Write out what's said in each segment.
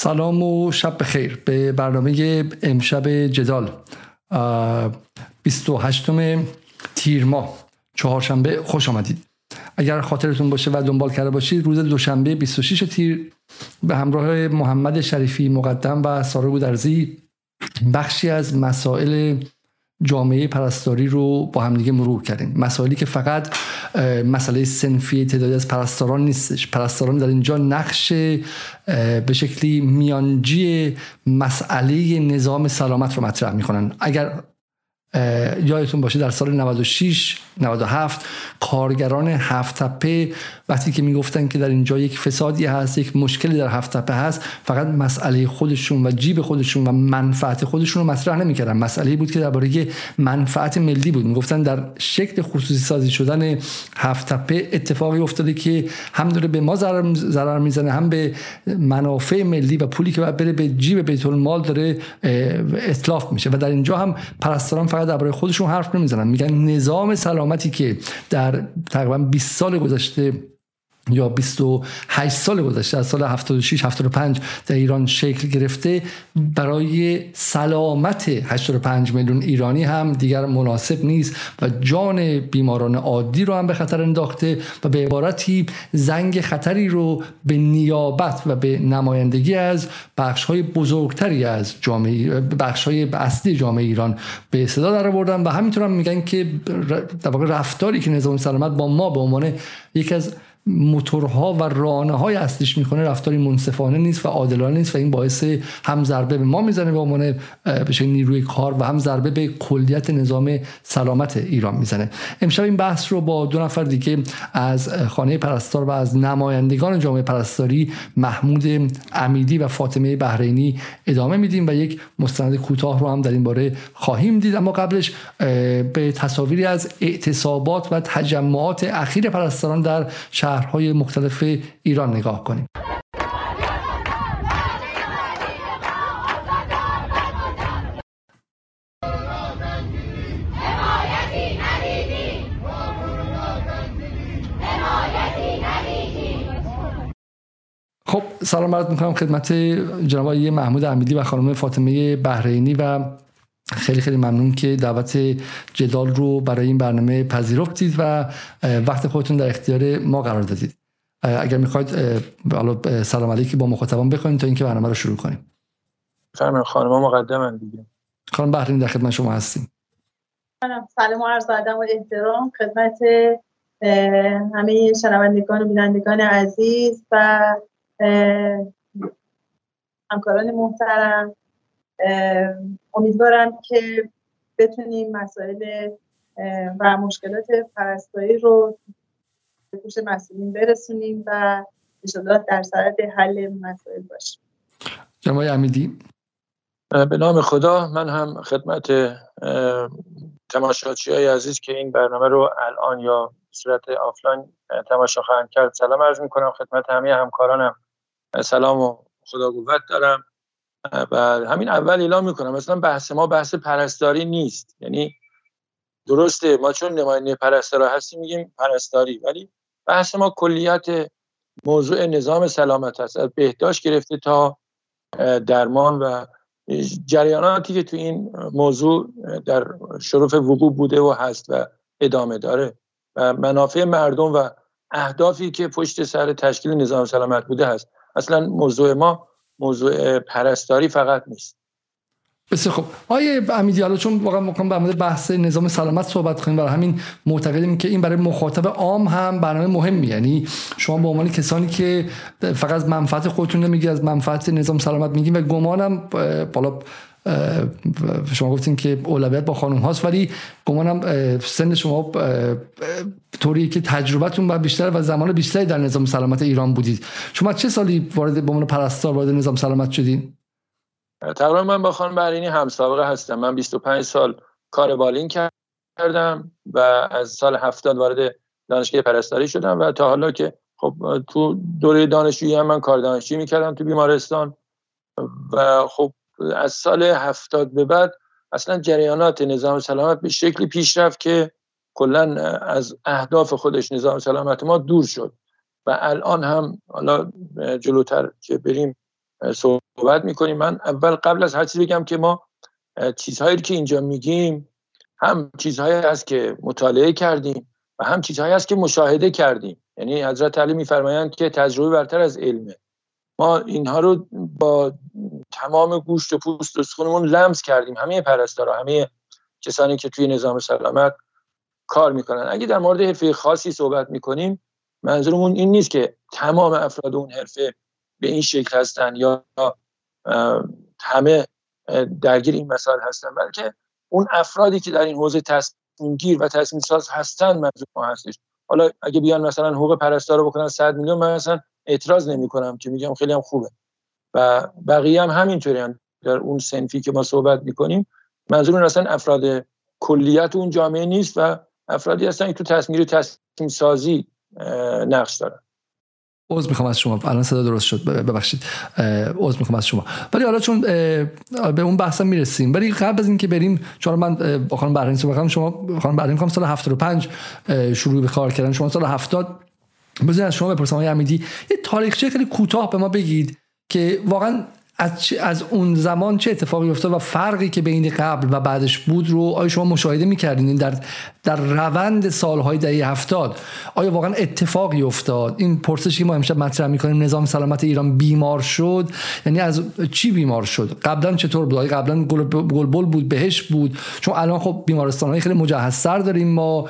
سلام و شب بخیر. به برنامه امشب جدال 28 تیر ماه چهارشنبه. خوش آمدید. اگر خاطرتون باشه و دنبال کرده باشید روز دوشنبه 26 تیر به همراه محمد شریفی مقدم و سارا گودرزی بخشی از مسائل جامعه پرستاری رو با همدیگه مرور کردیم. مسائلی که فقط مسئله سنفی تعدادی از پرستاران نیستش. پرستاران در اینجا نقش به شکلی میانجی مسئله نظام سلامت رو مطرح می‌کنن. اگر یادتون باشه در سال 96 97 کارگران هفت تپه وقتی که می‌گفتن که در اینجا یک فسادی هست یک مشکلی در هفت تپه هست فقط مسئله خودشون و جیب خودشون و منفعت خودشون رو مطرح نمی‌کردن. مسئله بود که درباره منفعت ملی بود. می‌گفتن در شکل خصوصی سازی شدن هفت تپه اتفاقی افتاده که هم داره به ما ضرر می‌زنه هم به منافع ملی و پولی که باید بره به جیب بیت المال داره اطلاف میشه. و در اینجا هم پرستاران فقط درباره خودشون حرف نمی‌زنن. میگن نظام سلامتی که در تقریبا 20 سال گذشته یا 28 سال گذشته از سال 76 75 در ایران شکل گرفته. برای سلامت 85 میلیون ایرانی هم دیگر مناسب نیست و جان بیماران عادی رو هم به خطر انداخته و به عبارتی زنگ خطری رو به نیابت و به نمایندگی از بخش های بزرگتری از جامعه بخش های اصلی جامعه ایران به صدا در آوردن و همینطور هم میگن که در واقع رفتاری که نظام سلامت با ما به عنوان یکی از موتورها و رانه های اصلیش می‌کنه رفتاری منصفانه نیست و عادلانه نیست و این باعث هم ضربه به ما می‌زنه به عنوان نیروی کار و هم ضربه به کلیت نظام سلامت ایران می‌زنه. امشب این بحث رو با دو نفر دیگه از خانه پرستار و از نمایندگان جامعه پرستاری محمود امیدی و فاطمه بحرینی ادامه میدیم و یک مستند کوتاه رو هم در این باره خواهیم دید. اما قبلش به تصاویری از اعتصابات و تجمعات اخیر پرستاران در شهر شهرهای مختلف ایران نگاه کنیم. خب سلام عرض می‌کنم خدمت جناب محمود امیدی و خانم فاطمه بحرینی و خیلی خیلی ممنون که دعوت جدال رو برای این برنامه پذیرفتید و وقت خودتون در اختیار ما قرار دادید. اگر می‌خواید حالا سلام علیکی با مخاطبان بکنیم تا اینکه برنامه رو شروع کنیم. فرمایید خانم مقدمن دیگه. خانم بحرین در خدمت شما هستیم. سلام و عرض ادب و احترام. خدمت همه شنوندگان و بینندگان عزیز و همکاران محترم. امیدوارم که بتونیم مسائل و مشکلات پرستاری رو به گوش مسئولین برسونیم و انشاءالله در سرد حل مسائل باشیم. جناب امیدی. به نام خدا من هم خدمت تماشاچی های عزیز که این برنامه رو الان یا صورت آفلاین تماشا خواهند کرد. سلام عرض می کنم خدمت همه همکارانم. سلام و خدا قوت دارم. و همین اول اعلام می‌کنم. مثلا بحث ما بحث پرستاری نیست. یعنی درسته ما چون نماینده پرستارا هستیم میگیم پرستاری. ولی بحث ما کلیت موضوع نظام سلامت هست از بهداشت گرفته تا درمان و جریاناتی که تو این موضوع در شرف وقوع بوده و هست و ادامه داره. و منافع مردم و اهدافی که پشت سر تشکیل نظام سلامت بوده هست. اصلا موضوع ما موضوع پرستاری فقط نیست. بسیار خب آیه امیدی چون واقعا می‌خوام در مورد بحث نظام سلامت صحبت کنیم برای همین معتقدیم که این برای مخاطب عام هم برنامه مهمی. یعنی شما به عنوان کسانی که فقط از منفعت خودتون نمیگی از منفعت نظام سلامت میگیم و گمانم بالا شما گفتین که اولویت با خانم هاست ولی گمانم سن شما طوری که تجربتون بیشتر و زمان بیشتری در نظام سلامت ایران بودید. شما چه سالی وارد به عنوان پرستار وارد نظام سلامت شدین؟ تقریبا من با خانم برینی هم سابقه هستم. من 25 سال کار بالین کردم و از سال 70 وارد دانشگاه پرستاری شدم و تا حالا که خب تو دوره دانشجویی هم من کار دانشجویی می‌کردم تو بیمارستان و خب از سال 70 به بعد اصلا جریانات نظام سلامت به شکلی پیش رفت که کلا از اهداف خودش نظام سلامت ما دور شد. و الان هم حالا جلوتر که بریم صحبت می‌کنیم. من اول قبل از هر چیزی بگم که ما چیزهایی که اینجا میگیم هم چیزهایی هست که مطالعه کردیم و هم چیزهایی هست که مشاهده کردیم. یعنی حضرت علی میفرمایند که تجربه برتر از علمه. ما اینها رو با تمام گوشت و پوست و سخونمون لمس کردیم. همه پرستارا همه کسانی که توی نظام سلامت کار می‌کنن. اگه در مورد حرفه خاصی صحبت می‌کنیم منظورمون این نیست که تمام افراد اون حرفه به این شکل هستن یا همه درگیر این مسائل هستن. بلکه اون افرادی که در این حوزه تصمیم گیر و تصمیم ساز هستن منظور ما هستش. حالا اگه بیان مثلا حقوق پرستار رو بکنن 100 میلیون من مثلا اعتراض نمی کنم که میگم خیلی هم خوبه. و بقیه هم همینطوری هم در اون سنفی که ما صحبت می‌کنیم منظور اصلا افراد کلیت اون جامعه نیست و افرادی هستن که تو تصمیم تصمیم سازی نقش دارن. عذر می‌خوام از شما. الان صدا درست شد. ببخشید. عذر می‌خوام از شما. ولی حالا چون به اون بحثم می‌رسیم. ولی قبل از اینکه بریم چون من با خانم برهنی صحبت شما خانم برهنی می‌خوام سال 75 شروع به کار کردن. شما سال 70 بذارید از شما بپرسم آقای امیدی یه تاریخچه خیلی کوتاه به ما بگید که واقعا از, از اون زمان چه اتفاقی افتاد و فرقی که بین قبل و بعدش بود رو آیا شما مشاهده می‌کردین؟ در در روند سالهای دهه هفتاد آیا واقعا اتفاقی افتاد؟ این پرسشی ما امشب مطرح می‌کنیم. نظام سلامت ایران بیمار شد. یعنی از چی بیمار شد؟ قبلا چطور بود؟ قبلا گلبل بود بهش بود؟ چون الان خب بیمارستان های خیلی مجهزتر داریم ما.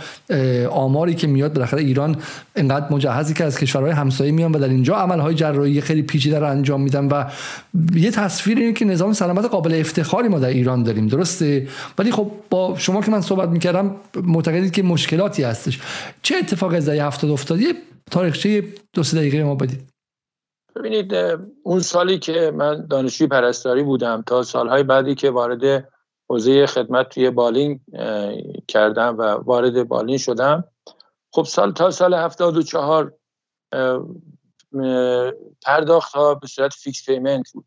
آماری که میاد بالاخره ایران انقدر مجهزی که از کشورهای همسایه میان و در اینجا عملهای جراحی خیلی پیچیده رو انجام میدن و یه تصویر اینه که نظام سلامت قابل افتخاری ما در ایران داریم. درسته؟ ولی خب با شما که من صحبت می‌کردم معتقدید که مشکلاتی هستش. چه اتفاق از دهه هفتاد افتاد؟ یه تاریخچه دو سه دقیقه ما بدید. ببینید اون سالی که من دانشجوی پرستاری بودم تا سالهای بعدی که وارد حوزه خدمت توی بالین کردم و وارد بالین شدم. خب سال تا سال 74 پرداخت ها به صورت fix payment بود.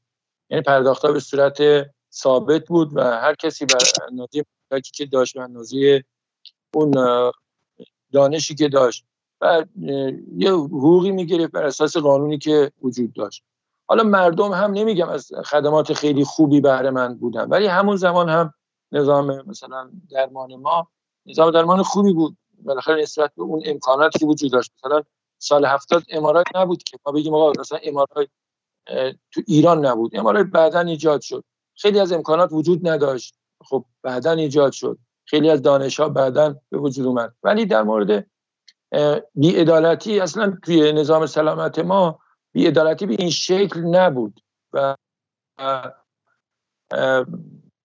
یعنی پرداخت ها به صورت ثابت بود و هر کسی بر اندازه که داشت به اندازه اون دانشی که داشت و یه حقوقی می‌گرفت بر اساس قانونی که وجود داشت. حالا مردم هم نمیگم از خدمات خیلی خوبی بهره من بودن ولی همون زمان هم نظام مثلا درمان ما نظام درمان خوبی بود. بالاخره نسبت به اون امکاناتی که وجود داشت مثلا سال هفتاد امارات نبود که ما بگیم آقا مثلا امارات تو ایران نبود. امارات بعدا ایجاد شد. خیلی از امکانات وجود نداشت. خب بعدا ایجاد شد. خیلی از دانش ها بعدا به وجود اومد. ولی در مورد بیعدالتی اصلا توی نظام سلامت ما بیعدالتی به این شکل نبود و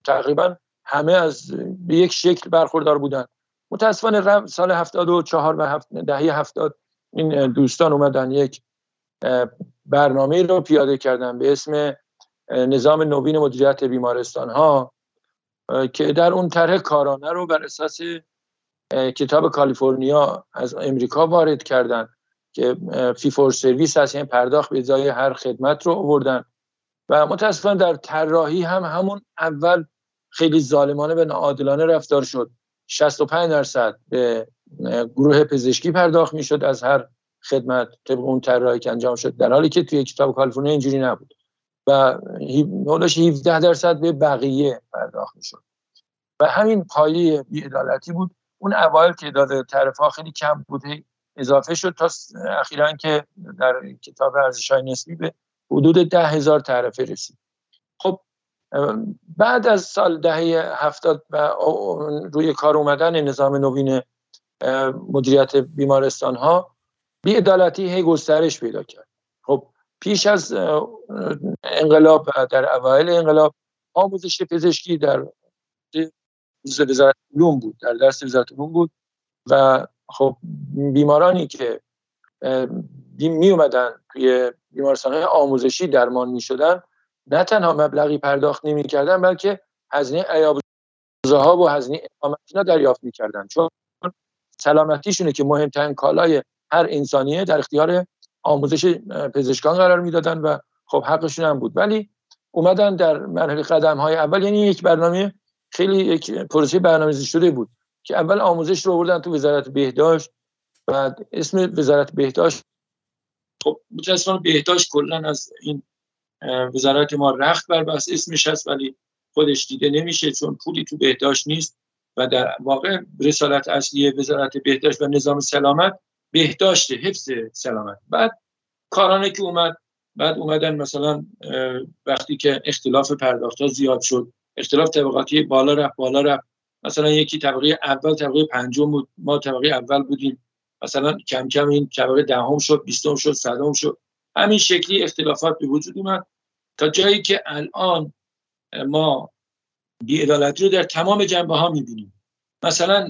تقریبا همه از به یک شکل برخوردار بودن. متاسفانه سال 74 و هفت دهه 70 این دوستان اومدن یک برنامه رو پیاده کردن به اسم نظام نوین مدیریت بیمارستان ها که در اون طرح کارانه رو بر اساس کتاب کالیفرنیا از امریکا وارد کردن که فی فور سرویس هست یعنی پرداخت به ازای هر خدمت رو آوردن. و متاسفانه در طراحی هم همون اول خیلی ظالمانه و ناعادلانه رفتار شد. 65 درصد به گروه پزشکی پرداخت می‌شد از هر خدمت طبق اون طراحی که انجام شد. در حالی که توی کتاب کالیفرنیا اینجوری نبود. و حدودش 17 درصد به بقیه پرداخت می‌شد. و همین پایه بیعدالتی بود. اون اوایل که داده طرف خیلی کم بوده اضافه شد تا اخیرا که در کتاب ارزش های نسبی به حدود ده هزار تعرفه رسید. خب بعد از سال دهه هفتاد و روی کار اومدن نظام نوین مدیریت بیمارستان ها بیعدالتی هی گسترش پیدا کرد. پیش از انقلاب در اوایل انقلاب آموزش پزشکی در وزارت علوم بود در دست وزارت علوم بود و خب بیمارانی که می اومدن توی بیمارستان آموزشی درمان می شدن نه تنها مبلغی پرداخت نمی کردن بلکه هزینه ایابزه ها و هزینه اقامت دریافت می کردن چون سلامتیشونه که مهمترین کالای هر انسانیه در اختیار آموزش پزشکان قرار می‌دادن و خب حقشون هم بود. ولی اومدن در مرحله قدم های اول یعنی یک برنامه خیلی یک پروسه برنامه‌ریزی شده بود که اول آموزش رو آوردن تو وزارت بهداشت بعد اسم وزارت بهداشت. خب متأسفانه بهداشت کلا از این وزارت ما رخت بر بس اسمش هست ولی خودش دیده نمیشه چون پولی تو بهداشت نیست و در واقع رسالت اصلی وزارت بهداشت و نظام سلامت بهداشت حفظ سلامت. بعد کارانه که اومد بعد اومدن مثلا وقتی که اختلاف پرداخت ها زیاد شد اختلاف طبقاتی بالا رفت بالا رفت. مثلا یکی طبقه اول طبقه پنجم بود ما طبقه اول بودیم. مثلا کم کم این طبقه دهم شد بیستم شد صدم شد. همین شکلی اختلافات به وجود اومد. تا جایی که الان ما بیعدالتی رو در تمام جنبه ها می‌بینیم. مثلا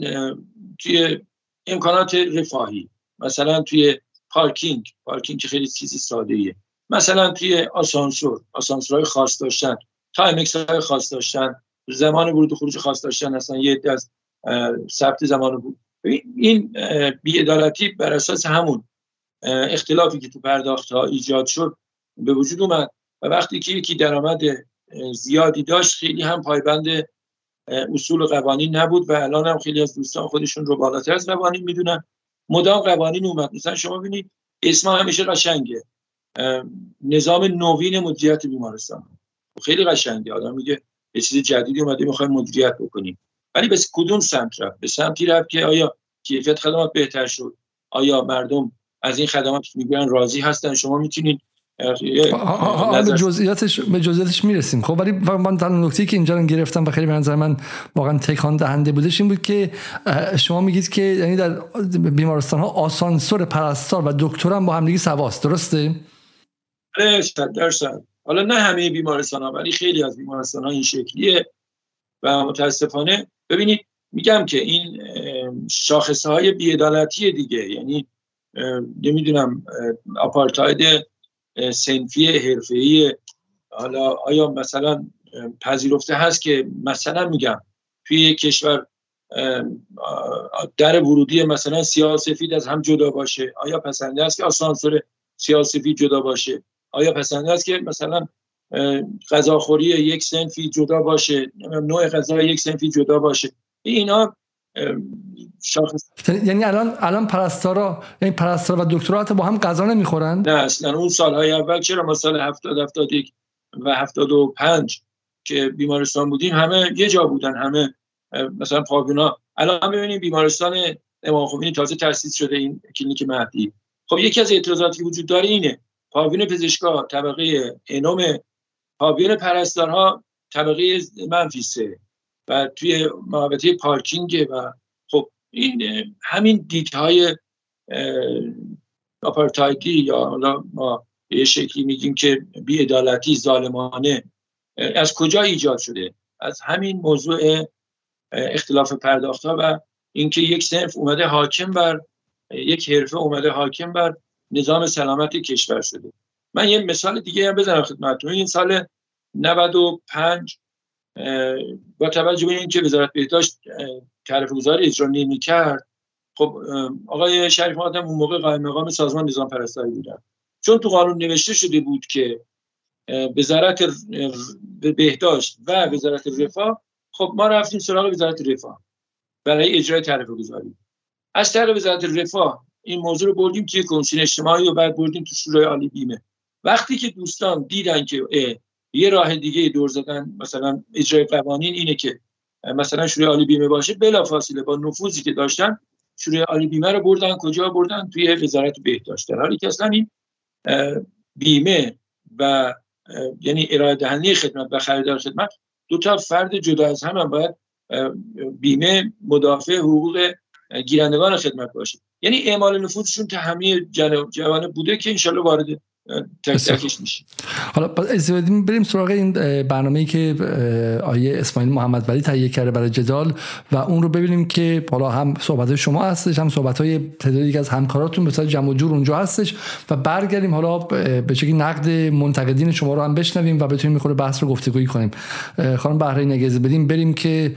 توی امکانات رفاهی. مثلا توی پارکینگ پارکینگ که خیلی چیزی ساده ایه مثلا توی آسانسور آسانسورهای خاص داشتن. time های خاص داشتن. زمان ورود و خروج خاص داشتن. اصلا یه از ثبت زمان بود. این بیعدالتی بر اساس همون اختلافی که تو پرداخت ها ایجاد شد به وجود اومد و وقتی که یکی درآمد زیادی داشت خیلی هم پایبند اصول قوانین نبود و الان هم خیلی از دوستان خودشون رو بالاتر از قوانین می‌دونن. مدام قوانین اومد. مثلا شما ببینید اسم همیشه قشنگه. نظام نوین مدیریت بیمارستان. خیلی قشنگه. آدم میگه یه چیز جدیدی اومده می‌خوایم مدیریت بکنیم. ولی به کدوم سمت رفت؟ به سمتی رفت که آیا کیفیت خدمات بهتر شد؟ آیا مردم از این خدمات میگن راضی هستن؟ شما می‌تونید به جزئیاتش به جزئیاتش می‌رسیم. خب ولی من در نکته که اینجا رو گرفتم و خیلی به نظر من واقعا تکان دهنده بودش این بود که شما میگید که یعنی در بیمارستان ها آسانسور پرستار و دکتر هم با همدیگه سواست. درسته؟ درصد حالا نه همه بیمارستان ها ولی خیلی از بیمارستان ها این شکلیه و متاسفانه ببینید میگم که این شاخصه های بیعدالتی دیگه. یعنی نمی‌دونم آپارتاید سنفی حرفه‌ای. حالا آیا مثلا پذیرفته هست که مثلا میگم توی یک کشور در ورودی مثلا سیاسفید از هم جدا باشه آیا پسنده است که آسانسور سیاسفید جدا باشه؟ آیا پسنده است که مثلا غذاخوری یک سنفی جدا باشه؟ نوع غذا یک سنفی جدا باشه؟ اینا شاخص یعنی الان الان پرستارا یعنی پرستارا و دکترا با هم غذا نمی‌خورن نه اصلا اون سالهای اول چرا ما سال 70 71 و 75 که بیمارستان بودیم همه یه جا بودن همه مثلا پاویونا. الان ببینیم بیمارستان امام خمینی تازه تاسیس شده این کلینیک مهدی. خب یکی از اعتراضاتی وجود داره اینه پاویون پزشکا طبقه انوم پاویون پرستارها طبقه منفی سه. و توی محوطه پارکینگ و این همین دیدهای آپارتایدی یا حالا ما یه شکلی میگیم که بیعدالتی ظالمانه از کجا ایجاد شده؟ از همین موضوع اختلاف پرداخت ها و اینکه یک سنف اومده حاکم بر یک حرفه اومده حاکم بر نظام سلامت کشور شده. من یه مثال دیگه هم بزنم خدمتتون. این سال 95 با توجه به اینکه وزارت بهداشت تعرفه گذاری اجرا نمی کرد خب آقای شریف آدم اون موقع قائم مقام سازمان نظام پرستاری بودن چون تو قانون نوشته شده بود که وزارت بهداشت و وزارت رفاه خب ما رفتیم سراغ وزارت رفاه برای اجرای تعرفه گذاری از طریق وزارت رفاه این موضوع رو بردیم توی کمیسیون اجتماعی و بعد بردیم تو شورای عالی بیمه. وقتی که دوستان دیدن که یه راه دیگه دور زدن مثلا اجرای قوانین اینه که مثلا شورای عالی بیمه باشه بلا فاصله با نفوذی که داشتن شورای عالی بیمه رو بردن کجا بردن؟ توی وزارت بهداشت در حالی که اصلا این بیمه و یعنی ارائه دهنده خدمت و خریدار خدمت دو تا فرد جدا از هم, هم باید بیمه مدافع حقوق گیرندگان خدمت باشه. یعنی اعمال نفوذشون تا همه جوانه بوده که انشالله وارد حالا بریم سراغ این برنامه‌ای که آیه اسماعیل محمد ولی تهیه کرده برای جدال و اون رو ببینیم که حالا هم صحبت شما هستش هم صحبت های تعدادی از همکاراتون به جمع جور اونجا هستش و برگردیم حالا به شکلی نقد منتقدین شما رو هم بشنویم و بتونیم می‌خوره بحث رو گفتگویی کنیم. خانم بهره نگزه بدیم بریم که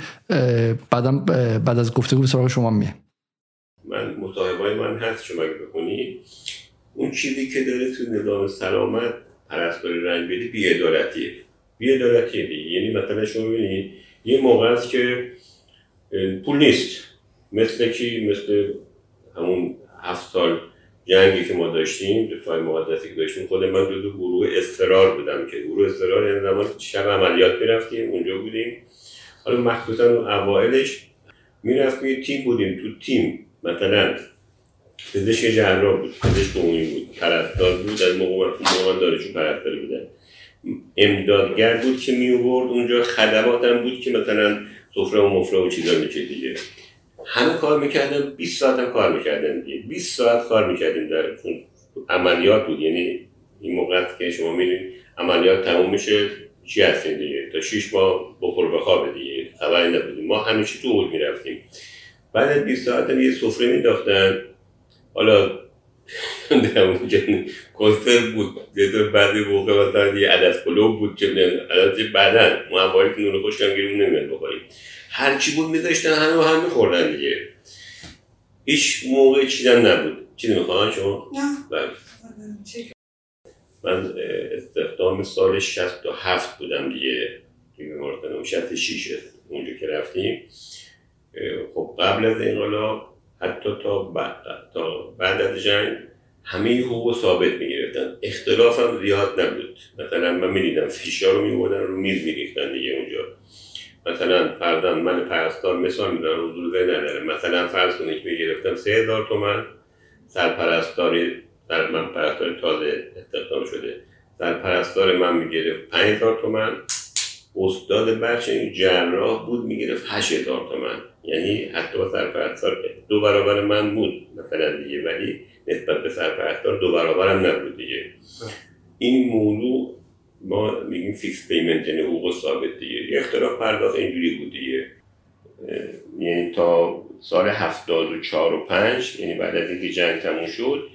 بعدم بعد از گفتگو به سراغ شما میه من مصاحبه من هست شما بکنید اون چیزی که داره تو نظام سلامت پرستاری رنگ بدی بیعدالتیه بیعدالتیه دیگه. یعنی مثلا شما ببینید یه موقع است که پول نیست. مثل کی؟ مثل همون هفت سال جنگی که ما داشتیم دفاع مقدسی که داشتیم خود من جزو گروه استرار بودم که. گروه استرار یعنی زمان شب عملیات می‌رفتیم اونجا بودیم. حالا مخصوصا اوائلش می‌رفتیم تیم بودیم تو تیم. مثلا پزشک جراح بود پزشک عمومی بود پرستار بود از موقع من دارشون پرستاری بودن امدادگر بود که می اونجا خدمات هم بود که مثلا سفره و مفره و چیزا دیگه. همه کار می‌کردن 20 ساعت هم کار می‌کردن دیگه. 20 ساعت کار می‌کردیم در عملیات بود. یعنی این موقع که شما می‌دونید عملیات تموم میشه چی هستین دیگه؟ تا 6 ماه بخور بخواب دیگه خبری نبودیم. ما همیشه تو اول می‌رفتیم. بعد از 20 ساعت هم یه سفره میداختن. حالا کنسر بود. یه دور بعدی موقع مثلا یه عدس پلو بود که عدس ما هم که نون خوشم گیریم نمیاد بخوریم. هر چی بود میذاشتن همه هم میخوردن دیگه. هیچ موقع چیدن نبود. چی می‌خواهن شما؟ بله. من استخدام سال 67 بودم دیگه. توی بیمارستان 66 اونجا که رفتیم. خب قبل از انقلاب حتی تا بعد, تا بعد از جنگ همه حقوق ثابت می‌گرفتن. اختلاف هم زیاد نبود. مثلا من می‌دیدم فیشا رو میبودن رو میز میریختن دیگه اونجا. مثلا فرضاً من پرستار مثال می‌دونم حضور ذهن نداره. مثلا فرض کنید می‌گرفتم سه هزار تومن. سرپرستاری در من پرستار تازه استخدام شده. سرپرستار من می‌گرفت پنج هزار تومن. استاد بچه جراح بود می‌گرفت هشت هزار تومن. یعنی حتی با سرپرستار دو برابر من بود مثلا دیگه ولی نسبت به سرپرستار دو برابرم نبود دیگه. این موضوع ما میگیم fix payment یعنی حقوق ثابت دیگه. اختلاف پرداخت اینجوری بود دیگه. یعنی تا سال 74 و 5 یعنی بعد از اینکه جنگ تموم شد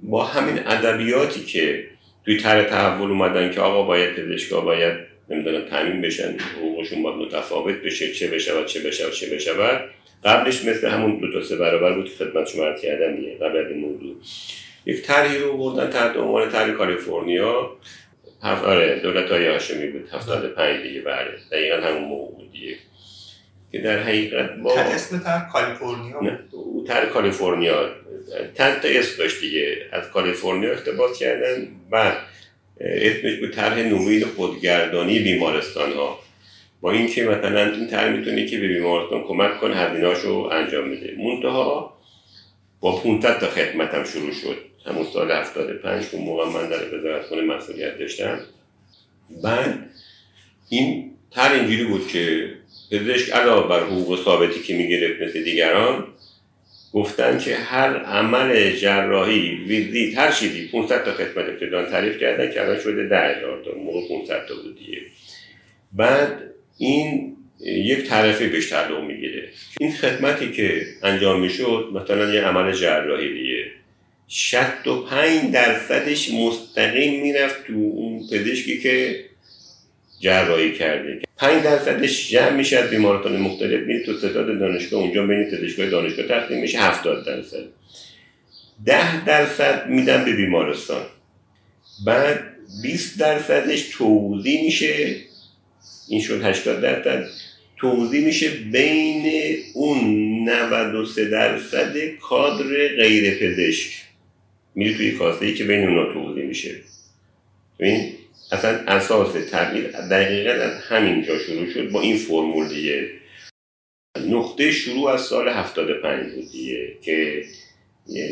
با همین ادبیاتی که توی طرح تحول اومدن که آقا باید پزشکا باید نمی‌دونم تامین بشن حقوقشون باید متفاوت بشه چه بشود چه بشود چه بشود. قبلش مثل همون دو تا سه برابر بود که خدمت شما کردن دیگه قبل از موضوع. یک طرحی رو بردن تحت عنوان طرح کالیفرنیا. هفت آره دولت های هاشمی بود. هفتاد پنج دیگه بله. دقیقا همون موقع بود دیگه. که در حقیقت با اسم تر کالیفرنیا بود. تر کالیفرنیا. چند تا اسم داشت دیگه. از کالیفرنیا اختباس کردن. بعد اسمش به طرح نوین خودگردانی بیمارستان ها با اینکه مثلا این طرح می‌تونه که به بیمارستان کمک کنه هزینه‌اشو انجام میده منتها با 500 تا خدمتم شروع شد. همون سال 75 که موقع من در وزارتخانه مسئولیت داشتم. بعد این تر اینجوری بود که پزشک علاوه بر حقوق ثابتی که می‌گرفت مثل دیگران گفتن که هر عمل جراحی ویزیت هر چیزی 500 تا خدمت ابتدان تعریف کردن که الان شده 10 هزار تا موقع 500 تا بود دیگه. بعد این یک طرفی بهش تعلق می‌گیره. این خدمتی که انجام می‌شد مثلا یه عمل جراحی دیگه. 65 درصدش مستقیم می‌رفت تو اون پزشکی که جراحی کرده. 5 درصدش جمع میشه از بیمارستان مختلف میره تو ستاد دانشگاه اونجا بین پزشکای دانشگاه تقسیم میشه 70 درصد. 10 درصد میدن به بیمارستان. بعد 20 درصدش توضیح میشه. این شد 80 درصد. توضیح میشه بین اون 93 درصد کادر غیر پزشک میره توی کاسه ای که بین اونا توضیح میشه. ببین؟ اصلا اساس تغییر دقیقا از همینجا شروع شد با این فرمول دیگه نقطه شروع از سال 75 بود که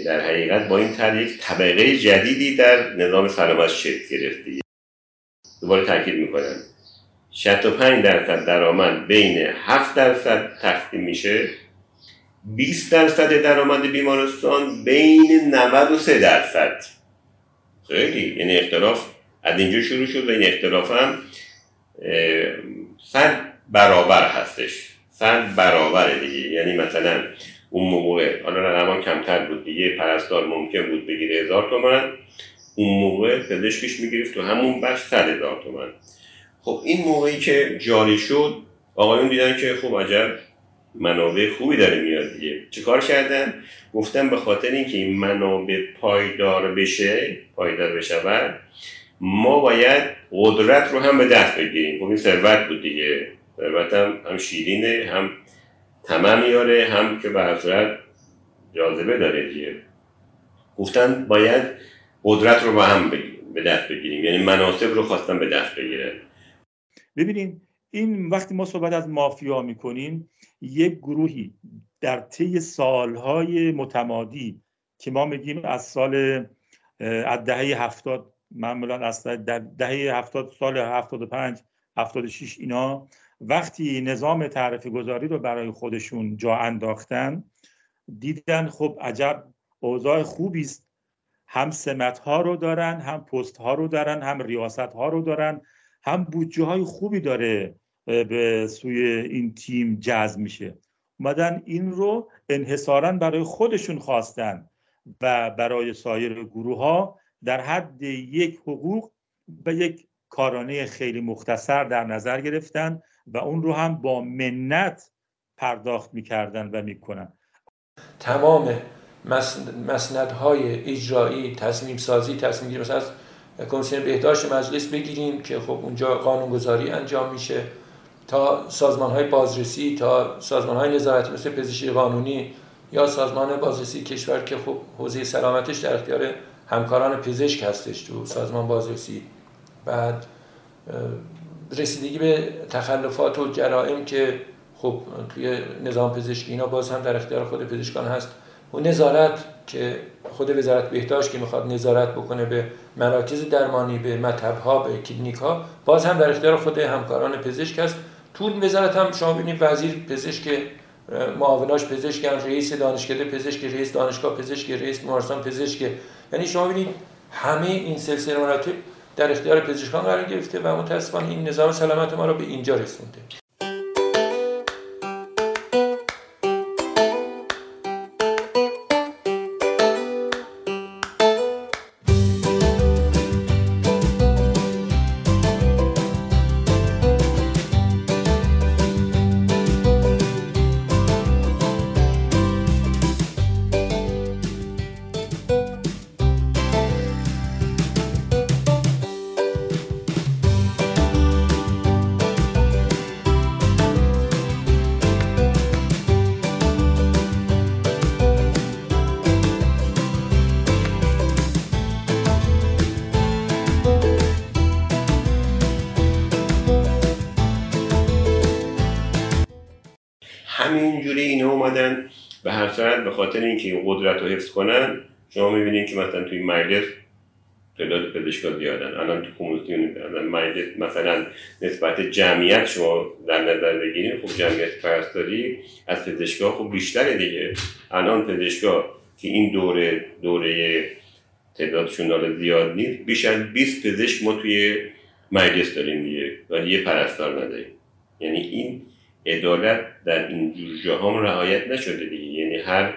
در حقیقت با این طرح طبقه جدیدی در نظام سلامت شکل گرفت دیگه دوباره تاکید می‌کنم. 65 درصد درآمد بین 7 درصد تقسیم میشه. 20 درصد درآمد بیمارستان بین 93 درصد. خیلی یعنی اختلاف از اینجا شروع شد و این اختلاف هم صد برابر هستش. صد برابر دیگه. یعنی مثلا اون موقع حالا رقم کمتر بود دیگه. پرستار ممکن بود بگیره هزار تومن. اون موقع پزشکش می‌گرفت تو همون بخش صد هزار تومن. خب این موقعی که جاری شد آقایون دیدن که خب عجب منابع خوبی داره میاد دیگه. چیکار کردن؟ گفتن به خاطر اینکه این منابع پایدار بشه پایدار بشود ما باید قدرت رو هم به دست بگیریم. خب این ثروت بود دیگه. ثروت هم, هم شیرینه هم تمام میاره هم که به صورت جاذبه داره دیگه. گفتن باید قدرت رو با هم به دست بگیریم. یعنی مناسب رو خواستن به دست بگیرن. ببینید این وقتی ما صحبت از مافیا می‌کنیم یک گروهی در طی سالهای متمادی که ما میگیم از سال از دهه هفتاد معمولا از در دهه هفتاد سال هفتاد و پنج هفتاد شیش اینا وقتی نظام تعرف گذاری رو برای خودشون جا انداختن دیدن خب عجب اوضاع خوبی است. هم سمت ها رو دارن هم پست ها رو دارن هم ریاست ها رو دارن هم بودجه های خوبی داره به سوی این تیم جذب میشه. اومدن این رو انحصارا برای خودشون خواستن و برای سایر گروه ها در حد یک حقوق و یک کارانه خیلی مختصر در نظر گرفتن و اون رو هم با منت پرداخت می‌کردن و می‌کنن. تمام مسندهای اجرایی تصمیم سازی تصمیم گیری مثلا از کمیسیون بهداشت مجلس بگیریم که خب اونجا قانونگذاری انجام میشه تا سازمان های بازرسی تا سازمان های نظارتی مثل پزشکی قانونی یا سازمان بازرسی کشور که خب حوزه سلامتش در اختیار همکاران پزشک هستش تو سازمان بازرسی. بعد رسیدگی به تخلفات و جرائم که خب توی نظام پزشکی اینا باز هم در اختیار خود پزشکان هست. و نظارت که خود وزارت بهداشت که می‌خواد نظارت بکنه به مراکز درمانی به مطب ها به کلینیک ها باز هم در اختیار خود همکاران پزشک هست. طول وزارت هم شما ببینید وزیر پزشک معاوناش پزشکن رئیس دانشکده پزشک رئیس دانشگاه پزشک رئیس بیمارستان پزشک. یعنی شما ببینید همه این سلسله مراتب در اختیار پزشکان قرار گرفته و متاسفانه این نظام سلامت ما را به اینجا رسونده. کنن شما می‌بینید که مثلا توی مجلس تعداد پزشکا زیادن. الان تو کمیسیون مجلس مثلا نسبت جمعیت شما در نظر بگیرید خب جمعیت پرستاری از پزشکا خب بیشتره دیگه. الان پزشکا که این دوره دوره تعدادشون داره زیاد نیست بیش از 20 پزشک ما توی مجلس داریم دیگه ولی یه پرستار نداریم. یعنی این عدالت در این جور جاها رعایت نشده دیگه. یعنی هر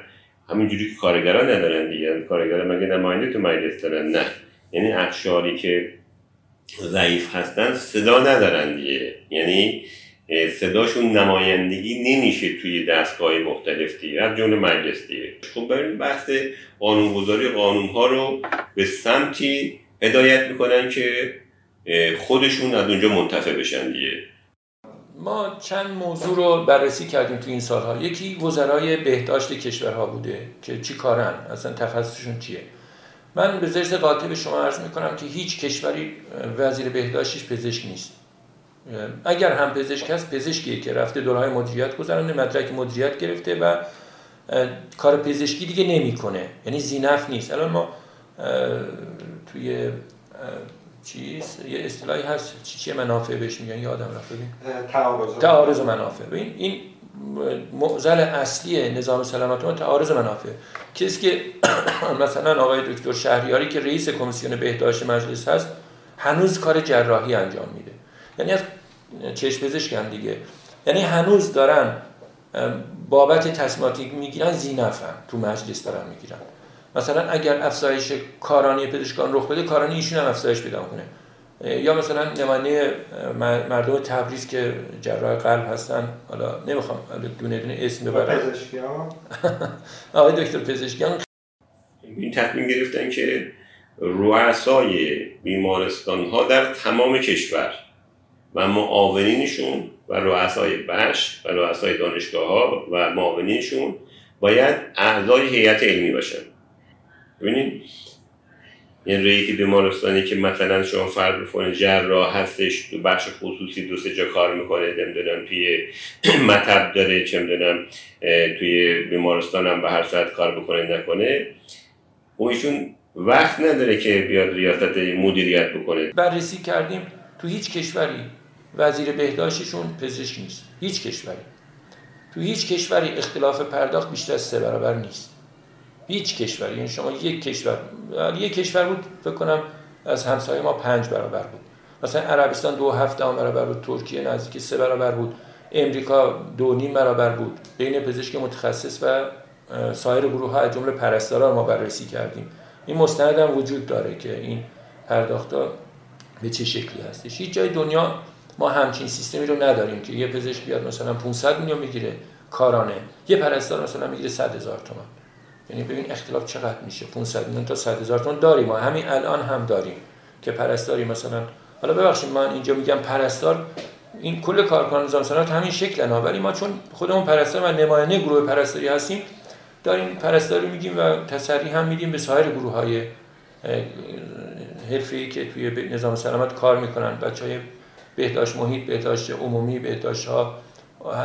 همینجوری که کارگران ندارن دیگه. کارگران مگه نماینده تو مجلس دارن؟ نه. یعنی اخشاری که ضعیف هستن صدا ندارن دیگه. یعنی صداشون نمایندگی نمیشه توی دستگاه مختلف دیگه. از جمله مجلس دیگه. خب برای بحث قانونگذاری. قانون ها رو به سمتی هدایت می‌کنن که خودشون از اونجا منتفع بشن دیگه. ما چند موضوع رو بررسی کردیم تو این سالها. یکی وزرای بهداشت کشورها بوده که چی کارن؟ اصلا تخصصشون چیه؟ من به زرس قاطع به شما عرض می‌کنم که هیچ کشوری وزیر بهداشتش پزشک نیست. اگر هم پزشک هست پزشکیه که رفته دورهای مدیریت گذرانده مدرک مدیریت گرفته و کار پزشکی دیگه نمی‌کنه. یعنی زینف نیست. الان ما توی چیز؟ یه اصطلاحی هست. چی چی منافع بهش میگن؟ یادم رفت. ببین. تعارض تعارض منافع. ببین این معضل اصلی نظام سلامت ما تعارض منافع. کسی که مثلا آقای دکتر شهریاری که رئیس کمیسیون بهداشت مجلس هست هنوز کار جراحی انجام میده. یعنی از چشم پزشکن دیگه. یعنی هنوز دارن بابت تصمیماتی می‌گیرن زینفن. تو مجلس دارن می‌گیرن. مثلا اگر افزایش کارانی پزشکان رخ بده کارانی ایشون هم افزایش پیدا کنه یا مثلا نماینده مردم تبریز که جراح قلب هستن حالا نمی‌خوام دونه دونه اسم ببرم. آقای دکتر پزشکیان این تصمیم گرفتن که رؤسای بیمارستان ها در تمام کشور و معاونینشون و رؤسای بخش و رؤسای دانشگاه ها و معاونینشون باید اعضای هیئت علمی باشن. ببینید یعنی رئیس بیمارستانی که مثلا شما فرض بکنید جراح هستش تو بخش خصوصی دو سه جا کار می‌کنه نمی‌دونم توی مطب داره چه می‌دونم توی بیمارستان هم به هر ساعت کار بکنه نکنه. و ایشون وقت نداره که بیاد ریاست مدیریت بکنه. بررسی کردیم تو هیچ کشوری وزیر بهداشتشون پزشک نیست. هیچ کشوری. تو هیچ کشوری اختلاف پرداخت بیشتر از سه برابر نیست. هیچ کشوری یعنی شما یک کشور یک کشور بود فکر کنم از همسایه ما پنج برابر بود. مثلا عربستان دو هفته هم برابر بود ترکیه نزدیک سه برابر بود امریکا دو نیم برابر بود. بین پزشک متخصص و سایر گروه ها از جمله پرستارا ما بررسی کردیم. این مستند هم وجود داره که این پرداختا به چه شکلی هستش. هیچ جای دنیا ما همچین سیستمی رو نداریم که یه پزشک بیاد مثلا 500 میلیون می‌گیره کارانه. یه پرستار مثلا می‌گیره 100 هزار تومان. یعنی ببین اختلاف چقدر میشه 500 میلیون تا 100 هزار تومان داریم ما همین الان هم داریم که پرستاری مثلا. حالا ببخشید من اینجا میگم پرستار این کل کارکنان نظام سلامت همین شکل ولی ما چون خودمون پرستار و نماینده گروه پرستاری هستیم داریم پرستاری میگیم و تسری هم میدیم به سایر گروه های حرفی که توی نظام سلامت کار می‌کنن. بچه های بهداشت محیط بهداشت عمومی بهداشت ها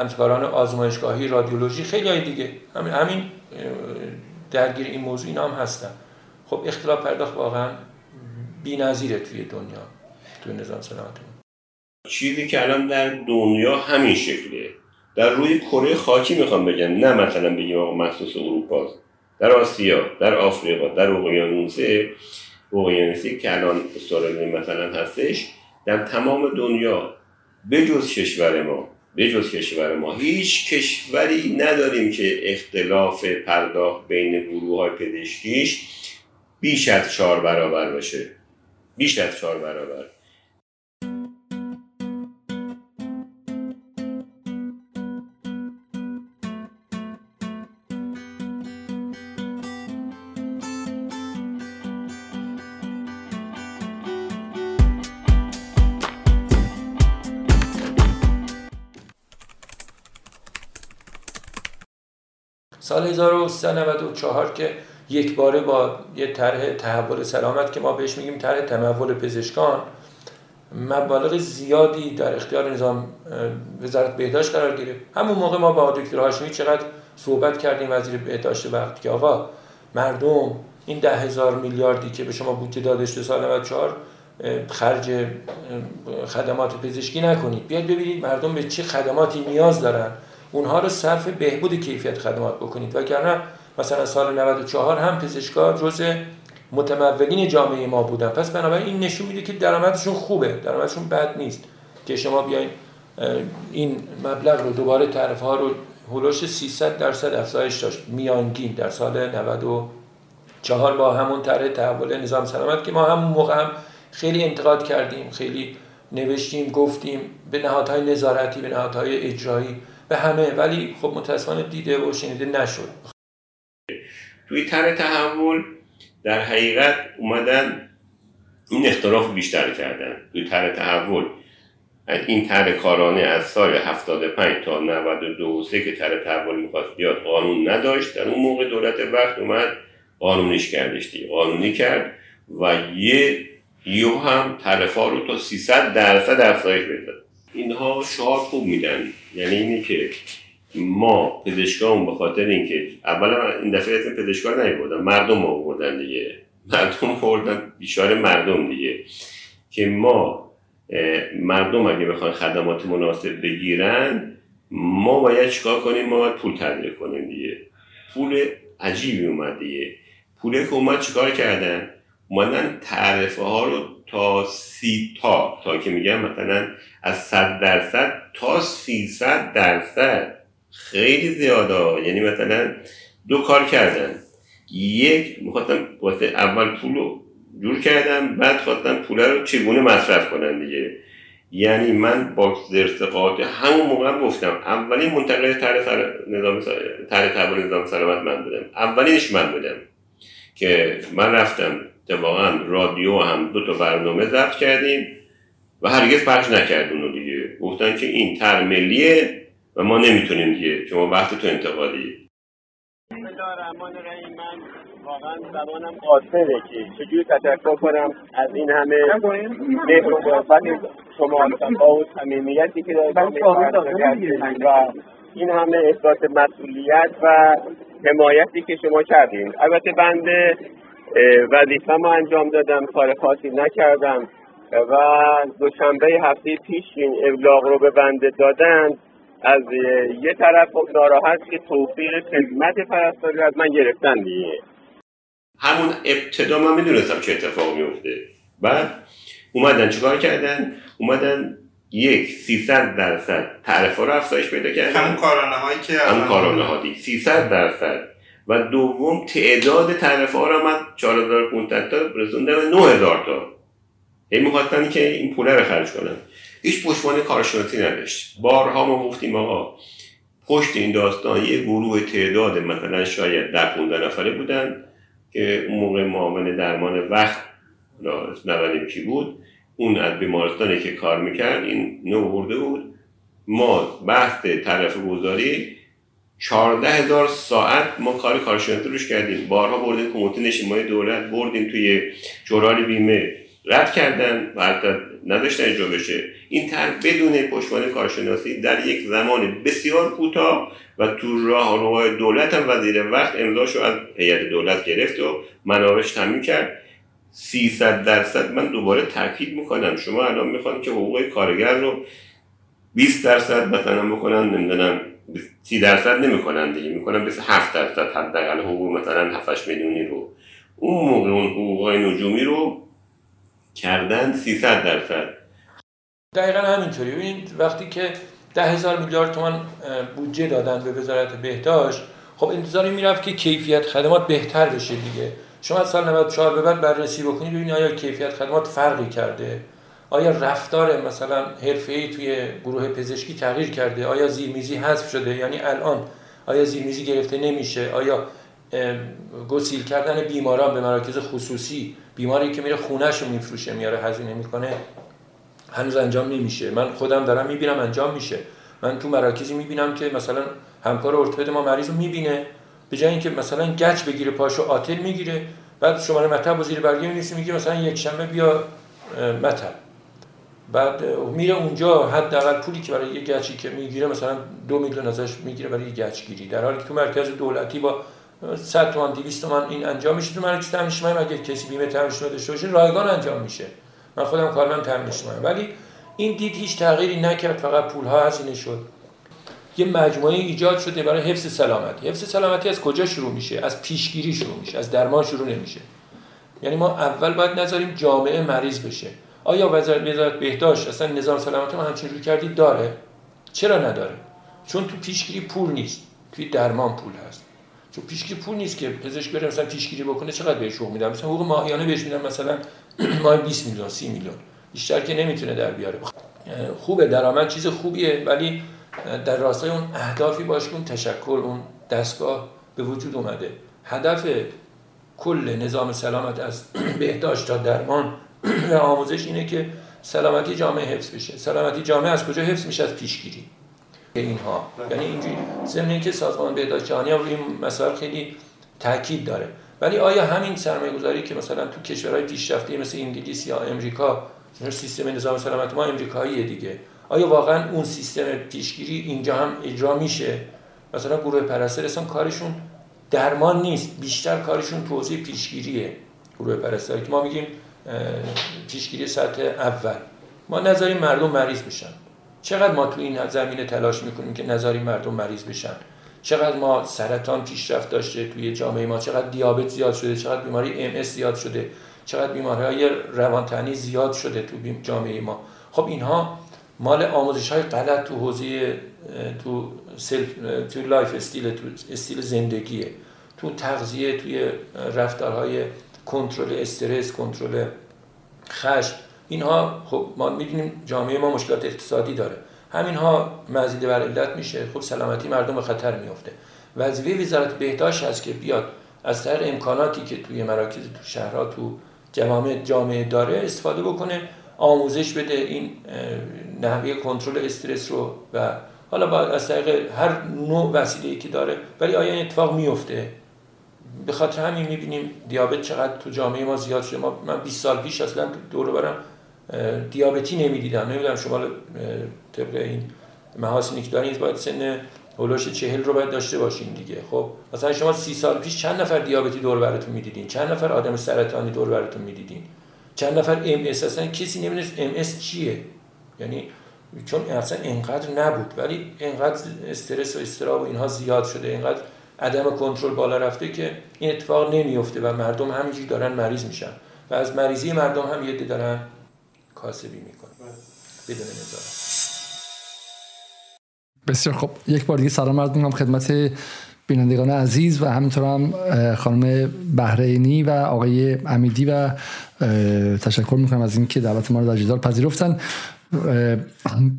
همکاران آزمایشگاهی رادیولوژی خیلی های دیگه. همین همین درگیر این موضوع اینا هم هستن. خب اختلاف پرداخت واقعا بی‌نظیره توی دنیا توی نظام سلامت چیزی که الان در دنیا همین شکلیه. در روی کره خاکی می‌خوام بگم. نه مثلا بگیم آقا مخصوص اروپا در آسیا در آفریقا در اقیانوسه. اقیانوسی که الان استرالیا مثلا هستش در تمام دنیا بجز کشور ما بجز کشور ما هیچ کشوری نداریم که اختلاف پرداخت بین گروه های پزشکیش بیش از چهار برابر باشه. بیش از چهار برابر. سال 1394 که یک باره با یه طرح تحول سلامت که ما بهش میگیم طرح تمول پزشکان مبالغ زیادی در اختیار نظام وزارت بهداشت قرار گرفت. همون موقع ما با دکتر هاشمی چقدر صحبت کردیم وزیر بهداشت وقت که آقا مردم این ده هزار میلیاردی که به شما بودجه دادش تو سال 94 خرج خدمات پزشکی نکنید. بیاید ببینید مردم به چه خدماتی نیاز دارن. اونها رو صرف بهبود کیفیت خدمات بکنید. وگرنه مثلا سال 94 هم پزشکا جزء متمولین جامعه ما بودن. پس بنابراین این نشون میده که درآمدشون خوبه. درآمدشون بد نیست. که شما بیاین این مبلغ رو دوباره تعرفه ها رو هلوش 300 درصد افزایش داشت. میانگین در سال 94 با همون طرح تحول نظام سلامت که ما همون موقع هم خیلی انتقاد کردیم خیلی نوشتیم گفتیم. به نهادهای نظارتی به نهادهای اجرایی به همه. ولی خب متاسفانه دیده و شنیده نشد. توی تر تحول در حقیقت اومدن این اختلاف بیشتر کردن. توی تر تحول این تر کارانه از سال 75 تا 92 سه که تر تحول می‌خواست بیاد قانون نداشت در اون موقع دولت وقت اومد قانونیش کردش دیگه. قانونی کرد و یه یو هم تعرفه رو تا 300 درصد افزایش بده اینها شعار خوب میدن. یعنی اینه که ما پزشکان به خاطر اینکه اولا این دفعه اسم پزشکان نیوردن مردم آوردن دیگه. مردم آوردن بیشار مردم دیگه. که ما مردم اگه بخوان خدمات مناسب بگیرن ما باید چیکار کنیم؟ ما باید پول تبدیل کنیم دیگه. پول عجیبی اومد دیگه. پوله که اومد چیکار کردن؟ اومدن تعرفه ها رو تا سی تا تا که میگم مثلا از صد درصد تا سیصد درصد خیلی زیاده. یعنی مثلا دو کار کردن یک می‌خواستم واسه اول پول رو جور کردم بعد خواستم پول رو چگونه مصرف کنن دیگه. یعنی من با زرسقاطی همون موقع گفتم اولین منتقل طرح نظام طرح نظام سلامت من بودم. اولینش من بودم که من رفتم اتفاقا رادیو هم دو تا برنامه ضبط کردیم و هرگز پخش نکرد اونو دیگه. گفتن که این تر ملیه و ما نمی‌تونیم دیگه. شما وقت تو انتقادی. الرحمن الرحیم من واقعا زمانم قاصره که چجوری تشکر کنم از این همه مهر و محبت شما با اون صمیمیتی که دارید و این همه احساس مسئولیت و حمایتی که شما کردین. البته بنده وظیفه ما انجام دادم کار خاصی نکردم. و دوشنبه هفته پیش این ابلاغ رو به بنده دادن. از یه طرف خب ناراحت که توفیق خدمت پرستاری از من گرفتن دیگه. همون ابتدا من می‌دونستم چه اتفاق میفته بعد اومدن چیکار کردن؟ اومدن یک 300 درصد تعرفه رو افزایش پیدا کردن. همون کارانه هایی که هم کارانه ها 300 درصد. و دوم تعداد تعرفه ها رو من 4500 تا رسوندم به 9000 تا. این می‌خواستن که این پوله رو خرج کنن. هیچ پشتوانه کارشناسی نداشت. بارها ما گفتیم آقا پشت این داستان یه گروه تعداد مثلا شاید ده 15 نفره بودن که اون موقع معاون درمان وقت نوالیم کی بود. اون از بیمارستانی که کار می‌کرد این نو برده بود. ما بحث طرف گذاری چهارده هزار ساعت ما کار کارشناسی روش کردیم. بارها بردیم کمیته نشیمای دولت بردیم توی جورال بیمه. رد کردن و حتی نداشتن اجرا بشه. این طرح بدون پشتوانه کارشناسی در یک زمان بسیار کوتاه و تو راه روهای دولت هم وزیر وقت امضاشو از هیئت دولت گرفت و منابعش تامین کرد. 300 درصد. من دوباره تاکید می‌کنم. شما الان می‌خوان که حقوق کارگر رو 20 درصد مثلا بکنن نمی‌دونم 30 درصد نمی‌کنن دیگه. می‌کنن 27 درصد حداقل حقوق مثلا 7 میلیونی رو. اون موقع اون حقوق نجومی رو کردن 300 درصد. دقیقا همینطوری. ببینید وقتی که ده هزار میلیارد تومان بودجه دادن به وزارت بهداشت خب انتظاری می‌رفت که کیفیت خدمات بهتر بشه دیگه. شما از سال 94 به بعد بررسی بکنید ببینید آیا کیفیت خدمات فرقی کرده؟ آیا رفتار مثلا حرفه‌ای توی گروه پزشکی تغییر کرده؟ آیا زیرمیزی حذف شده؟ یعنی الان آیا زیرمیزی گرفته نمیشه؟ آیا گسیل کردن بیماران به مراکز خصوصی بیماری که میره خونهش رو میفروشه میاره هزینه می‌کنه هنوز انجام نمیشه. من خودم دارم می‌بینم انجام میشه. من تو مراکزی می‌بینم که مثلا همکار ارتوپد ما مریض رو می‌بینه. به جای اینکه مثلا گچ بگیره پاشو آتل می‌گیره. بعد شماره مطب و زیر برگه میگه مثلا یک شنبه بیا مطب. بعد میره اونجا حداقل پولی که برای یه گچی که می‌گیره مثلا دو میلیون ازش می‌گیره برای یه گچ گیری در حالی که تو مرکز دولتی با 100 تومن 200 تومن این انجام میشه. تو مرکز تامین اجتماعی مگه کسی بیمه تامین اجتماعی داشته باشه رایگان انجام میشه. من خودم کارمند تامین اجتماعی ولی این دید هیچ تغییری نکرد فقط پول ها هزینه شد. یه مجموعه ایجاد شده برای حفظ سلامتی. حفظ سلامتی از کجا شروع میشه؟ از پیشگیری شروع میشه. از درمان شروع نمیشه. یعنی ما اول باید نذاریم جامعه مریض بشه. آیا وزارت وزارت بهداشت اصلا نظام سلامتی ما همچین روی کردی؟ داره. چرا نداره؟ چون تو پیشگیری پول نیست. توی درمان پول هست. چون پیشگیری پول نیست که پزشک بره مثلا پیشگیری بکنه چقدر بهش حقوق میدن؟ مثلا حقوق ماهیانه بهش میدن مثلا ماه 20 میلیون 30 میلیون. بیشتر که نمی‌تونه در بیاره. خوبه درآمد چیز خوبیه ولی در راستای اون اهدافی باشه اون تشکر اون دستگاه به وجود اومده. هدف کل نظام سلامت از بهداشت تا درمان و آموزش اینه که سلامتی جامعه حفظ بشه. سلامتی جامعه از کجا حفظ میشه؟ از پیشگیری. اینها. یعنی اینجوری. ضمن اینکه سازمان بهداشت جهانی هم این مسائل خیلی تاکید داره. ولی آیا همین سرمایه گذاری که مثلا تو کشورهای پیشرفته مثل انگلیس یا امریکا سیستم نظام سلامت ما امریکاییه دیگه. آیا واقعا اون سیستم پیشگیری اینجا هم اجرا میشه؟ مثلا گروه پرستار کارشون درمان نیست. بیشتر کارشون توضیح پیشگیریه. گروه پرستاری که ما میگیم پیشگیری سطح اول. ما نظریم مردم مریض بشن چقدر ما تو این زمینه تلاش می‌کنیم که نظری مردم مریض بشن؟ چقدر ما سرطان پیشرفت داشته توی جامعه ما؟ چقدر دیابت زیاد شده؟ چقدر بیماری ام اس زیاد شده؟ چقدر بیماری های روانتنی زیاد شده تو جامعه ما؟ خب اینها مال آموزش های غلط تو حوزه تو self تو lifestyle تو استیل زندگیه. تو تغذیه توی رفتارهای کنترل استرس کنترل خشم اینها خب ما می‌دونیم جامعه ما مشکلات اقتصادی داره. همینها مزید بر علت میشه. خب سلامتی مردم به خطر میفته وظیفه وزارت بهداشت هست که بیاد از طریق امکاناتی که توی مراکز تو شهرها تو جامعه جامعه داره استفاده بکنه آموزش بده. این نحوه کنترل استرس رو و حالا با از طریق هر نوع وسیله که داره ولی آیا این اتفاق میفته به خاطر همین می‌بینیم دیابت چقدر تو جامعه ما زیاد شده. ما من 20 سال پیش اصلا دور برم دیابتی نمی‌دیدم. نمی‌دونم شما طبق این محاسنی که دارین باید سن حول و حوش چهل رو باید داشته باشین دیگه. خب مثلا شما سی سال پیش چند نفر دیابتی دور و برتون می‌دیدین؟ چند نفر آدم سرطانی دور و برتون می‌دیدین؟ چند نفر ام اس؟ اصلا کسی نمی‌دونست ام اس چیه. یعنی چون اصلا انقدر نبود ولی انقدر استرس و اضطراب و اینها زیاد شده انقدر عدم کنترل بالا رفته که این اتفاق نمیفته و مردم همینجوری دارن مریض میشن. و از مریضی مردم هم یه دارن کاسبی می‌کنن. بدون نظارت. بسیار خب یک بار دیگه سلام عرض می‌کنم خدمت بینندگان عزیز و همینطور هم خانم بهرینی و آقای امیدی و تشکر می‌کنم از اینکه دعوت ما رو در جدال پذیرفتن.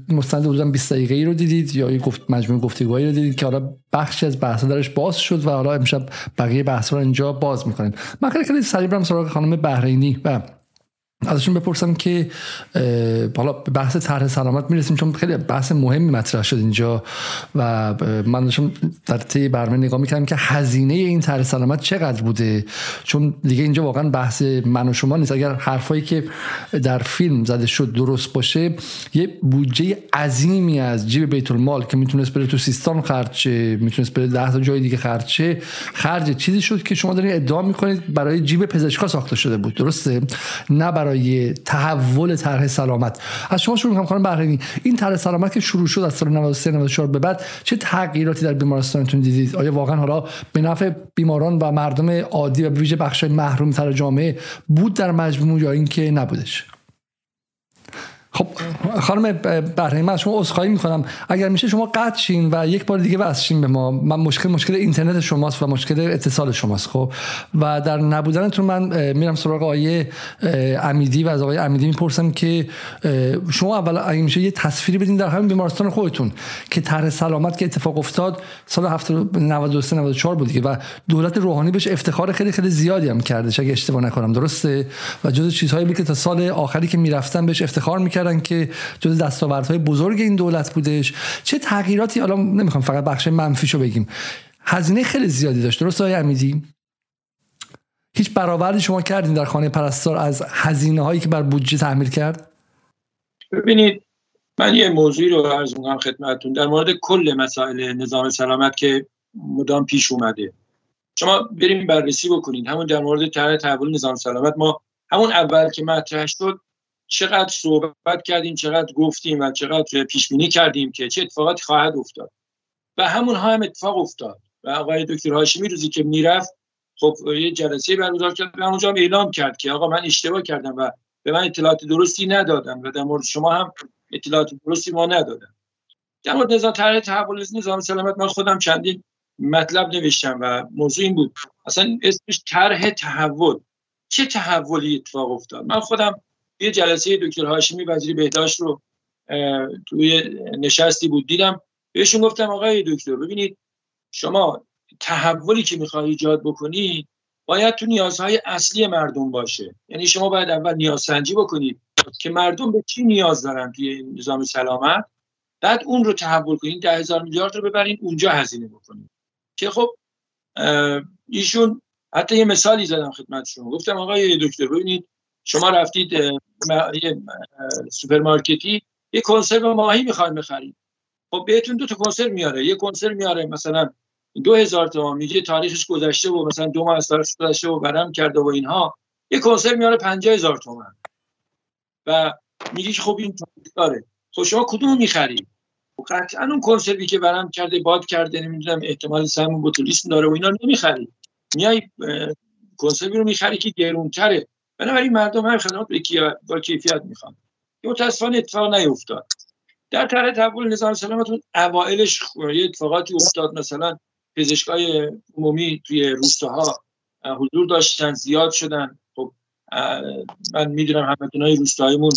مستند حدودا 20 دقیقه ای رو دیدید یا یه گفت مجموعه گفتگوهایی رو دیدید که حالا بخشی از بحث درش باز شد و حالا امشب بقیه بحث رو اینجا باز می‌کنیم. من خیلی خیلی سریع برم سراغ خانم بهرینی و ازشون بپرسم که حالا به بحث طرح سلامت می‌رسیم چون خیلی بحث مهمی مطرح شد اینجا و من داشتم در طی برنامه نگاه می‌کردم که هزینه این طرح سلامت چقدر بوده؟ چون دیگه اینجا واقعا بحث من و شما نیست. اگر حرفایی که در فیلم زده شد درست باشه یه بودجه عظیمی از جیب بیت المال که می‌تونست بره تو سیستان خرج می‌تونست بره ده تا جای دیگه خرچه خرج چیزی شد که شما دارین ادعا می‌کنید برای جیب پزشکا ساخته شده بود. درسته؟ نه برای تحول طرح سلامت. از شما شروع می‌کنم خانم این طرح سلامت که شروع شد از سال 93 94 به بعد چه تغییراتی در بیمارستانتون دیدید؟ آیا واقعا حالا به نفع بیماران و مردم عادی و ویژه بخش‌های محروم تر جامعه بود در مجموع یا اینکه نبودش؟ خب خانم بهرهی من شما عذرخواهی می‌کنم. اگر میشه شما قطع شین و یک بار دیگه وصل به ما. من مشکل مشکل اینترنت شماست و مشکل اتصال شماست خب. و در نبودنتون من میرم سراغ آقای امیدی و از آقای امیدی می‌پرسم که شما اول اگه میشه یه تصویری بدین در همین بیمارستان خودتون که طرح سلامت که اتفاق افتاد سال 93 94 بود دیگه و دولت روحانی بهش افتخار خیلی خیلی زیادی هم کرده اگه اشتباه نکنم. درسته؟ و جز چیزهایی بود که تا سال آخری که می‌رفتن بهش افتخار می‌کرد که جز دستاوردهای بزرگ این دولت بودش. چه تغییراتی حالا نمی‌خوام فقط بخش منفیشو بگیم. هزینه خیلی زیادی داشت درست آقای امیدی؟ هیچ برآوردی شما کردین در خانه پرستار از هزینه هایی که بر بودجه تحمیل کرد؟ ببینید من یه موضوعی رو عرض می‌کنم خدمتتون. در مورد کل مسائل نظام سلامت که مدام پیش اومده. شما بریم بررسی بکنید همون در مورد طرح تحول نظام سلامت ما همون اول که مطرح شد چقدر صحبت کردیم چقدر گفتیم و چقدر پیش بینی کردیم که چه اتفاقاتی خواهد افتاد. و همون ها هم اتفاق افتاد. و آقای دکتر هاشمی روزی که می‌رفت خب یه جلسه برگزار کرد و اونجا اعلام کرد که آقا من اشتباه کردم و به من اطلاعات درستی ندادم و در مورد شما هم اطلاعات درستی ما ندادم در مورد نظام طرح تحول نظام سلامت من خودم چندین مطلب نوشتم و موضوع این بود. اصلا اسمش طرح تحول. چه تحولی اتفاق افتاد؟ من خودم یه جلسه دکتر هاشمی وزیر بهداشت رو توی نشستی بود دیدم بهشون گفتم آقای دکتر ببینید شما تحولی که می‌خوای ایجاد بکنید باید تو نیازهای اصلی مردم باشه. یعنی شما باید اول نیازسنجی بکنید که مردم به چی نیاز دارن توی نظام سلامت بعد اون رو تحول کنید ده هزار میلیارد رو ببرین اونجا هزینه بکنید که خب ایشون حتی یه مثالی زدم خدمت شما. گفتم آقای دکتر ببینید شما رفتید سوپرمارکتی یه کنسرو ماهی می‌خواین بخرید خب بهتون دو تا کنسرو میاره. یه کنسرو میاره مثلا دو هزار تومان میگه تاریخش گذشته و مثلا دو ماه از تاریخش گذشته و ورم کرده و اینها. یه کنسرو میاره پنجاه هزار تومان و میگه که خب این تاریخ داره. خب شما کدوم می‌خرید؟ خب قطعا اون کنسروی که برم کرده باد کرده نمی‌دونم احتمال سم بوتولیسم داره و اینا نمی‌خری میای کنسروی رو می‌خری که گرونتره. بنابراین مردم هم خدمات با کیفیت می‌خوان. متاسفانه اتفاق نیفتاد. در طرح تحول نظام سلامت اون اوائلش یه اتفاقاتی افتاد. مثلا پزشکای عمومی توی روستاها حضور داشتن زیاد شدن. خب من می‌دونم همتونای روستاییمون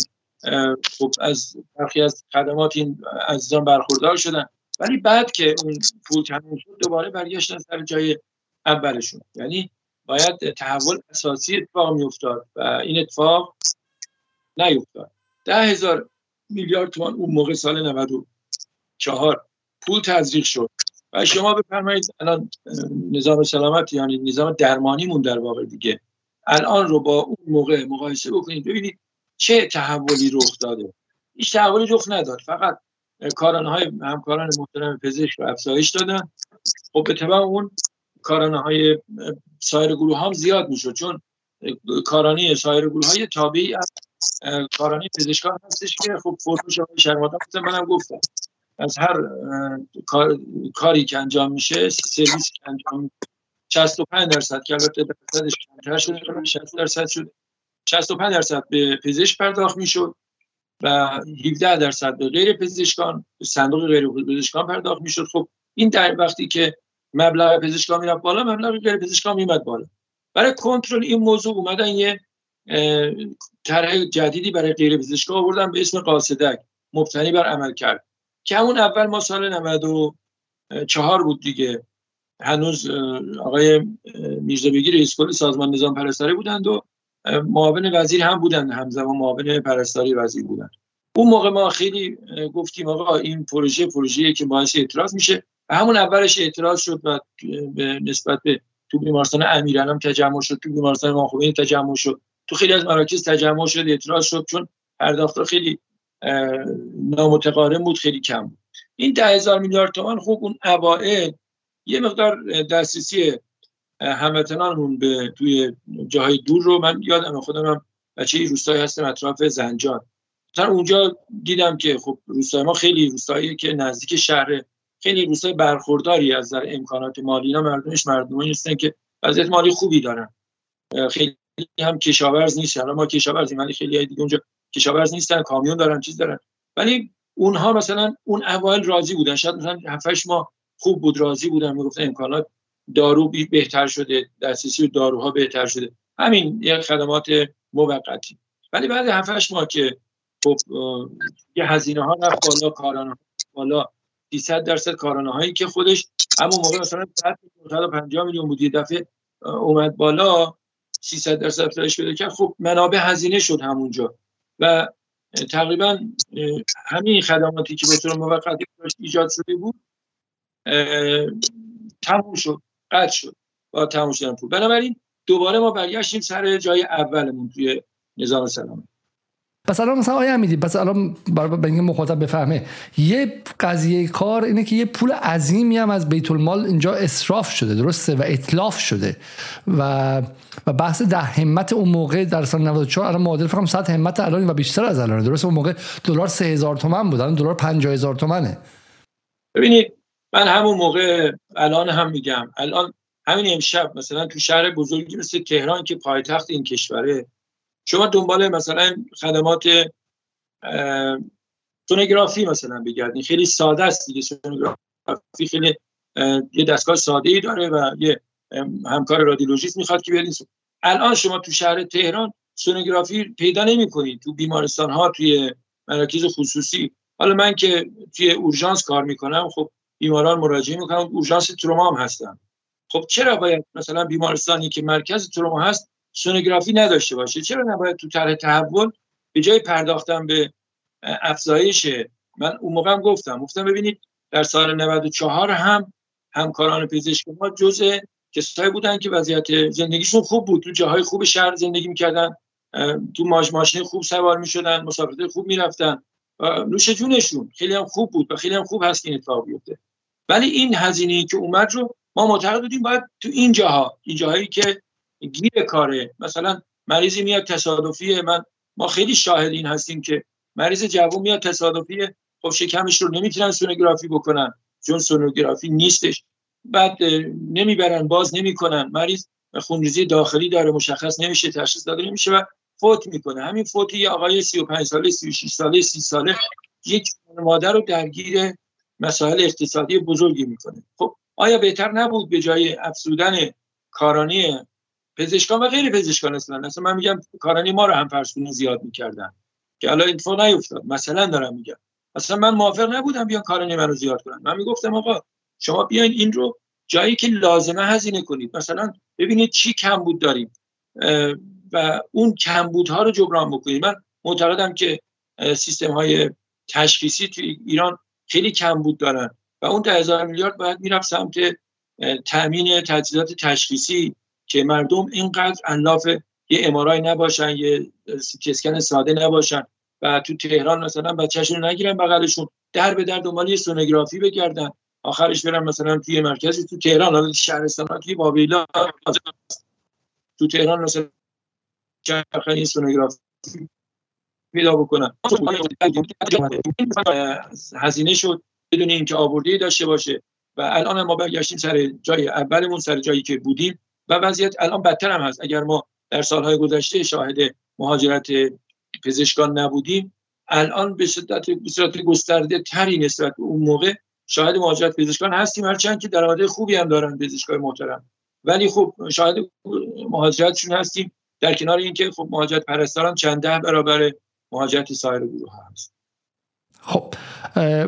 خب از برخی از خدمات این عزیزان برخوردار شدن. ولی بعد که اون پول تموم شد دوباره برگشتن سر جای اولشون. یعنی باید تحول اساسی اتفاق میافتاد و این اتفاق نیفتاد. ده هزار میلیارد تومان اون موقع سال 94 پول تزریق شد. و شما بفرمایید الان نظام سلامت یعنی نظام درمانیمون در واقع دیگه. الان رو با اون موقع مقایسه بکنید ببینید چه تحولی رخ داده. هیچ تحولی رخ نداد. فقط کارانه های همکاران محترم پزشک رو افزایش دادن. خب به طبع اون کارانه های سایر گروه هم زیاد می‌شد چون کارانی سایر گروه های تابعی از کارانی پزشکان هستش که خب فروش های شرمادان منم گفتم. از هر کاری که انجام میشه سرویس که انجام 65 درصد که البته درصدش کمتر شده 60 درصد شده. 65 درصد به پزشک پرداخت می‌شد و 17 درصد به غیر پزشکان صندوق غیر پزشکان پرداخت می‌شد. خب این در وقتی که مبلغ پزشکان می‌رفت بالا مبلغ غیر پزشکان میمد بالا. برای کنترل این موضوع اومدن یه طرح جدیدی برای غیر پزشکان آوردن به اسم قاصدک. مبتنی بر عمل کرد. که همون اول ما سال 94 بود دیگه. هنوز آقای میرزا بگیر رئیس کل سازمان نظام پرستاری بودند و معاون وزیر هم بودند. همزمان معاون پرستاری وزیر بودند. اون موقع ما خیلی گفتیم آقا این پروژه پروژه‌ای که باعث اعتراض میشه. همون اولش اعتراض شد و به نسبت به تو بیمارستان امیران تجمع شد تو بیمارستان امام تجمع شد تو خیلی از مراکز تجمع شد اعتراض شد چون پرداخت خیلی نامتقارن بود خیلی کم بود. این ده هزار میلیارد تومان خوب اون اوائل یه مقدار دسترسی هموطنانمون به توی جاهای دور رو من یادم خودم هم بچه روستایی هستم اطراف زنجان. مثلا اونجا دیدم که خب روستای ما خیلی روستایی که نزدیک شهر خیلی روستای برخورداری از در امکانات مالی. اینا مردمش مردمایی هستن که وضعیت مالی خوبی دارن. خیلی هم کشاورز نیستن. ما کشاورزیم ولی خیلی دیگه اونجا کشاورز نیستن کامیون دارن چیز دارن. ولی اونها مثلا اون اوایل راضی بودن. شاید مثلا 7 ماه خوب بود راضی بودن. می‌گفتن امکانات دارو بهتر شده دسترسی داروها بهتر شده. همین یک خدمات موقتی. ولی بعد 7 ماه که خب یه هزینه ها رفت بالا کارانه بالا. 300 درصد کارانه هایی که خودش همون موقع مثلا 150 میلیون بود. یه دفعه اومد بالا 300 درصد افزایش پیدا کرد. خب منابع هزینه شد همونجا. و تقریبا همین خدماتی که به طور موقتی ایجاد شده بود تموم شد قطع شد با تموم شدن پول. بنابراین دوباره ما برگشتیم سر جای اولمون توی نظام سلامت پس الان مثلا آیا امیدی پس الان برای اینکه مخاطب بفهمه یه قضیه کار اینه که یه پول عظیمی هم از بیت المال اینجا اصراف شده درسته؟ و اطلاف شده. و و بحث ده همت اون موقع در سال 94 الان معادل فکر 100 همت الان و بیشتر از الان درسته؟ اون موقع دلار 3000 تومان بود الان دلار 50000 تومانه ببینید من همون موقع الان هم میگم الان همین امشب مثلا تو شهر بزرگی مثل تهران که پایتخت این کشوره شما دنبال مثلا خدمات سونوگرافی مثلا بگردین. خیلی ساده است دیگه. سونوگرافی خیلی یه دستگاه ساده ای داره و یه همکار رادیولوژیست می‌خواد که بیارین الان شما تو شهر تهران سونوگرافی پیدا نمی‌کنید تو بیمارستان ها توی مراکز خصوصی. حالا من که توی اورژانس کار می‌کنم خب بیماران مراجعه می‌کنم. اورژانس تروما هم هستم خب چرا باید مثلا بیمارستانی که مرکز تروما هست سونوگرافی نداشته باشه. چرا نباید تو طرح تحول به جای پرداختن به افزایش؟ من اون موقع گفتم. گفتم ببینید در سال 94 هم همکاران پزشک ما جزء کسایی بودن که وضعیت زندگیشون خوب بود. تو جاهای خوب شهر زندگی می‌کردن تو ماش ماشین خوب سوار می‌شدن مسافرت خوب می‌رفتن. نوش جونشون خیلی هم خوب بود و خیلی هم خوب هست این اتفاق بیفته. ولی این هزینه که اومد رو ما معتقد بودیم باید تو این جاها این جاهایی که گیر کاره. مثلا مریضی میاد تصادفیه من ما خیلی شاهد این هستیم که مریض جوون میاد تصادفیه خب شکمش رو نمی‌تونن سونوگرافی بکنن چون سونوگرافی نیستش. بعد نمی‌برن باز نمی‌کنن. مریض خونریزی داخلی داره مشخص نمیشه تشخیص داده نمیشه و فوت می‌کنه. همین فوتی یه آقای 35 ساله 36 ساله 30 ساله یک مادر رو درگیر مسائل اقتصادی بزرگی می‌کنه. خب آیا بهتر نبود به جای افزودن کارانی پزشکان و غیر پزشکان اصلا اصلا من میگم کارانی ما رو هم فرسونه زیاد می‌کردن. که الان اتفاق نیفتاد. مثلا دارم میگم. اصلا من موافق نبودم بیان کارانی من رو زیاد کنن. من می‌گفتم آقا شما بیاین این رو جایی که لازمه هزینه کنید. مثلا ببینید چی کم بود داریم و اون کمبودها رو جبران بکنید. من معتقدم که سیستم های تشخیصی توی ایران خیلی کم بود دارن. و اون ده هزار میلیارد باید می‌رفت سمت تامین تجهیزات تشخیصی که مردم اینقدر علاف یه ام‌آرآی نباشن یه سی‌تی‌اسکن ساده نباشن و تو تهران مثلا بچه‌شون نگیرن بغلشون در به در دنبال یه سونوگرافی بگردن. آخرش برن مثلا توی مرکزی تو تهران حالا شهرستان توی بابیلا تو تهران مثلا چرخه سونوگرافی پیدا بکنن. هزینه شد بدون اینکه آورده داشته باشه. و الان ما برگشتیم سر جای اولمون سر جایی که بودیم. و وضعیت الان بدتر هم هست. اگر ما در سالهای گذشته شاهد مهاجرت پزشکان نبودیم الان به صورت به صورت گسترده تری نسبت به اون موقع شاهد مهاجرت پزشکان هستیم هرچند که درآمد خوبی هم دارن پزشکای محترم. ولی خب شاهد مهاجرتشون هستیم. در کنار اینکه خب مهاجرت پرستاران چند ده برابر مهاجرت سایر گروه هست. خب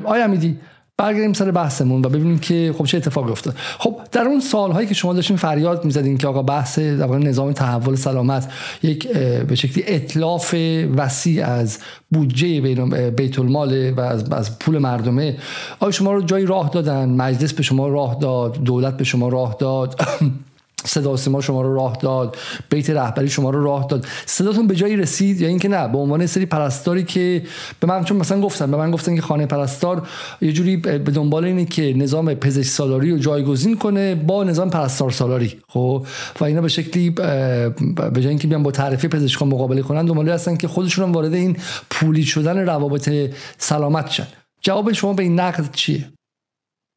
آیا میدی برگردیم سر بحثمون و ببینیم که خب چه اتفاقی افتاد. خب در اون سالهایی که شما داشتین فریاد می‌زدین که آقا بحث در نظام تحول سلامت یک به شکلی اطلاف وسیع از بودجه بیت المال و از, پول مردمه آیا شما رو جایی راه دادن؟ مجلس به شما راه داد؟ دولت به شما راه داد؟ صدا سیما شما رو راه داد بیت رهبری شما رو راه داد. صداتون به جایی رسید یا اینکه نه؟ به عنوان سری پرستاری که به من چون مثلا گفتن به من گفتن که خانه پرستار یه جوری به دنبال اینه که نظام پزشک سالاری رو جایگزین کنه با نظام پرستار سالاری. خب؟ و اینا به شکلی به جای اینکه بیان با تعرفه پزشکان مقابله کنن دنبال هستن که خودشون وارد این پولی شدن روابط سلامت شن. جواب شما به این نقد چیه؟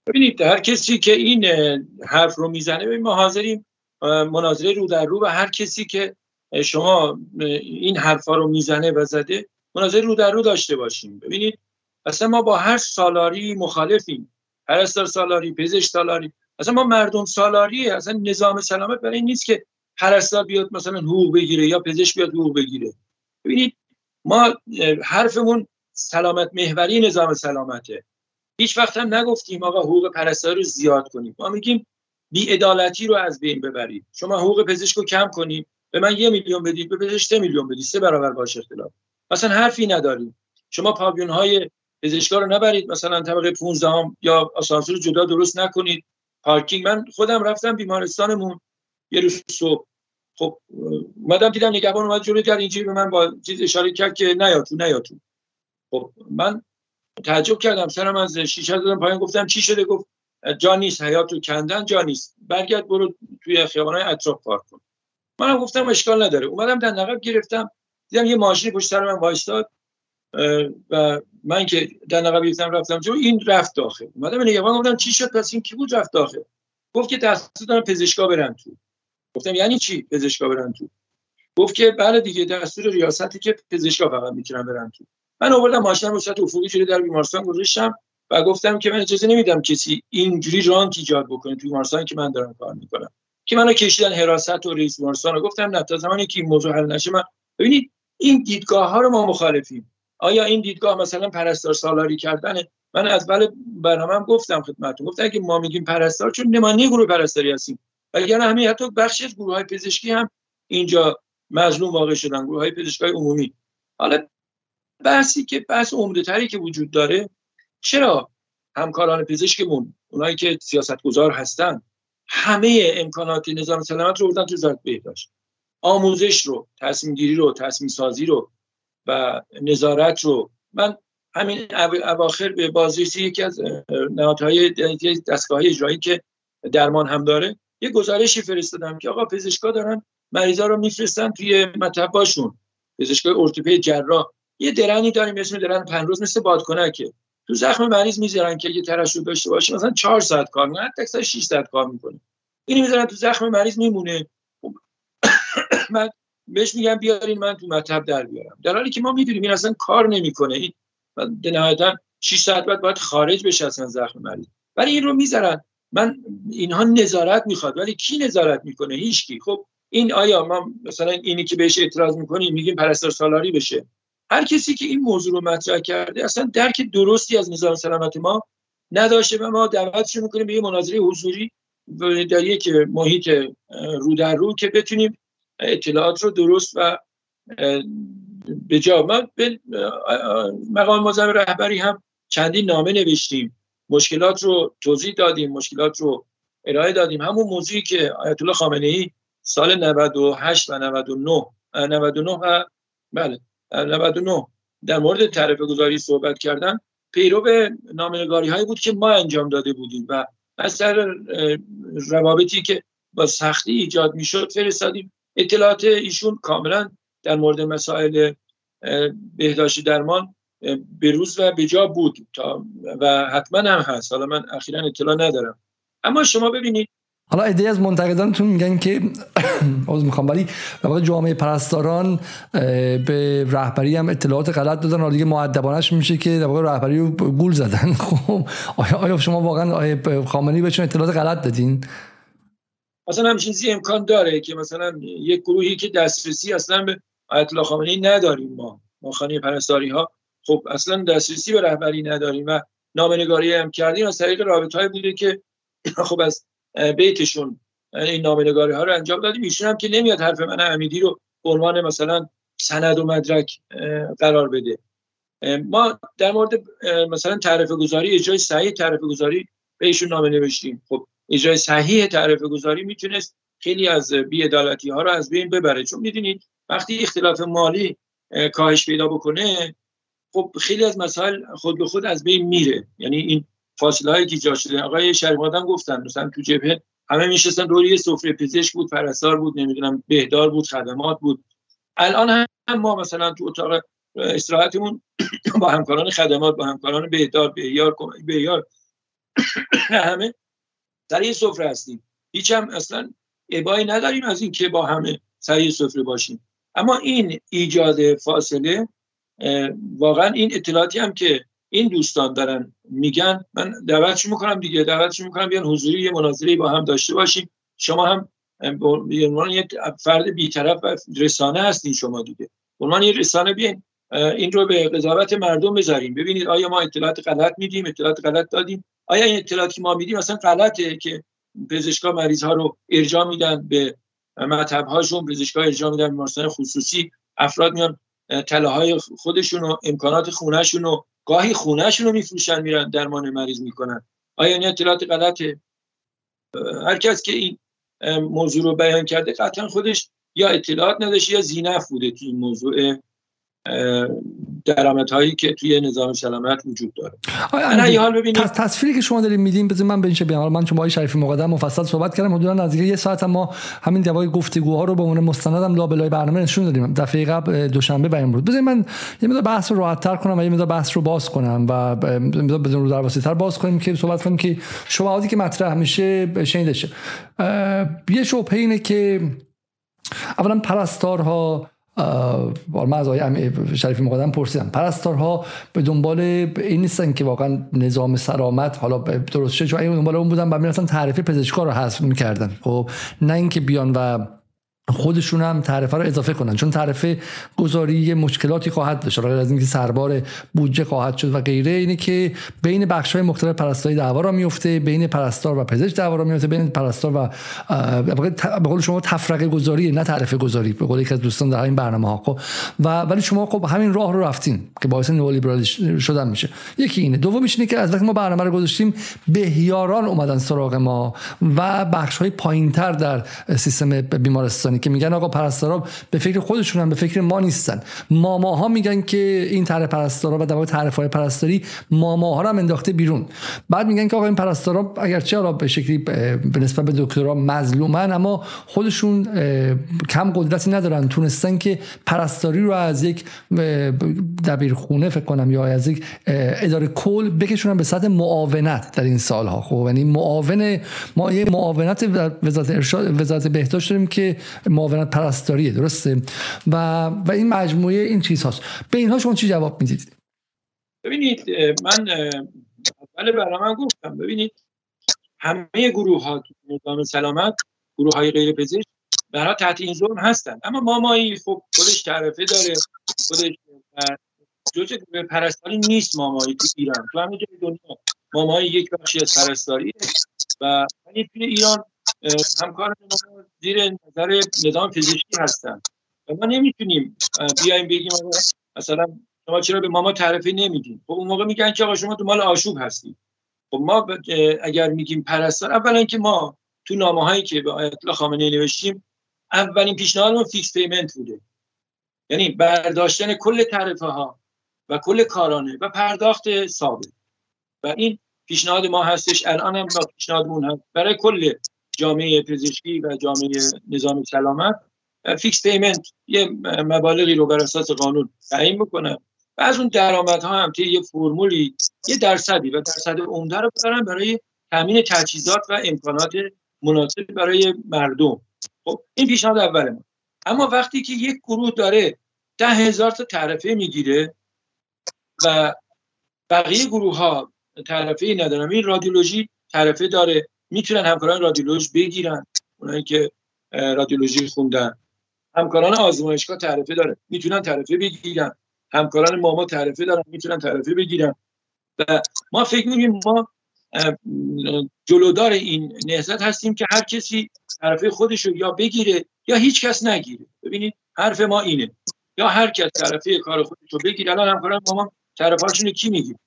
ببینید هر کسی که این حرف رو می‌زنه ما حاضریم مناظره رو در رو و هر کسی که شما این حرفا رو می‌زنه و زده مناظره رو در رو داشته باشیم. ببینید اصلا ما با هر سالاری مخالفیم. پرستار سالاری پزشک سالاری. اصلا ما مردم سالاری اصلا نظام سلامت برای نیست که پرستار بیاد مثلا حقوق بگیره یا پزشک بیاد حقوق بگیره. ببینید ما حرفمون سلامت محوری نظام سلامته. هیچ وقت هم نگفتیم آقا حقوق پرستار رو زیاد کنیم. ما میگیم بیعدالتی رو از بین ببرید. شما حقوق پزشک رو کم کنید. به من یه میلیون بدید به پزشک سه میلیون بدید. سه برابر باشه اختلاف. مثلا حرفی نداریم شما پاویون های پزشکا رو نبرید. مثلا طبقه 15 هم یا آسانسور جدا درست نکنید. پارکینگ. من خودم رفتم بیمارستانمون. یه روز صبح. خب اومدم دیدم نگهبان اومد جلوی در اینجوری به من با چیز اشاره کرد که نیا تو نیا تو. خب من تعجب کردم. سرم از شیشه دادم پایین. گفتم چی شده؟ گفت جا نیست حیات رو کندن جا نیست. برگرد برو توی خیابانای اطراف پارک کن. منم گفتم اشکال نداره. اومدم در نقب گرفتم. دیدم یه ماشین پشت سر من وایستاد و من که در نقب گرفتم رفتم جو این رفت داخل. اومدم نگهبان گفتم چی شد؟ پس این کی بود رفت داخل. گفت که دستور دارم پزشکا برن تو. گفتم یعنی چی پزشکا برن تو؟ گفت که بله دیگه دستور ریاستی که پزشکا فقط می‌تونن برن تو. من آوردم ماشین رو صورت افقی شده در بیمارستان گذاشتم. و گفتم که من اجازه نمیدم کسی اینجوری رانک ایجاد بکنه توی بیمارستانی که من دارم کار می‌کنم. که منو کشیدن حراست و رئیس بیمارستان رو گفتم نه تا زمانی که این موضوع حل نشه من ببینید این دیدگاه ها رو ما مخالفیم. آیا این دیدگاه مثلا پرستار سالاری کردنه؟ من از اول برنامه‌ام گفتم خدمتتون. گفتم که ما میگیم پرستار چون نمانی گروه پرستاری هستیم. اگر همین حتی بخشی از گروه های پزشکی هم اینجا مظلوم واقع شدن گروه های پزشکی عمومی. حالا بحثی که بحث عمده تری که وجود داره چرا همکاران پزشکمون اونایی که سیاستگزار هستن همه امکانات نظام سلامت رو بردن تو وزارت بهداشت. آموزش رو تصمیم گیری رو تصمیم سازی رو و نظارت رو. من همین اواخر به بازرسی یکی از نهادهای دستگاه اجرایی که درمان هم داره یه گزارشی فرستادم که آقا پزشکا دارن مریضا رو میفرستن توی مطباشون پزشکای ارتوپد جراح. یه درنی داریم اسم درن پنروز مثل بادکنکه. تو زخم مریض می‌ذارن که یه ترشح داشته باشه مثلا 4 ساعت کار می‌کنه حتی 6 ساعت کار می‌کنه. اینو می‌ذارن تو زخم مریض میمونه. من بهش میگم بیارین من تو مطب در بیارم. در حالی که ما می‌دونیم این اصلا کار نمی‌کنه. این نهایتا 6 ساعت بعد باید خارج بشه اصلا زخم مریض. ولی این رو می‌ذارن. من اینها نظارت می‌خواد ولی کی نظارت می‌کنه؟ هیچکی خب این آیا ما مثلا اینی که بهش اعتراض می‌کنیم میگیم پرستار سالاری بشه. هر کسی که این موضوع رو مطرح کرده اصلا درک درستی از نظام سلامت ما نداشته و ما دعوتش می‌کنیم به یه مناظره حضوری در یک محیط رو در رو که بتونیم اطلاعات رو درست و به جا من به مقام معظم رهبری هم چندین نامه نوشتیم. مشکلات رو توضیح دادیم مشکلات رو ارائه دادیم. همون موضوعی که آیت الله خامنه ای سال 98 و 99 99 و بله. 99 در مورد تعرفه گذاری صحبت کردن پیرو به نامنگاری هایی بود که ما انجام داده بودیم و از سر روابطی که با سختی ایجاد می‌شد فرستادیم. اطلاعات ایشون کاملا در مورد مسائل بهداشت درمان به روز و به جا بود تا و حتما هم هست. حالا من اخیرا اطلاع ندارم. اما شما ببینید حالا ایده از منتقدانتون میگن که عذر می‌خوام ولی واقع جامعه پرستاران به رهبری هم اطلاعات غلط دادن. حالا دیگه مؤدبانش میشه که در رهبری رو گول زدن. خب آیا شما واقعا آیا خامنه‌ای بهشون اطلاعات غلط دادین؟ مثلا همچین چیزی امکان داره که مثلا یک گروهی که دسترسی اصلا به آیت خامنه‌ای نداریم ما ما خانه پرستاری ها خب اصلا دسترسی به رهبری نداریم و نامنگاری هم کردیم. از طریق رابطه بوده که خب از بیتشون. این نامنگاری ها رو انجام دادیم. ایشون هم که نمیاد حرف من امیدی رو عنوان مثلا سند و مدرک قرار بده. ما در مورد مثلا تعرفه گذاری اجرای صحیح تعرفه گذاری به ایشون نامه نوشتیم. خب اجرای صحیح تعرفه گذاری می‌تونست خیلی از بی‌عدالتی ها رو از بین ببره. چون می‌دونید وقتی اختلاف مالی کاهش پیدا بکنه خب خیلی از مسائل خود به خود از بین میره. یعنی این فاصله هایی که جا شده. آقای شریف گفتن مثلا تو جبهه همه میشستن روی یه سفره پزشک بود پرستار بود نمی‌دونم بهدار بود خدمات بود. الان هم ما مثلا تو اتاق استراحتمون با همکاران خدمات با همکاران بهدار بهیار بهیار همه سر یه سفره هستیم. هیچ هم اصلا ابایی نداریم از این که با همه سر یه سفره باشیم. اما این ایجاد فاصله واقعا این اطلاعاتی هم که این دوستان دارن میگن من دعوتش می‌کنم دیگه دعوتش می‌کنم بیان حضوری یه مناظره با هم داشته باشیم. شما هم به عنوان یک فرد بیطرف و رسانه هستین شما دیگه. به عنوان یه رسانه بیاین این رو به قضاوت مردم بذاریم ببینید آیا ما اطلاعات غلط میدیم اطلاعات غلط دادیم؟ آیا این اطلاعاتی ما میدیم اصلا غلطه که پزشکا مریض ها رو ارجاع میدن به مطب هاشون پزشکا ارجاع میدن به خصوصی؟ افراد میان تله های خودشون و امکانات خونهشون و گاهی خونهشون رو میفروشن میرن درمان مریض می‌کنن. آیا این اطلاعات غلطه؟ هر کس که این موضوع رو بیان کرده قطعا خودش یا اطلاعات نداشته یا زینف بوده تو این موضوع. درامت هایی که توی نظام سلامت وجود داره. من حال ببینید تصویری که شما دارید میدین بذار من به این بیان من چون با شریفی مقدم مفصل صحبت کردم حدودا نزدیک یه ساعت ما همین دوای گفتگوها رو به عنوان مستندم لابلای برنامه نشون دادیم. دفعه قبل دوشنبه بیان بود. بذار من یه مقدار بحث رو راحت تر کنم و یه مقدار بحث رو باز کنم و مقدار بدون رو درواسی تر باز کنیم که صحبت کنیم که شبهاتی که مطرح میشه شنیده شه یه شبهه اینه که اولا پرستارها من از آقای شریفی مقدم پرسیدم. پرستارها به دنبال این نیستن که واقعا نظام سلامت حالا درست شد چون دنبال اون بودن و می‌رفتن تعریف پزشکا رو حذف می‌کردن. خب نه اینکه بیان و خودشون هم تعرفه رو اضافه کنن. چون تعرفه گذاری مشکلاتی خواهد داشت. غیر از اینکه سربار بودجه خواهد شد و غیره اینه که بین بخش های مختلف پرستاری دعوا را میفته بین پرستار و پزشک دعوا را میفته بین پرستار و به قول شما تفرقه گذاری نه تعرفه گذاری به قول یکی از دوستان در این برنامه ها. خب و ولی شما خب همین راه رو رفتین که باعث نئولیبرال شدن میشه. یکی اینه. دوم اینه که از وقتی ما برنامه رو گذاشتیم بهیاران اومدن سراغ ما و بخش های پایینتر در سیستم بیمارستانی که میگن آقا پرستارا به فکر خودشون هم به فکر ما نیستن. ماماها میگن که این طرح پرستارا و در طرح های پرستاری ماماها رو هم انداخته بیرون. بعد میگن که آقا این پرستارا اگرچه حالا به شکلی به نسبت به دکترا مظلومن اما خودشون کم قدرتی ندارن. تونستن که پرستاری رو از یک دبیرخونه فکر کنم یا از یک اداره کل بکشونن به سطح معاونت در این سالها. خب یعنی معاون ما یه معاونت وزارت ارشاد وزارت بهداشت داریم که معاونت پرستاریه درسته؟ و و این مجموعه این چیز هاست به اینها شما چی جواب می‌دید؟ ببینید من اول برنامه گفتم. ببینید همه گروه ها نظام سلامت گروه های غیر پزشک برای تحت این ظلم هستن. اما مامایی خب خودش تعرفه داره خودش جزء پرستاری نیست مامایی تو ایران. تو همه جای دنیا مامایی یک بخشی از پرستاری و توی ایران همکار ما زیر نظر نظام پزشکی هستن. و ما نمی‌تونیم بیایم بگیم مثلا شما چرا به ماما تعرفه نمیدین خب اون موقع میگن که آقا شما تو عامل آشوب هستید خب ما اگر میگیم پرستار اولا که ما تو نامه هایی که به آیت الله خامنه‌ای نوشتیم اولین پیشنهادمون fixed payment بوده. یعنی برداشتن کل تعرفه ها و کل کارانه و پرداخت ثابت. و این پیشنهاد ما هستش الان هم پیشنهادمون هست. برای کل جامعه پزشکی و جامعه نظام سلامت fixed payment یه مبالغی رو بر اساس قانون تعیین بکنه. و از اون درآمدها هم طی یه فرمولی یه درصدی و درصد عمده رو بذارن برای تامین تجهیزات و امکانات مناسب برای مردم. خب این پیشنهاد اول ما. اما وقتی که یک گروه داره ده هزار تا تعرفه می‌گیره و بقیه گروه ها تعرفه ندارن این رادیولوژی تعرفه داره. می‌تونن همکاران رادیولوژ بگیرن اونایی که رادیولوژی خوندن همکاران آزمایشگاه تعرفه داره. می‌تونن تعرفه بگیرن. همکاران ماما تعرفه دارن می‌تونن تعرفه بگیرن. و ما فکر می‌کنیم ما جلودار این نهضت هستیم که هر کسی تعرفه خودش رو یا بگیره یا هیچ کس نگیره. ببینید حرف ما اینه. یا هر کس تعرفه کار خودش رو بگیره. الان همکاران ماما تعرفه‌هاشون کی می‌گیره؟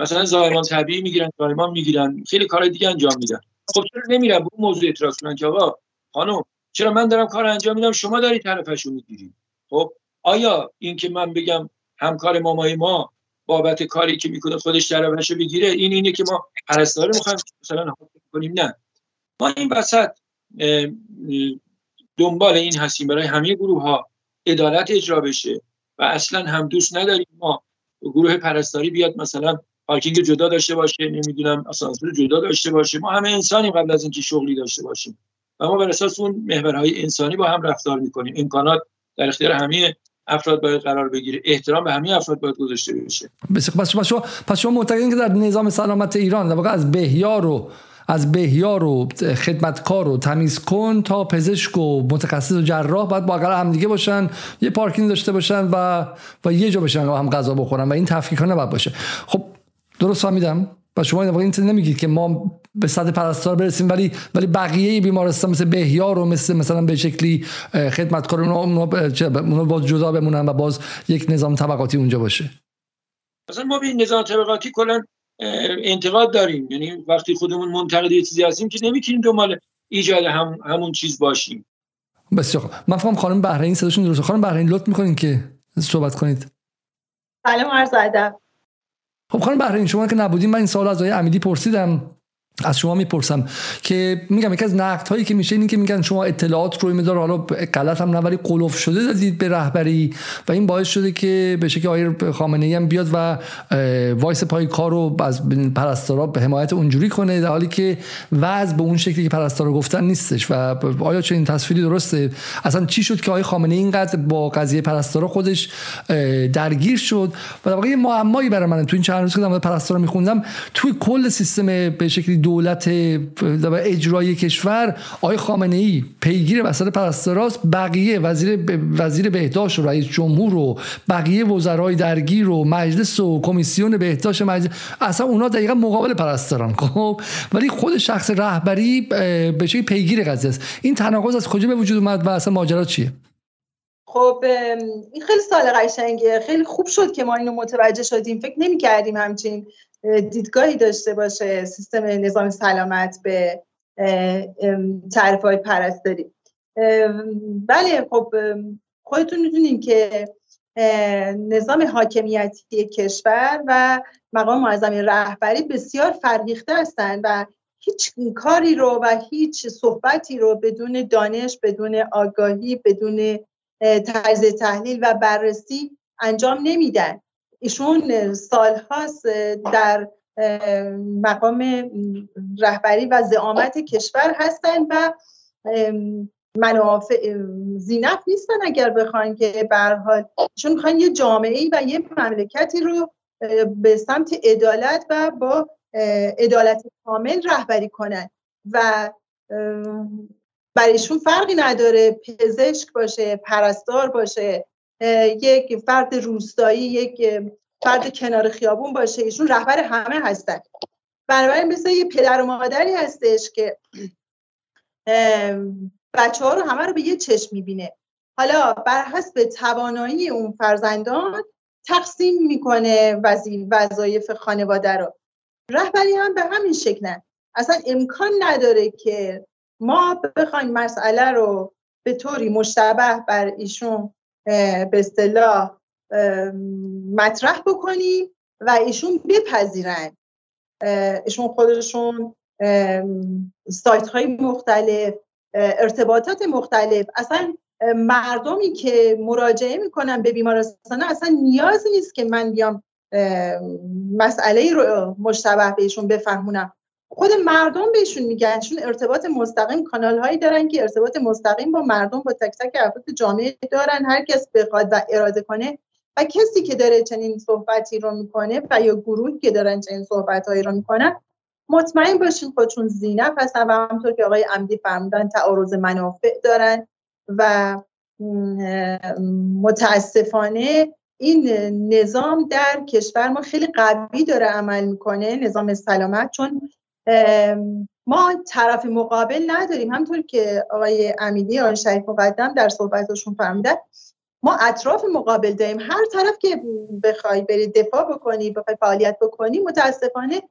مثلا زایمان طبیعی می‌گیرن زایمان می‌گیرن. خیلی کار دیگه انجام میدن. خب چرا نمیرن به اون موضوع اعتراض کنن که آقا خانم چرا من دارم کار انجام میدم؟ شما داری طرفشو می‌گیری. خب آیا این که من بگم همکار مامای ما بابت کاری که می‌کنه خودش طرفشو بگیره این اینه که ما پرستاره می‌خوایم مثلا کنیم؟ نه. ما این وسط دنبال این هستیم برای همه گروه ها عدالت اجرا بشه و اصلا هم دوست نداریم ما گروه پرستاری بیاد مثلا پارکینگ جدا داشته باشه نمی‌دونم آسانسور جدا داشته باشه. ما همه انسانی قبل از اینکه شغلی داشته باشیم. و ما بر اساس اون محورهای انسانی با هم رفتار می‌کنیم. امکانات در اختیار همه افراد باید قرار بگیره. احترام به همه افراد باید گذاشته بشه. پس شما پس شما معتقدین که در نظام سلامت ایران در واقع از بهیار و از بهیار و خدمتکار و تمیز کن تا پزشک و متخصص و جراح باید با هم دیگه باشن یه پارکینگ داشته باشن و و یه جا باشن و هم غذا بخورن و این تفکیک ها نباید باشه. خب درست فهمیدم. و شما این نمیگید که ما به صد پرستار برسیم ولی ولی بقیه بیمارستان مثل بهیار و مثل مثلا به شکلی خدمتکار اونا باز جدا بمونن و باز یک نظام طبقاتی اونجا باشه. مثلا ما به نظام طبقاتی کلا انتقاد داریم. یعنی وقتی خودمون منتقد یه چیزی هستیم که نمی‌تونیم دنبال ایجاد هم همون چیز باشیم. بسیار من فهم خانم بحرین صداشون درسته. خانم بحرین لطف می‌کنین که صحبت کنید. سلام عرض ادب. خب خانم بحرین شما که نبودیم من این سوال از آقای امیدی پرسیدم. از شما می‌پرسم که میگم یکی از نقد هایی که میشه این که میگن شما اطلاعات رو میدار حالا غلط هم نه ولی قلوف شده دادید به رهبری و این باعث شده که به شکل آقای خامنه ای هم بیاد و وایسه پای کار و از پرستارا به حمایت اونجوری کنه در حالی که وضع به اون شکلی که پرستارا گفتن نیستش و آیا چنین تصویری درسته؟ اصلا چی شد که آقای خامنه ای اینقدر با قضیه پرستارا خودش درگیر شد؟ و در واقع معمایی برای من تو این چند روز که پرستارا میخوندم توی کل سیستم به شکلی دولت اجرایی کشور آقای خامنه ای پیگیر وسط پرستاراست بقیه وزیر وزیر بهداشت و رئیس جمهور و بقیه وزرای درگیر و مجلس و کمیسیون بهداشت مجلس اصلا اونا دقیقا مقابل پرستاران خب؟ ولی خود شخص رهبری به شکلی پیگیر قضیه است. این تناقض از کجا به وجود اومد و اصلا ماجرا چیه؟ خب این خیلی سال قشنگه خیلی خوب شد که ما اینو متوجه شدیم. فکر نمی کردیم همچین دیدگاهی داشته باشه سیستم نظام سلامت به تعریف های پرستاری. بله خب خودتون می‌دونین که نظام حاکمیتی کشور و مقام معظم رهبری بسیار فرهیخته هستند و هیچ کاری رو و هیچ صحبتی رو بدون دانش بدون آگاهی بدون طرز تحلیل و بررسی انجام نمیدن. ایشون سالهاست در مقام رهبری و زعامت کشور هستند و منافع زینف نیستن اگر بخواین که به حال چون می‌خوان یه جامعه و یه مملکتی رو به سمت عدالت و با عدالت کامل رهبری کنن و برایشون فرقی نداره پزشک باشه پرستار باشه. یک فرد روستایی یک فرد کنار خیابون باشه. ایشون رهبر همه هستن. بنابراین مثل یه پدر و مادری هستش که بچه ها رو همه رو به یه چشم می‌بینه. حالا بر حسب توانایی اون فرزندان تقسیم می‌کنه وظایف خانواده رو. رهبری هم به همین شکل اصلا امکان نداره که ما بخوایم مسئله رو به طوری مشتبه بر ایشون به اصطلاح مطرح بکنیم و ایشون بپذیرن. ایشون خودشون سایت های مختلف ارتباطات مختلف. اصلا مردمی که مراجعه می‌کنن به بیمارستان اصلا نیازی نیست که من بیام مسئله رو مشتبه بهشون بفهمونم. خود مردم بهشون میگن چون ارتباط مستقیم کانال هایی دارن که ارتباط مستقیم با مردم با تک تک افراد جامعه دارن. هر کس بخواد و اراده کنه و کسی که داره چنین صحبتی رو می‌کنه و یا گروهی که دارن چنین صحبت هایی رو می‌کنن مطمئن باشین خودشون زینف هستن و همونطور که آقای عمدی فرمودن تعارض منافع دارن و متاسفانه این نظام در کشور ما خیلی قوی داره عمل می‌کنه نظام سلامت. چون ما طرف مقابل نداریم. همطور که آقای امیدی آقای شریف مقدم در صحبتشون فرمودن ما اطراف مقابل داریم. هر طرف که بخوای بری دفاع بکنی بخوای فعالیت بکنی متاسفانه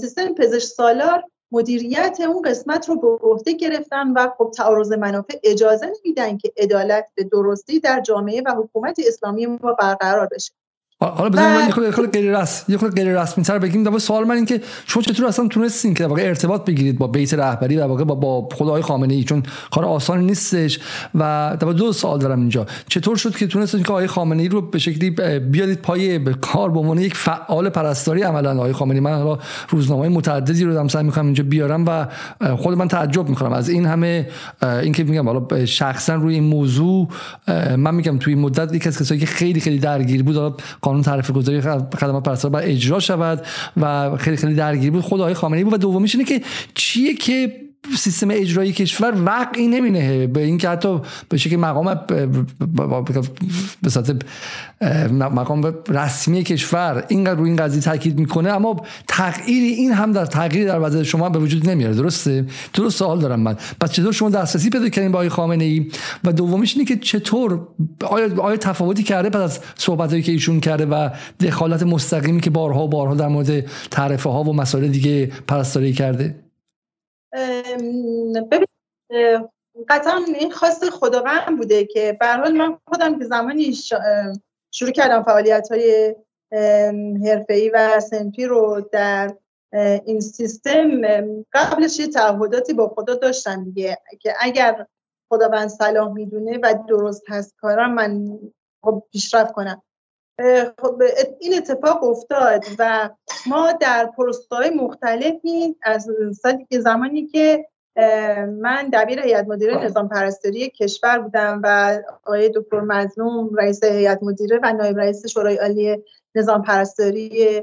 سیستم پزشک سالار مدیریت اون قسمت رو به عهده گرفتن و خب تعارض منافع اجازه نمیدن که عدالت به درستی در جامعه و حکومت اسلامی ما برقرار بشه. حالا بزنید یه خورده غیر رسمی یه خورده غیر رسمی تر بگیم. دو سوال من این که شما چطور اصلا تونستین که واقعا ارتباط بگیرید با بیت رهبری و واقعا با, با خدای خامنه ای چون کار آسان نیستش و دو سوال دارم اینجا. چطور شد که تونستین که آقای خامنه ای رو به شکلی بیارید پای به کار به عنوان یک فعال پرستاری عملا؟ آقای خامنه ای من حالا روزنامه متعددی رو دارم سعی می‌کنم اینجا بیارم و خود من تعجب می‌کنم. از این همه این که میگم حالا شخصا روی این موضوع من میگم توی مدت یک از کسایی که خیلی خیلی درگیر بود قانون تعرفه گذاری خدمات پرستار باید اجرا شود و خیلی خیلی درگیر بود. خود آقای خامنه‌ای بود. و دومیش اینه که چیه که سیستم اجرایی کشور وقعی نمینه. به این که حتی به شکل مقام به صورت مقام رسمی کشور اینقدر روی این قضیه تاکید می‌کنه اما تغییری این هم در تغییری در وضع شما به وجود نمیاره. درسته؟ درست سوال دارم من. پس چطور شما دسترسی پیدا کردین با آقای خامنه ای و دومیش اینه که چطور آیا, آیا تفاوتی کرده پس از صحبتایی که ایشون کرده و دخالت مستقیمی که بارها و بارها در مورد تعرفه ها و مسائل دیگه پرستاری کرده؟ قطعا این خواست خداوند بوده که به حال من خودم که زمانی شروع کردم فعالیت های حرفه‌ای و سنفی رو در این سیستم قبلش یه تعهداتی با خدا داشتم دیگه که اگر خداوند صلاح می‌دونه و درست هست کارم من خب پیشرفت کنم. این اتفاق افتاد و ما در پروستای مختلفی از سالی که زمانی که من دبیر هیئت مدیره نظام پرستاری کشور بودم و آقای دکتر مظلوم رئیس هیئت مدیره و نایب رئیس شورای عالی نظام پرستاری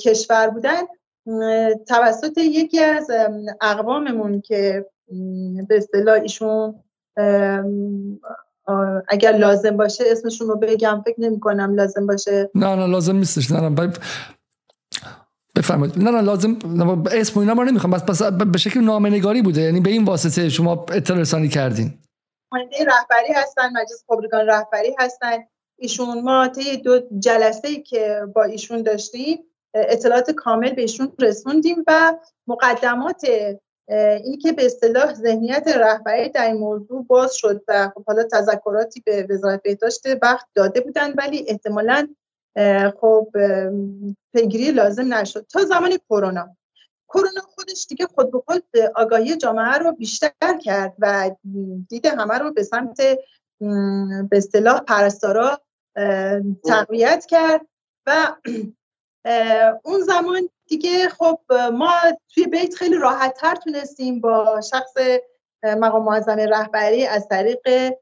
کشور بودن توسط یکی از اقواممون که به اصطلاح ایشون اگر لازم باشه اسمشون رو بگم فکر نمی کنم لازم باشه. نه نه لازم نیستش. نه نه بفرمایید. نه نه لازم اسم اینا ما نمی‌خوام. بس بس به شکل نامنگاری بوده. یعنی به این واسطه شما اطلاع رسانی کردین. رهبری هستن مجلس خبرگان رهبری هستن. ایشون ما طی دو جلسه که با ایشون داشتیم اطلاعات کامل به ایشون رسوندیم و مقدمات این که به اصطلاح ذهنیت رهبری در این موضوع باز شد و خب حالا تذکراتی به وزارت بهداشت وقت داده بودن ولی احتمالا خب پیگیری لازم نشد تا زمان کرونا. کرونا خودش دیگه خود به خود آگاهی جامعه رو بیشتر کرد و دید همه رو به سمت به اصطلاح پرستارا تقویت کرد و اون زمان دیگه خب ما توی بیت خیلی راحت تر تونستیم با شخص مقام معظم رهبری از طریق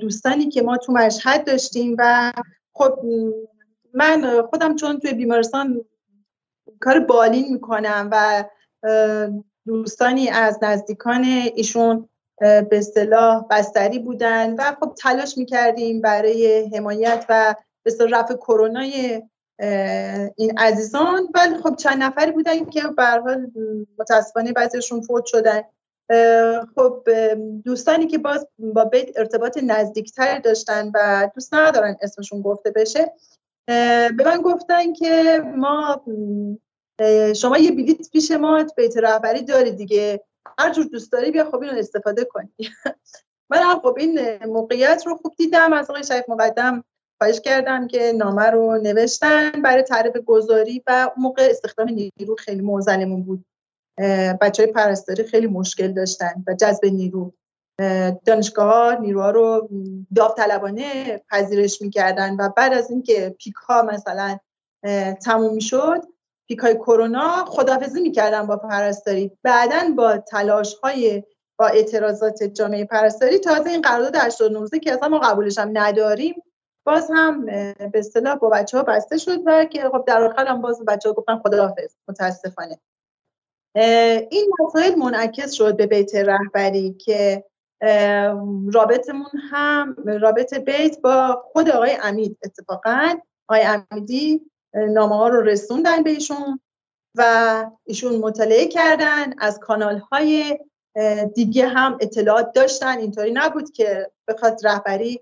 دوستانی که ما تو مشهد داشتیم و خب من خودم چون توی بیمارستان کار بالین می‌کنم و دوستانی از نزدیکان ایشون به اصطلاح بستری بودن و خب تلاش می‌کردیم برای حمایت و به رفع کرونای این عزیزان. ولی خب چند نفری بودن که به حال متاسفانه بعضیشون فوت شدن. خب دوستانی که باز با بیت ارتباط نزدیکتر داشتن و دوست ندارن اسمشون گفته بشه به من گفتن که ما شما یه بلیت پیش ما بیت رهبری داری دیگه. هر جور دوست داری بیا خب اینو استفاده کنی. من خب این موقعیت رو خوب دیدم از آقای شریف مقدم. خواهش کردم که نامه رو نوشتن برای تعریف گذاری و موقع استخدام نیرو خیلی موزلمون بود. بچه های پرستاری خیلی مشکل داشتن و جذب نیرو. دانشگاه نیروها رو داوطلبانه پذیرش می‌کردن و بعد از اینکه پیک ها مثلا تموم می‌شد پیک های کرونا خدافزی می‌کردن با پرستاری. بعدا با تلاش های با اعتراضات جامعه پرستاری تازه این قرارداد 89 که اصلا ما قبولش هم نداریم باز هم به اصطلاح با بچه ها بسته شد و که خب در آخر هم باز بچه ها گفتن خداحافظ متاسفانه. این مسائل منعکس شد به بیت رهبری که رابطمون هم رابط بیت با خود آقای امید اتفاقا. آقای امیدی نامه ها رو رسوندن بهشون و ایشون مطالعه کردن. از کانال های دیگه هم اطلاعات داشتن. اینطوری نبود که بخواد رهبری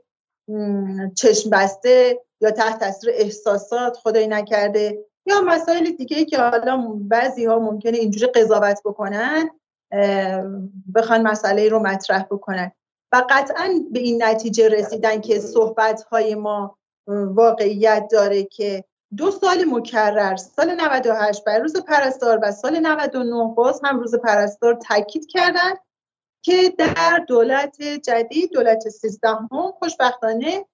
چشم بسته یا تحت تاثیر احساسات خدای نکرده یا مسائل دیگه که حالا بعضی ها ممکنه اینجوری قضاوت بکنن بخوان مسئله رو مطرح بکنن. و قطعا به این نتیجه رسیدن که صحبت های ما واقعیت داره که دو سال مکرر سال 98 بر روز پرستار و سال 99 باز هم روز پرستار تاکید کردن که در دولت جدید دولت 13 هم خوشبختانه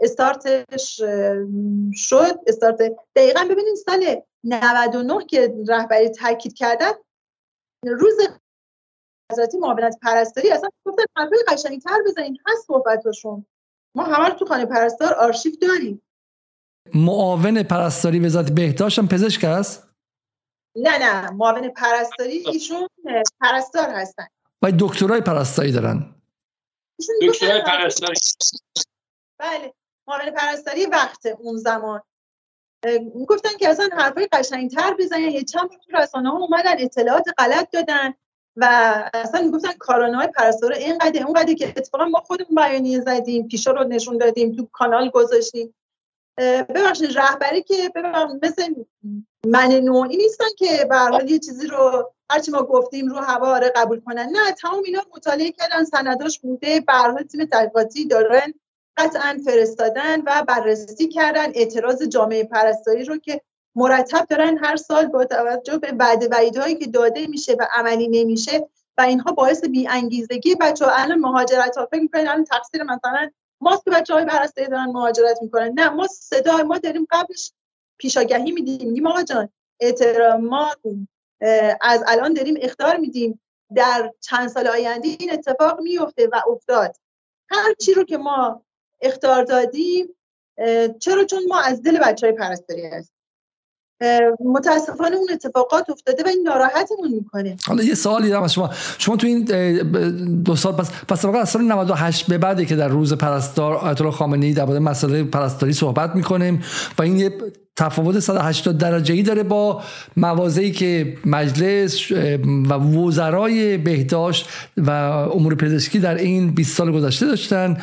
استارتش شد استارت دقیقا ببینید سال 99 که رهبری تاکید کردن روز حضرتی معاونت پرستاری اصلا گفتن حرفای قشنگتر بزنین هست صحبتاشون. ما همه رو تو خانه پرستار آرشیو داریم. معاون پرستاری وزارت بهداشت هم پزشک است نه نه معاون پرستاری ایشون پرستار هستن. و دکترای پرستاری دارن. دکترای پرستاری بله معاون پرستاری وقت اون زمان. گفتن که اصلا حرفای قشنگتر بزنن یه چند رسانه ها اومدن اطلاعات غلط دادن و اصلا می‌گفتن کارانه های پرستار اینقدر اونقدر که اتفاقا ما خودمون بیانیه زدیم پیشا رو نشون دادیم تو کانال گذاشتیم. ببخشید رهبری که مثل من نوعی نیستن که به یه چیزی رو هرچی ما گفتیم رو هوا آره قبول کنن. نه تمام اینا مطالعه کردن سنداش بوده. به تیم تحقیقاتی دارن قطعا فرستادن و بررسی کردن. اعتراض جامعه پرستاری رو که مرتب دارن هر سال با توجه به بعد وعیدهایی که داده میشه و عملی نمیشه و اینها باعث بی انگیزگی بچه الان مهاجرت ها فکر می‌کنن تقصیر مثلا ماست که بچه های پرستاری دارن مهاجرت می‌کنن؟ نه ما صدا ما داریم قبلش پیشاگهی میدیم. میگیم آقا جان ما از الان داریم اختار میدیم. در چند سال آینده این اتفاق میفته و افتاد. هر چی رو که ما اختار دادیم چرا؟ چون ما از دل بچه های پرستاری هستیم. متاسفانه اون اتفاقات افتاده و این ناراحتمون می‌کنه. حالا یه سوالی دارم از شما. شما تو این دو سال پس پس واقعا از سال 98 به بعدی که در روز پرستار آیت الله خامنه‌ای در مورد مسئله پرستاری صحبت می‌کنیم و این یه تفاوت 180 درجه ای داره با موازی که مجلس و وزرای بهداشت و امور پزشکی در این 20 سال گذشته داشتن.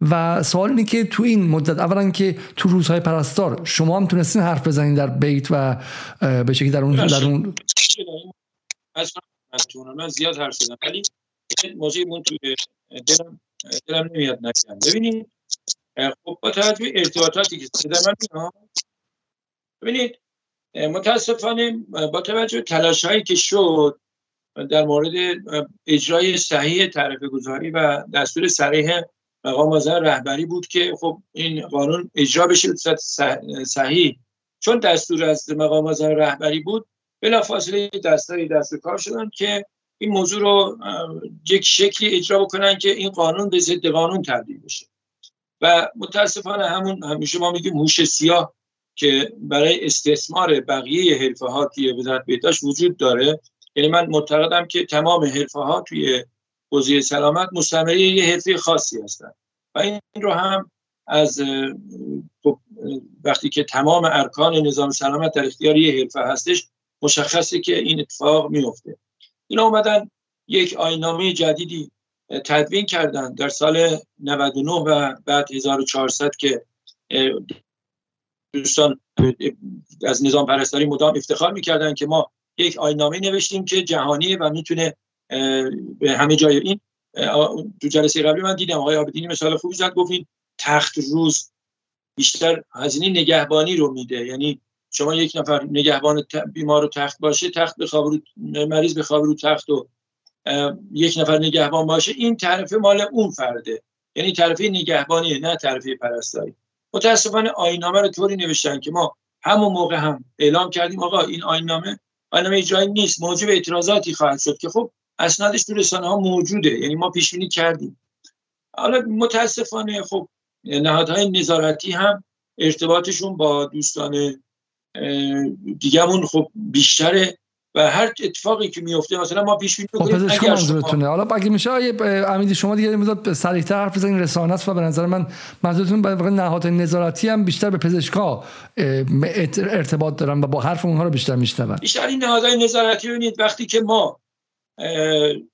و سوال اینه که تو این مدت اولا که تو روزهای پرستار شما هم تونستین حرف بزنین در بیت و به شکلی در اون در اون من زیاد حرف زدم ولی موضوع مون تو دلم دلم نمیاد نگم ببینید خب با توجه به ارتباطاتی که صدا من میاد ببینید متاسفانه با توجه به تلاش هایی که شد در مورد اجرای صحیح تعرفه گذاری و دستور صریح مقام آزار رهبری بود که خب این قانون اجرا بشه به صحیح. چون دستور از مقام آزار رهبری بود بلافاصله دستایی دست کار شدن که این موضوع رو یک شکلی اجرا بکنن که این قانون به ضد قانون تبدیل بشه. و متاسفانه همون همیشه ما میگیم هوش سیاه که برای استثمار بقیه حرفه ها توی وزارت بهداشت وجود داره. یعنی من معتقدم که تمام حرفه ها توی حوزه سلامت مستمره یه حرفه خاصی هستن. و این رو هم از خب، وقتی که تمام ارکان نظام سلامت در اختیار یه حرفه هستش مشخصه که این اتفاق میفته اینا اومدن یک آینامه جدیدی تدوین کردن در سال 99 و بعد 1400 که دوستان از نظام پرستاری مدام افتخار می‌کردن که ما یک آینامه نوشتیم که جهانیه و می‌تونه به همه جای این تو جلسه قبلی من دیدم آقای آبدینی مثال خوبی زد گفتین تخت روز بیشتر هزینه نگهبانی رو میده. یعنی شما یک نفر نگهبان بیمار رو تخت باشه تخت بخواب رو مریض بخواب رو تخت و یک نفر نگهبان باشه این طرف مال اون فرده. یعنی طرفی نگهبانی نه طرفی پرستاری. متاسفانه آینامه رو طوری نوشتن که ما همون موقع هم اعلام کردیم آقا این آینامه آینامه اجرایی نیست موجب اعتراضاتی خواهد شد که خب اسنادش تو رسانه ها موجوده یعنی ما پیش بینی کردیم. حالا متاسفانه خب نهادهای نظارتی هم ارتباطشون با دوستان دیگهمون خب بیشتره و هر اتفاقی که میفته مثلا ما پیش بینی می‌کنیم خب اگر شما... حالا اگه میشه امیدی شما دیگه مدت سریعتر حرف بزنین رسانه است و به نظر من منظورتون به نهاد نظارتی هم بیشتر به پزشکا ارتباط دارن و با حرف اونها رو بیشتر میشنون. بیشتر این نهادهای نظارتی ببینید وقتی که ما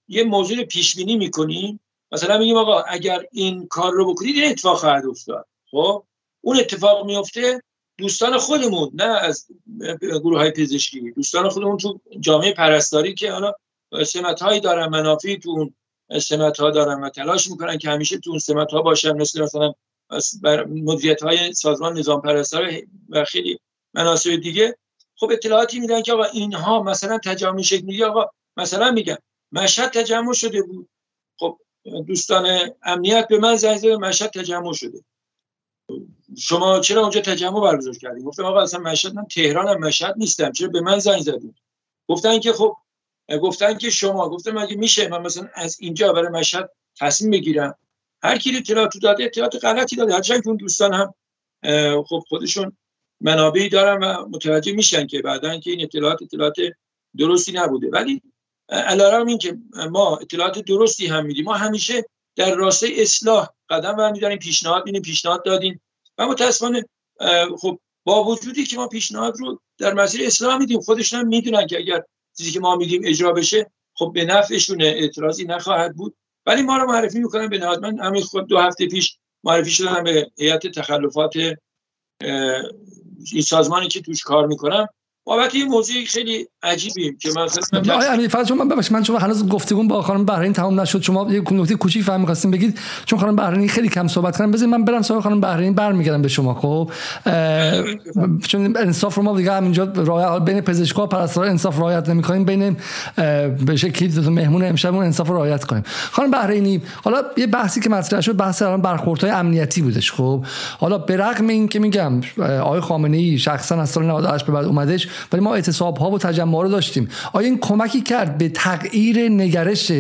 یه موضوع رو پیش بینی می‌کنیم. مثلا میگیم آقا اگر این کار رو بکنید این اتفاق خواهد افتاد. خب؟ اون اتفاق میفته دوستان خودمون نه از گروه های پزشکی. دوستان خودمون تو جامعه پرستاری که حالا سمت هایی دارن منافعی تو اون سمت ها دارن و تلاش می‌کنن که همیشه تو اون سمت ها باشن. مثل مثلا مدیریت های سازمان نظام پرستاری و خیلی مناسب دیگه. خب اطلاعاتی میدن که آقا اینها مثلا تجمع شکل میگه آقا مثلا میگن مشهد تجمع شده بود. خب دوستان امنیت به من زنگ مشهد تجمع شده. شما چرا اونجا تجمع برگزار کردیم گفتم آقا اصلا مشهد من تهرانم مشهد نیستم. چرا به من زنگ زدید گفتن که خب گفتن که شما گفتم اگه میشه من مثلا از اینجا برای مشهد تصمیم بگیرم؟ هر کی اطلاعات داده اطلاعات غلطی داده. هرچند که اون دوستان هم خب خودشون منابعی دارن و متوجه میشن که بعدا که این اطلاعات اطلاعات درستی نبوده. ولی علارم این که ما اطلاعات درستی هم میدیم. ما همیشه در راستای اصلاح قدم برمیداریم پیشنهاد میدیم پیشنهاد دادیم. و متاسفانه خب با وجودی که ما پیشنهاد رو در مسیر اصلاح میدیم خودشون هم می‌دونن که اگر چیزی که ما میگیم اجرا بشه خب به نفعشون اعتراضی نخواهد بود. ولی ما رو معرفی می‌کنن به نهاد من همین خود دو هفته پیش معرفی شدم به هیئت تخلفات این سازمانی که توش کار می‌کنم بابت این موضوع خیلی عجیبیم که مثلا آقای امیر فضل من ببخشید من چون هنوز گفتگو با خانم بهرین تمام نشد. شما یه نکته کوچیک فهم می‌خواستیم بگید. چون خانم بهرین خیلی کم صحبت کردن. بذارید من برم سراغ خانم بهرین برمیگردم به شما خب؟ چون انصاف رو ما دیگه همینجا رعایت بین پزشکا پرستارا انصاف رعایت نمی‌کنیم. بین به شکلی مهمون امشب اون انصاف رو رعایت کنیم. خانم بهرینی حالا یه بحثی که مطرح شد بحث الان برخوردهای امنیتی بودش خب؟ حالا به رغم این که میگم آقای خامنه‌ای شخصا از سال 98 به بعد اومدش ولی ما اعتصاب ها و تجمع رو داشتیم. آیا این کمکی کرد به تغییر نگرش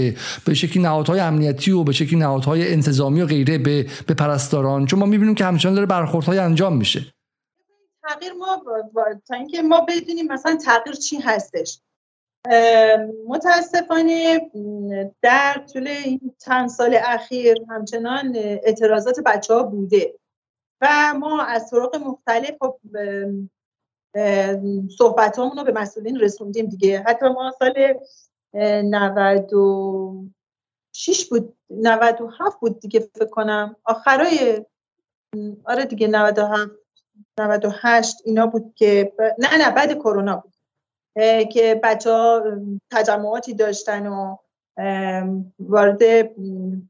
به شکلی نهادهای امنیتی و به شکلی نهادهای انتظامی و غیره به به پرستاران؟ چون ما می‌بینیم که همچنان داره برخوردهای انجام میشه. تغییر ما تا اینکه ما بدونیم مثلا تغییر چی هستش. متاسفانه در طول این چند سال اخیر همچنان اعتراضات بچه ها بوده. و ما از طرق مختلف خب صحبت رو به مسئولین رسوندیم دیگه. حتی ما سال 96 بود 97 بود دیگه فکر کنم. آخرای آره دیگه 97 98 اینا بود که نه نه بعد کرونا بود. که بچه ها تجمعاتی داشتن و وارد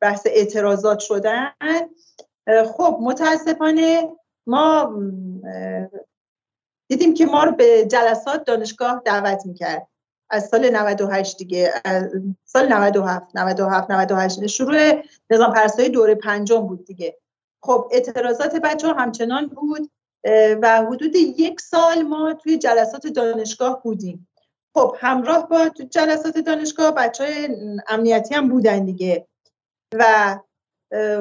بحث اعتراضات شدن. خب متاسفانه ما دیدیم که ما رو به جلسات دانشگاه دعوت می‌کرد. از سال 98 دیگه سال 97 97 98 شروع نظام پرستاری دوره پنجم بود دیگه. خب اعتراضات بچه ها همچنان بود و حدود یک سال ما توی جلسات دانشگاه بودیم. خب همراه با جلسات دانشگاه بچه های امنیتی هم بودن دیگه. و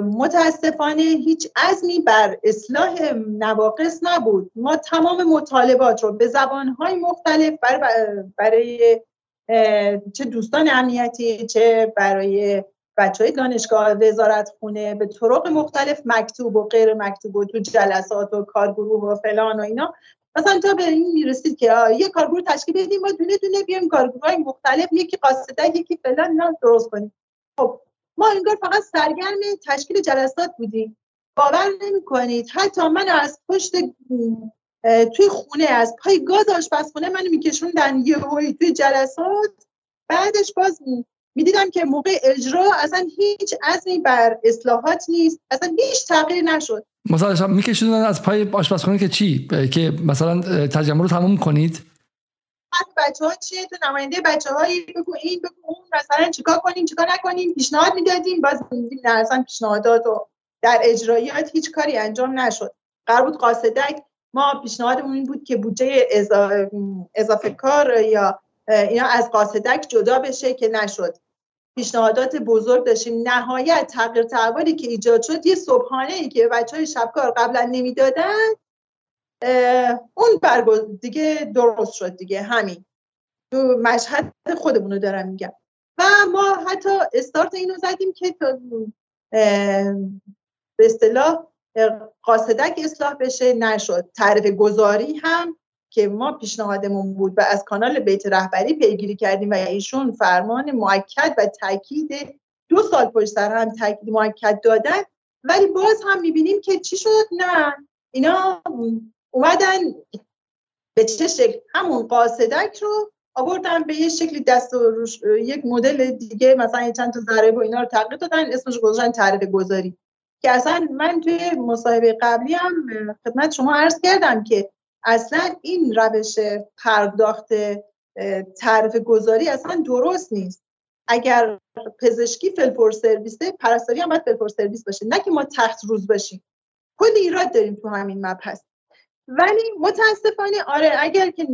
متاسفانه هیچ عزمی بر اصلاح نواقص نبود. ما تمام مطالبات رو به زبانهای مختلف برای, برای چه دوستان امنیتی چه برای بچه های دانشگاه وزارت خونه به طرق مختلف مکتوب و غیر مکتوب و تو جلسات و کارگروه و فلان و اینا. مثلا تا به این می‌رسید که یه کارگروه تشکیل بدیم ما دونه دونه بیایم کارگروه های مختلف یکی قاصده یکی فلان نه درست کنیم. خب ما انگار فقط سرگرم تشکیل جلسات بودیم. باور نمی کنید حتی من از پشت توی خونه از پای گاز آشپزخونه منو میکشوندن یه هایی توی جلسات. بعدش باز می‌دیدم که موقع اجرا اصلا هیچ عزمی بر اصلاحات نیست. اصلا هیچ تغییر نشد. مثلا میکشوندن از پای آشپزخونه که چی؟ که مثلا ترجمه رو تموم کنید؟ بچه ها چیه؟ تو نماینده بچه هایی بگو این بگو اون مثلا چیکار کنیم چیکار نکنیم؟ پیشنهاد می‌دادیم باز میدیم نه اصلا پیشنهادات و در اجرایات هیچ کاری انجام نشد. قرار بود قاصدک ما پیشنهادمون این بود که بودجه اضافه کار یا اینا از قاصدک جدا بشه که نشد. پیشنهادات بزرگ داشتیم. نهایت تغییر تحولی که ایجاد شد یه صبحانه ای که بچه های شبکار قبلا نمی‌دادن اون برگز دیگه درست شد دیگه همین. تو مشهد خودمونو دارم میگم. و ما حتی استارت اینو زدیم که به اصطلاح قاصدک اصلاح بشه نشد. تعریف گذاری هم که ما پیشنهادمون بود و از کانال بیت رهبری پیگیری کردیم و ایشون فرمان معکد و تاکید دو سال پشت سر هم تاکید معکد دادن. ولی باز هم می‌بینیم که چی شد؟ نه. اینا اومدن به چه شکل؟ همون قاصدک رو آوردن به یه شکلی دست و روش یک مدل دیگه مثلا چند تا ضرب و اینا رو تغییر دادن اسمش گذاشتن تعریف گذاری. که اصلا من توی مصاحبه قبلی هم خدمت شما عرض کردم که اصلا این روش پرداخت تعریف گذاری اصلا درست نیست. اگر پزشکی فلفور سرویسه پرستاری هم باید فلفور سرویس باشه نه که ما تحت روز باشیم. کلی ایراد داریم تو همین مبحث. ولی متاسفانه آره اگر که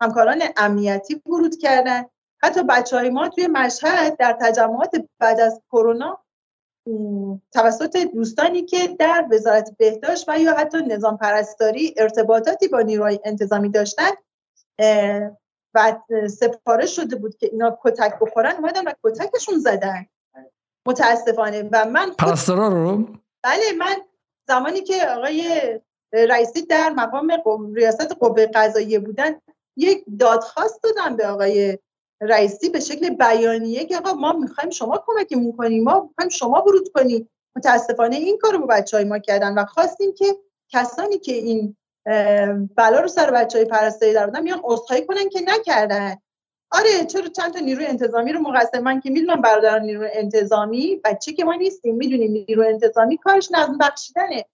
همکاران امنیتی ورود کردن حتی بچه های ما توی مشهد در تجمعات بعد از کرونا توسط دوستانی که در وزارت بهداشت و یا حتی نظام پرستاری ارتباطاتی با نیروهای انتظامی داشتن و سفارش شده بود که اینا کتک بخورن اومدن و کتکشون زدن. متاسفانه. و من پرستارا رو؟ بله من زمانی که آقای رئیسی در مقام ریاست قوه قضاییه بودن یک دادخواست دادم به آقای رئیسی به شکل بیانیه که آقا ما می‌خوایم شما کمکمون کنیم ما می‌خوایم شما ورود کنیم. متاسفانه این کار رو با بچه های ما کردن و خواستیم که کسانی که این بلا رو سر بچه های پرستاری در بودن میان اصخایی کنن که نکردن. آره چرا چند تا نیروی انتظامی رو مقصر من که می‌دونم برادران نیروی انتظامی بچه که ما نیستیم می‌دونیم نیروی انتظامی کارش نظم بخشیدنه.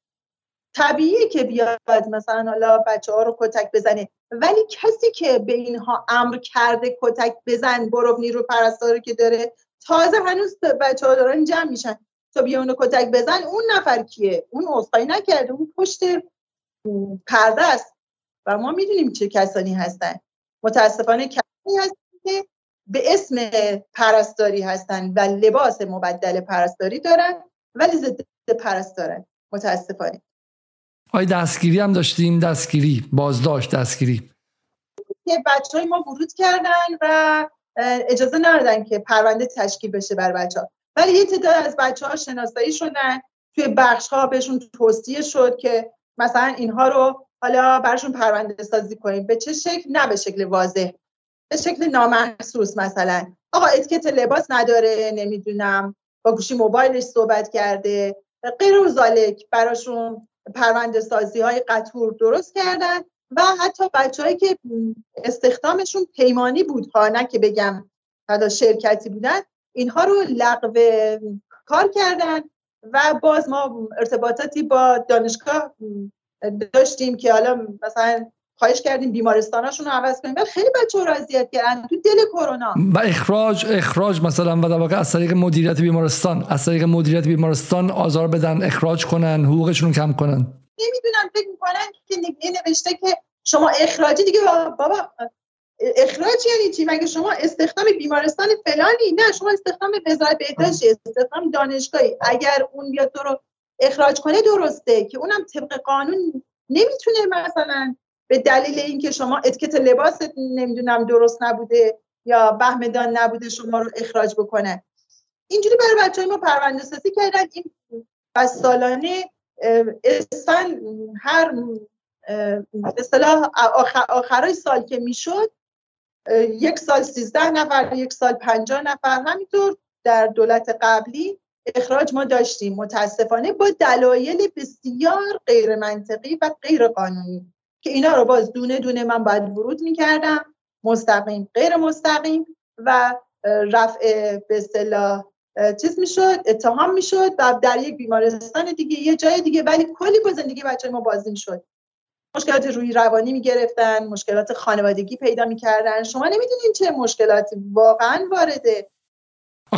طبیعیه که بیاد مثلا حالا بچه ها رو کتک بزنه. ولی کسی که به اینها امر کرده کتک بزن برو نیرو پرستاری که داره تازه هنوز بچه ها دارن جمع میشن. تو بیا اونو کتک بزن اون نفر کیه؟ اون اصخایی نکرده اون پشت پرده است. و ما می‌دونیم چه کسانی هستن. متاسفانه کسانی هستن که به اسم پرستاری هستن و لباس مبدل پرستاری دارن ولی ضد پرستارن. متاسفانه. آی دستگیری هم داشتیم دستگیری بازداشت دستگیری. که بچه های ما ورود کردن و اجازه ندادن که پرونده تشکیل بشه بر بچه ها ولی یه تعداد از بچه ها شناسایی شدن توی بخش ها بهشون توصیه شد که مثلا اینها رو حالا برشون پرونده سازی کنیم. به چه شکل؟ نه به شکل واضح. به شکل نامحسوس مثلا. آقا اتکت لباس نداره نمی‌دونم. با گوشی موبایلش صحبت کرده. غیر و براشون پرونده سازی های قطور درست کردن و حتی بچههایی که استخدامشون پیمانی بود ها نه که بگم حالا شرکتی بودن اینها رو لغو کار کردن و باز ما ارتباطاتی با دانشگاه داشتیم که حالا مثلا خواهش کردیم بیمارستاناشون رو عوض کنیم. ولی خیلی بچه رو اذیت کردن تو دل کرونا. و اخراج اخراج مثلا و در واقع از طریق مدیریت بیمارستان از طریق مدیریت بیمارستان آزار بدن اخراج کنن حقوقشون کم کنن. نمی‌دونم فکر می‌کنن که نوشته که شما اخراجی دیگه بابا اخراج یعنی چی؟ مگه شما استخدام بیمارستان فلانی؟ نه شما استخدام وزارت بهداشت استخدام دانشگاهی. اگر اون بیاد تو رو اخراج کنه درسته. که اونم طبق قانون نمی‌تونه مثلا به دلیل اینکه شما اتکت لباس نمی‌دونم درست نبوده یا بهمدان نبوده شما رو اخراج بکنه. اینجوری برای بچه های ما پرونده سازی کردن. این پس سالانه هر اصطلاح آخر آخرای سال که می‌شد یک سال سیزده نفر یک سال پنجاه نفر همینطور در دولت قبلی اخراج ما داشتیم. متاسفانه با دلایل بسیار غیر منطقی و غیر قانونی که اینا رو باز دونه دونه من باید ورود می‌کردم مستقیم غیر مستقیم و رفع به اصطلاح چیز می‌شد اتهام می‌شد و در یک بیمارستان دیگه یه جای دیگه ولی کلی با زندگی بچه ما بازی می‌شد. مشکلات روی روانی می‌گرفتن مشکلات خانوادگی پیدا می‌کردن. شما نمی‌دونین چه مشکلاتی واقعا وارده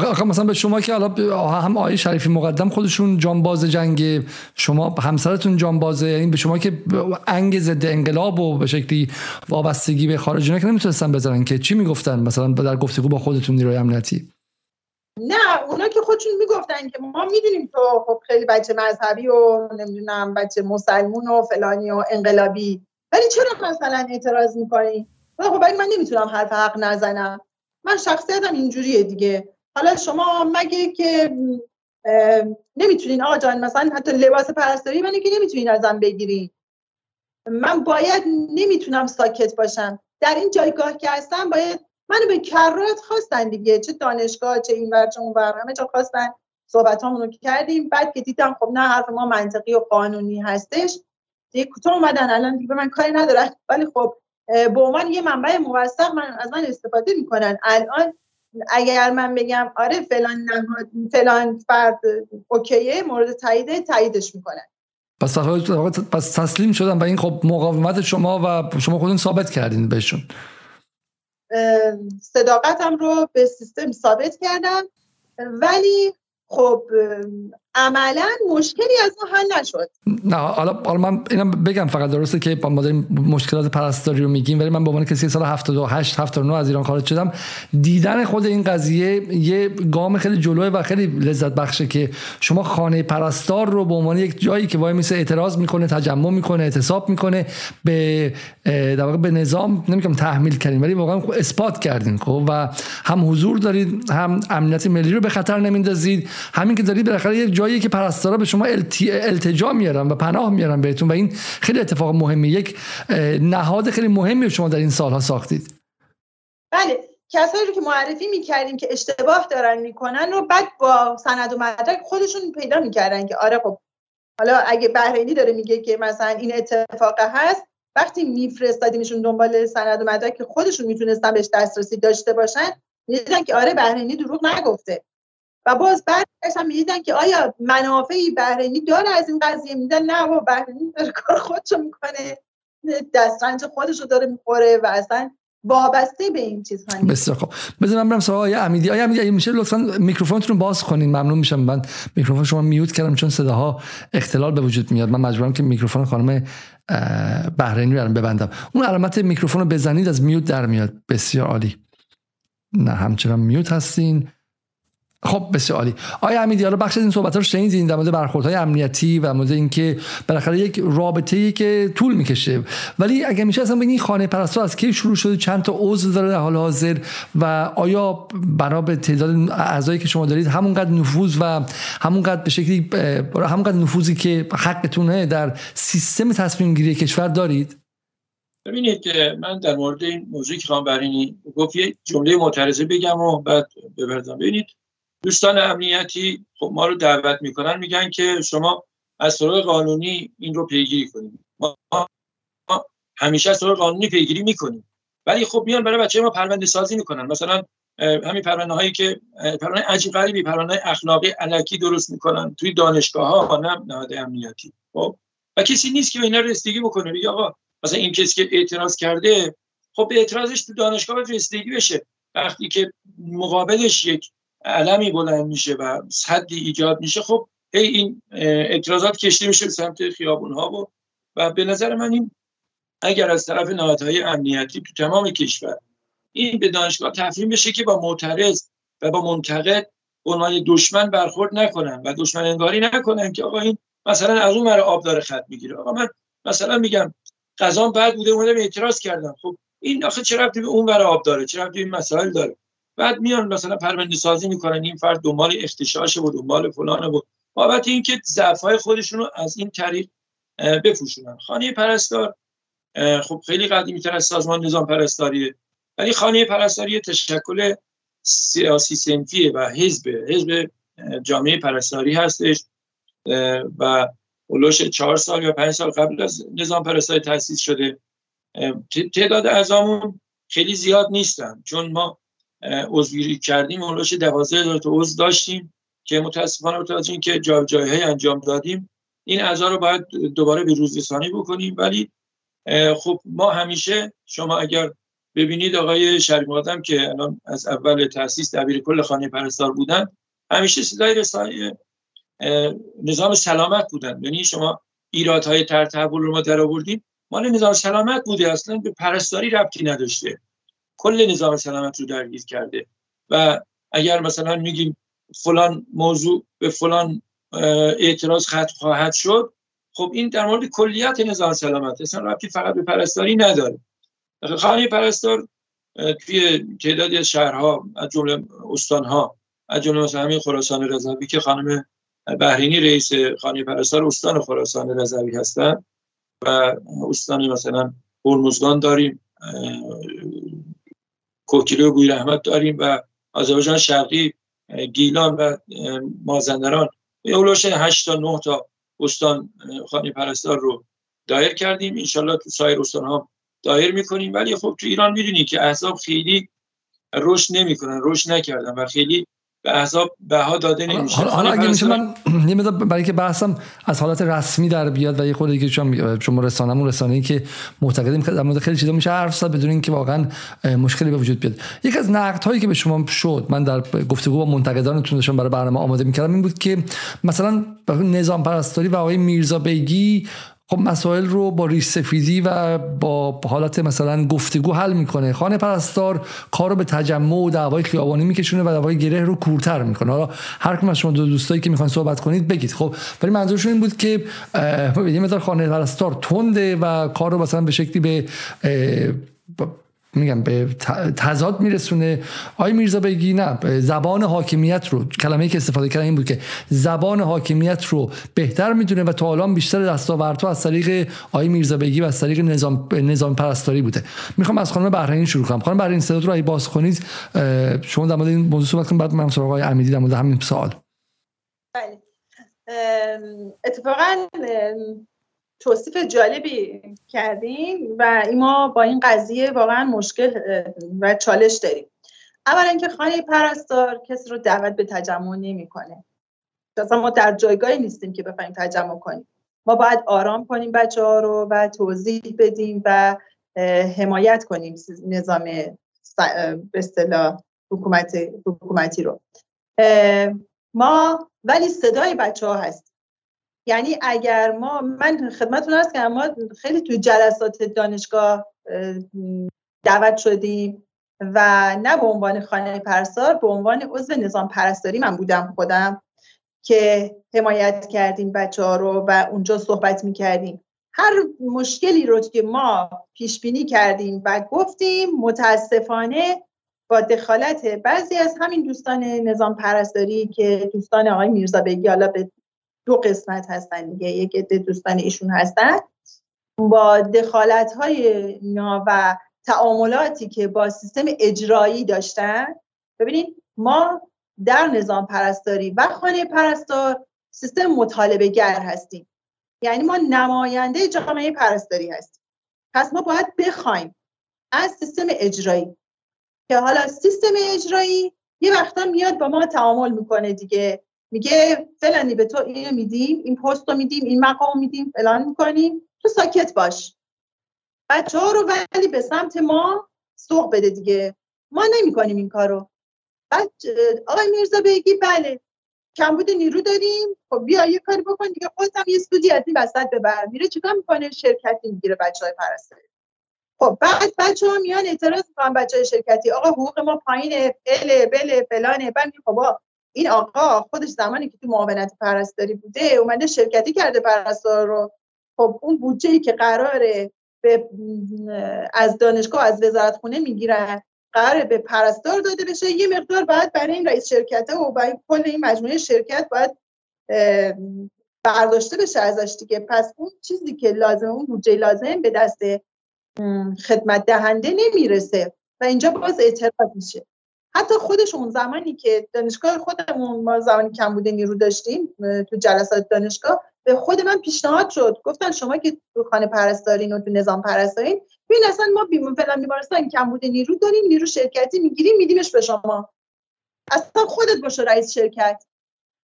آخه مثلا به شما که حالا هم آقای شریفی مقدم خودشون جانباز جنگ شما همسرتون جانبازه یعنی به شما که انگ ضد انقلاب و به شکلی وابستگی به خارج که نمی‌تونستن بذارن که چی می‌گفتن؟ مثلا در گفتگو با خودتون نیروی امنیتی؟ نه اونا که خودشون می‌گفتن که ما می‌دونیم تو خب خیلی بچه مذهبی و نمی‌دونم بچه مسلمون و فلانی و انقلابی. ولی چرا مثلا اعتراض می‌کنی؟ خب من نمی‌تونم حرف حق نزنم. من شخصیتم اینجوریه دیگه. حالا شما مگه که نمی‌تونین آقا جان مثلا حتی لباس پرستاری منو که نمی‌تونین ازم بگیرین من باید نمی‌تونم ساکت باشم. در این جایگاه که هستم باید منو به کرات خواستن دیگه. چه دانشگاه چه این ور چه اون ور همه جا خواستن صحبت رو کردیم. بعد که دیدم خب نه حرف ما منطقی و قانونی هستش. دیگه کوتاه اومدن الان دیگه من کاری ندارم ولی خب به عنوان یه منبع موثق من از من استفاده می‌کنن. الان اگر من بگم آره فلان نهاد فلان فرد اوکیه مورد تایید تاییدش می‌کنن پس پس تسلیم شدن و این خب مقاومت شما و شما خودتون ثابت کردین بهشون. صداقتم رو به سیستم ثابت کردم. ولی خب عملا مشکلی از ما حل نشد. نه حالا من اینم بگم فقط درسته که ما داریم مشکلات پرستاری رو میگیم ولی من به عنوان کسی سال 78 79 از ایران خارج شدم دیدن خود این قضیه یه گام خیلی جلوه و خیلی لذت بخشه که شما خانه پرستار رو به عنوان یک جایی که وای میسه اعتراض می‌کنه تجمع می‌کنه اعتصاب می‌کنه به در واقع به نظام نمیگم تحمیل کردین ولی واقعا اثبات کردین خب و هم حضور دارید هم امنیت ملی رو به خطر نمیندازید همین که دارید بالاخره یک که پرستارا به شما التجا میارن و پناه میارن بهتون و این خیلی اتفاق مهمی یک نهاد خیلی مهمی شما در این سالها ساختید. بله. کسایی رو که معرفی می‌کردیم که اشتباه دارن می‌کنن رو بعد با سند و مدرک خودشون پیدا می‌کردن که آره خب حالا اگه بحرینی داره میگه که مثلا این اتفاق هست وقتی میفرستادیمشون دنبال سند و مدرک که خودشون می‌تونستن بهش دسترسی داشته باشن می‌دیدن که آره بحرینی دروغ نگفته. و باز بعد هم می‌دیدن که آیا منافعی بحرینی داره از این قضیه؟ میدن نه با بحرینی داره کار خودشو می‌کنه دسترنج خودشو داره می‌خوره و اصلا وابسته به این چیز نیست. بسیار خب بذار من برم سراغ آقای امیدی. آقای امیدی میشه لطفا میکروفونتون رو باز کنین. ممنون میشم. من میکروفون شما mute کردم چون صداها اختلال به وجود میاد. من مجبورم که میکروفون خانم بحرینی رو ببندم. اون علامت میکروفون رو بزنید از mute در میاد. بسیار عالی. نه همچنان mute هستین. خب بسیار عالی. آقای امیدی حالا بخش این صحبت رو شنیدین در مورد برخوردهای امنیتی و مورد اینکه بالاخره یک رابطه ای که طول می‌کشه. ولی اگه میشه اصلا بگین خانه پرستار از کی شروع شده؟ چند تا عضو داره در حال حاضر؟ و آیا بنا به تعداد اعضایی که شما دارید همونقدر نفوذ و همونقدر به شکلی همونقدر نفوذی که حقتونه در سیستم تصمیم گیری کشور دارید؟ ببینید من در مورد این موضوعی که خانم برینی گفت یه جمله معترضه بگم و بعد ببردم ببینید دوستان امنیتی خب ما رو دعوت می‌کنن میگن که شما از طرق قانونی این رو پیگیری کنید. ما همیشه از طرق قانونی پیگیری می‌کنیم. ولی خب میان برای بچه ما پرونده سازی می‌کنن. مثلا همین پرونده هایی که پرونده عجیب غریبی پرونده اخلاقی علکی درست می‌کنن توی دانشگاه ها نه نهاد امنیتی. خب؟ و کسی نیست که اینا رسیدگی بکنه. بگه آقا مثلا این کسی که اعتراض کرده خب اعتراضش تو دانشگاه رسیدگی بشه. وقتی که مقابلش یک علمی بلند میشه و حدی ایجاد میشه خب هی این اعتراضات کشته میشه سمت خیابون ها و و به نظر من این اگر از طرف نهادهای امنیتی تو تمام کشور این به دانشگاه تفهیم بشه که با معترض و با منتقد عنوان دشمن برخورد نکنن و دشمن انگاری نکنن که آقا این مثلا از اون آب داره خط می‌گیره. آقا من مثلا میگم قضام بعد بوده اومدم اعتراض کردم. خب این آخه ربطی به اون آب داره؟ چه ربطی این مسائل داره؟ بعد میان مثلا پرونده سازی می‌کنن این فرد دنبال اختشاش و دنبال فلان و بابت اینکه ضعف‌های خودشون رو از این طریق بپوشونن. خانه پرستار خب خیلی قدیمی تر از سازمان نظام پرستاریه. ولی خانه پرستاری تشکل سیاسی سنفیه و حزب حزب جامعه پرستاری هستش. و اولوش چهار سال یا پنج سال قبل از نظام پرستاری تاسیس شده. تعداد اعضامون خیلی زیاد نیستن. چون ما عضوگیری کردیم اولوش دوازده هزار تا عضو داشتیم که متاسفانه متوجه که های انجام دادیم این اعضا رو باید دوباره به روزرسانی بکنیم. ولی خب ما همیشه شما اگر ببینید آقای شریف مقدم که الان از اول تاسیس دبیر کل خانه پرستار بودن همیشه صدای رسانه نظام سلامت بودن. یعنی شما ایرادهای تر رو ما در آوردیم مال نظام سلامت بوده اصلا به پرستاری ربطی نداشته. کل نظام سلامت رو درگیر کرده. و اگر مثلا میگیم فلان موضوع به فلان اعتراض ختم خواهد شد خب این در مورد کلیت نظام سلامت. اصلا ربطی فقط به پرستاری نداره. خانه پرستار توی تعدادی از شهرها از جمله استانها از جمله مثلا همین خراسان رضوی که خانم بهرینی رئیس خانه پرستار استان خراسان رضوی هستن و استان مثلا هرمزگان داریم کوکیلو و بوی رحمت داریم و آذربایجان شرقی گیلان و مازندران. اولوش 8 تا 9 تا استان خانه پرستار رو دایر کردیم. انشالله تو سایر استان ها دایر می‌کنیم. ولی خب تو ایران می‌دونی که احزاب خیلی رشد نمی‌کنن رشد نکردن و خیلی به احزاب بها داده نمیشه. حالا اگه میشه من یه مقدار برای که بحثم از حالت رسمی در بیاد و یه خورده که چون شما رسانه‌مون رسانه‌ای که معتقدیم که در مورد خیلی چیزا میشه حرف زد بدون اینکه واقعا مشکلی به وجود بیاد. یکی از نقدهایی که به شما شد من در گفتگو با منتقدانتون داشتم برای برنامه آماده می‌کردم این بود که مثلا نظام پرستاری و آقای میرزا بیگی خب مسائل رو با ریش سفیدی و با حالت مثلا گفتگو حل می‌کنه. خانه پرستار کار رو به تجمع و دعوای خیابانی میکشونه و دعوای گره رو کورتر می‌کنه. حالا هر کم از شما دو دوستایی که می‌خوان صحبت کنید بگید. خب ولی منظورشون این بود که یه مقدار خانه پرستار تنده و کار رو مثلا به شکلی به میگم به تضاد میرسونه. آی میرزا بگی نه زبان حاکمیت رو کلمه که استفاده کردن این بود که زبان حاکمیت رو بهتر می‌دونه و تا الان بیشتر دستاوردها از طریق آی میرزا بگی و از طریق نظام نظام پرستاری بوده. می‌خوام از خانم بهرین شروع کنم. خانم بهرین صدا رو اگه باز کنید شما در مورد این موضوع صحبت کنید بعد من سراغ آقای امیدی در مورد همین سوال. بله. اتفاقا توصیف جالبی کردیم و ما با این قضیه واقعا مشکل و چالش داریم. اولا اینکه خانه پرستار کسی رو دعوت به تجمع نمی‌کنه. اصلا ما در جایگاهی نیستیم که بخوایم تجمع کنیم. ما باید آرام کنیم بچه ها رو و توضیح بدیم و حمایت کنیم نظام به اصطلاح حکومت حکومتی رو. ما ولی صدای بچه ها هست یعنی اگر ما من خدمتتون هست که ما خیلی توی جلسات دانشگاه دعوت شدیم و نه به عنوان خانه پرستار به عنوان عضو نظام پرستاری من بودم خودم که حمایت کردیم بچه ها رو و اونجا صحبت می کردیم هر مشکلی رو که ما پیش بینی کردیم و گفتیم متاسفانه با دخالت بعضی از همین دوستان نظام پرستاری که دوستان آقای میرزا بگی حالا به دو قسمت هستن دیگه. یک عده دوستان ایشون هستن. با دخالت های و تعاملاتی که با سیستم اجرایی داشتن ببینید ما در نظام پرستاری و خانه پرستار سیستم مطالبه گر هستیم. یعنی ما نماینده جامعه پرستاری هستیم. پس ما باید بخوایم از سیستم اجرایی که حالا سیستم اجرایی یه وقتا میاد با ما تعامل می‌کنه دیگه. میگه فلانی به تو اینو میدیم این پست رو میدیم این مقام میدیم فلان می‌کنیم. تو ساکت باش. بچه ها رو ولی به سمت ما سوق بده دیگه. ما نمی‌کنیم این کارو. بعد آقای میرزا بگی بله. کمبود نیرو داریم. خب بیا یه کاری بکن دیگه خودت هم یه سودی از این وسط ببر. میره چیکار می‌کنه؟ شرکتی می‌گیره بچه های پرستاری. خب بعد بچه ها میان اعتراض می‌کنن بچه های شرکتی. آقا حقوق ما پایینه بله بله فلانه. بعد خب این آقا خودش زمانی که تو معاونت پرستاری بوده اومده شرکتی کرده پرستار رو. خب اون بودجه ای که قراره به از دانشگاه از وزارت خونه می‌گیرن قراره به پرستار داده بشه. یه مقدار باید برای این رئیس شرکته و برای کل این مجموعه شرکت باید برداشته بشه ازش دیگه. پس اون چیزی که لازم اون بودجه لازم به دست خدمت دهنده نمی‌رسه و اینجا باز اعتراض میشه. حتی خودش اون زمانی که دانشگاه خودمون ما زمانی کم بوده نیرو داشتیم تو جلسات دانشگاه به خود من پیشنهاد شد. گفتن شما که تو خانه پرستارین و تو نظام پرستارین اصلا ما بیمون فلان بیمارستان کم بوده نیرو داریم نیرو شرکتی می‌گیریم میدیمش به شما. اصلا خودت باشه رئیس شرکت.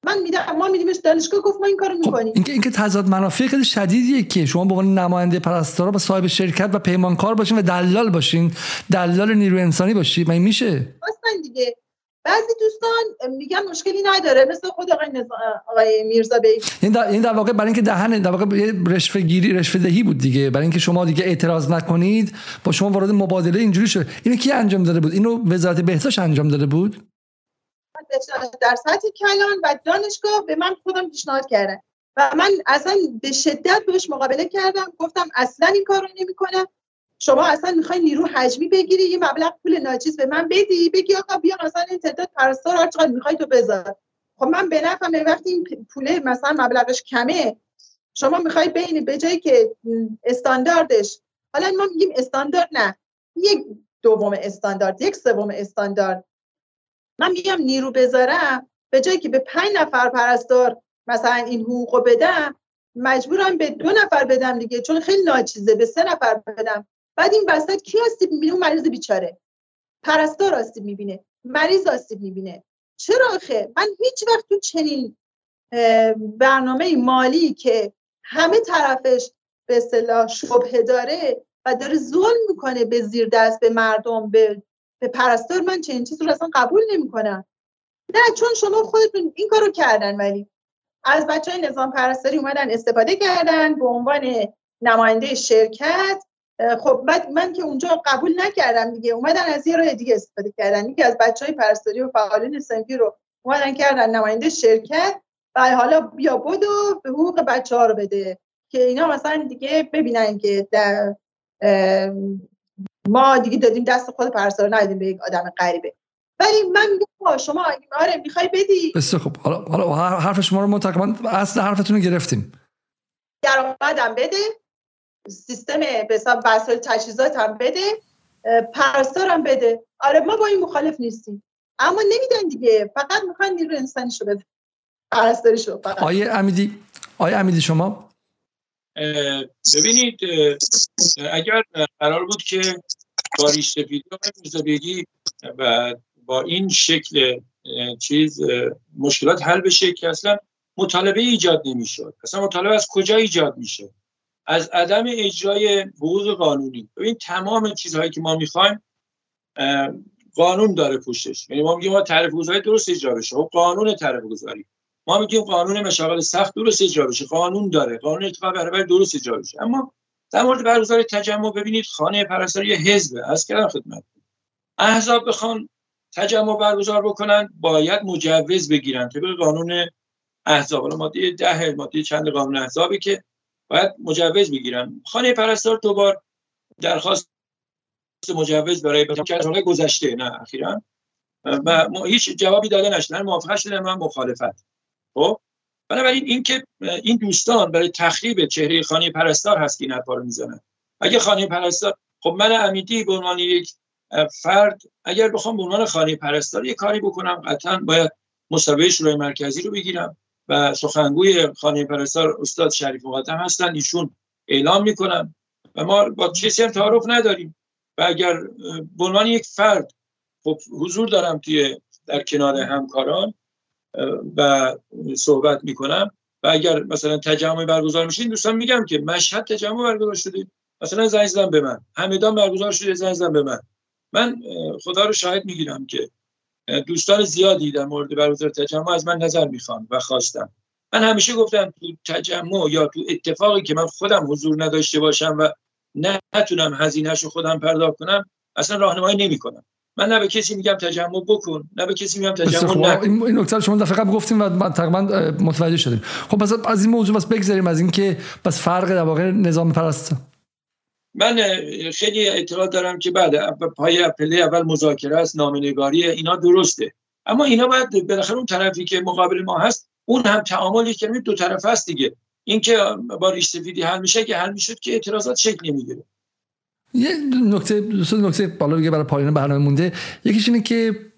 من میدم ما میدیمش دانشگاه گفت ما این کارو خب، می‌کنیم. اینکه اینکه تضاد منافع خیلی شدیدیه که شما به عنوان نماینده پرستارا با صاحب شرکت و پیمانکار باشین و دلال باشین. دلال نیرو انسانی باشین. من میشه؟ اصلا دیگه. بعضی دوستان میگن مشکلی نداره مثل خود آقای, نزا... آقای میرزا بی این در, این در واقع برای اینکه دهن در واقع رشوه گیری رشوه دهی بود دیگه. برای اینکه شما دیگه اعتراض نکنید با شما وارد مبادله اینجوری شد. اینو کی انجام داده بود؟ اینو وزارت بهداشت انجام داده بود؟ در سطح کلان و دانشگاه به من خودم پیشنهاد کردن. و من اصلا به شدت بهش مقابله کردم. گفتم اصلا این کار رو نمی‌کنم. شما اصلا می‌خوای نیرو حجمی بگیری یه مبلغ پول ناچیز به من بدی. بگی آقا بیا مثلا این تعداد پرستار هر چقدر می‌خوای تو بذار. خب من به نفعم وقتی این پول مثلا مبلغش کمه شما می‌خوای بین به جایی که استانداردش. حالا ما میگیم استاندارد نه. یک دوم استاندارد یک سوم استاندارد. من میگم نیرو بذارم به جایی که به پنج نفر پرستار مثلا این حقوقو بدم مجبورم به دو نفر بدم دیگه چون خیلی ناچیزه به سه نفر بدم. بعد این وسط کی آسیب می‌بینه اون مریض بیچاره؟ پرستار آسیب می‌بینه مریض آسیب می‌بینه. چرا آخه؟ من هیچ وقت تو چنین برنامه مالی که همه طرفش به اصطلاح شبهه داره و داره ظلم می‌کنه به زیر دست به مردم به به پرستار من چنین چیزی رو اصلا قبول نمی‌کنم. نه چون شما خودتون این کارو کردن ولی از بچه های نظام پرستاری اومدن استفاده کردن به عنوان نماینده شرکت. خب بعد من که اونجا قبول نکردم دیگه اومدن از یه راه دیگه استفاده کردن. یکی از بچه های پرستاری و فعالین سنفی رو اومدن کردن نماینده شرکت. و حالا بیا بدو به حقوق بچه ها رو بده که اینا مثلا دیگه ببینن که در ما دیگه دادیم دست خود پرستار ندیم به یک آدم غریبه. ولی من میگم شما آره می‌خوای بدی. بسیار خب حالا حالا حرف شما رو ما اصل حرفتون رو گرفتیم. درآمدم بده. سیستم به حساب وسایل تجهیزات هم بده. پرستار هم بده. آره ما با این مخالف نیستیم. اما نمیدن دیگه. فقط می‌خوان نیرو انسانی شو بده. پرستاری شو فقط. آیه امیدی آیه امیدی شما؟ ببینید اگر قرار بود که با ریشتفیدی و بگی و با این شکل چیز مشکلات حل بشه که اصلا مطالبه ایجاد نمی‌شد. اصلا مطالبه از کجا ایجاد میشه؟ از عدم اجرای حقوق قانونی. ببین تمام چیزهایی که ما می‌خوایم قانون داره پوشش. یعنی ما میگیم ما تعریف گذاری درست اجرا بشه. خب قانون تعریف گذاری ما میگیم قانون مشاغل سخت درست اجرا بشه قانون داره. قانون اتفاق برابر درست اجرا بشه اما در مورد برگزار تجمع ببینید خانه پرستاری یه حزبه از کردم خدمت. احزاب بخوان تجمع برگزار بکنن باید مجوز بگیرن طبق قانون احزاب. ماده ده ماده چند قانون احزابی که باید مجوز بگیرن. خانه پرستار دوبار درخواست مجوز برای سال گذشته نه اخیرا. و هیچ جوابی داده نشد نه موافقت شده من مخالفت. خب؟ بنابراین این که این دوستان برای تخریب چهره خانه پرستار هست که این حرفا رو می‌زنن. اگه خانه پرستار خب من امیدی به عنوان یک فرد اگر بخوام به عنوان خانه پرستار یه کاری بکنم قطعا باید مسابقه شورای مرکزی رو بگیرم و سخنگوی خانه پرستار استاد شریف مقدم هستن ایشون اعلام می‌کنن و ما با کسی هم تعارف نداریم. و اگر به عنوان یک فرد خب حضور دارم توی در کنار همکاران و صحبت می‌کنم. و اگر مثلا تجمع برگزار میشین دوستان میگم که مشهد تجمع برگزار شده. مثلا زنگ زدن به من. همدان برگزار شده زنگ زدن به من. من خدا رو شاهد می‌گیرم که دوستان زیادی در مورد برگزار تجمع از من نظر می‌خوان و خواستم من همیشه گفتم تو تجمع یا تو اتفاقی که من خودم حضور نداشته باشم و نتونم هزینهش رو خودم پرداخت کنم اصلا راهنمایی نمی‌کنم. من نه به کسی میگم تجمع بکن نه به کسی میگم تجمع نکن. این نکته شما دفعه قبل گفتیم و تقریبا متوجه شدیم. خب پس از این موضوع بس بگذاریم از اینکه بس فرق در واقع نظام پرست. من خیلی اطلاع دارم که بعد پای پله اول مذاکره است نامنگاری اینا درسته. اما اینا باید بالاخره اون طرفی که مقابل ما هست اون هم تعامل کلمه دو طرف است دیگه. اینکه با ریش سفیدی حل میشه که حل می‌شد که اعتراضات شکل نمی‌گیره. یه نکته دوست نکته بالا برای پایان برنامه مونده. یکیش اینه که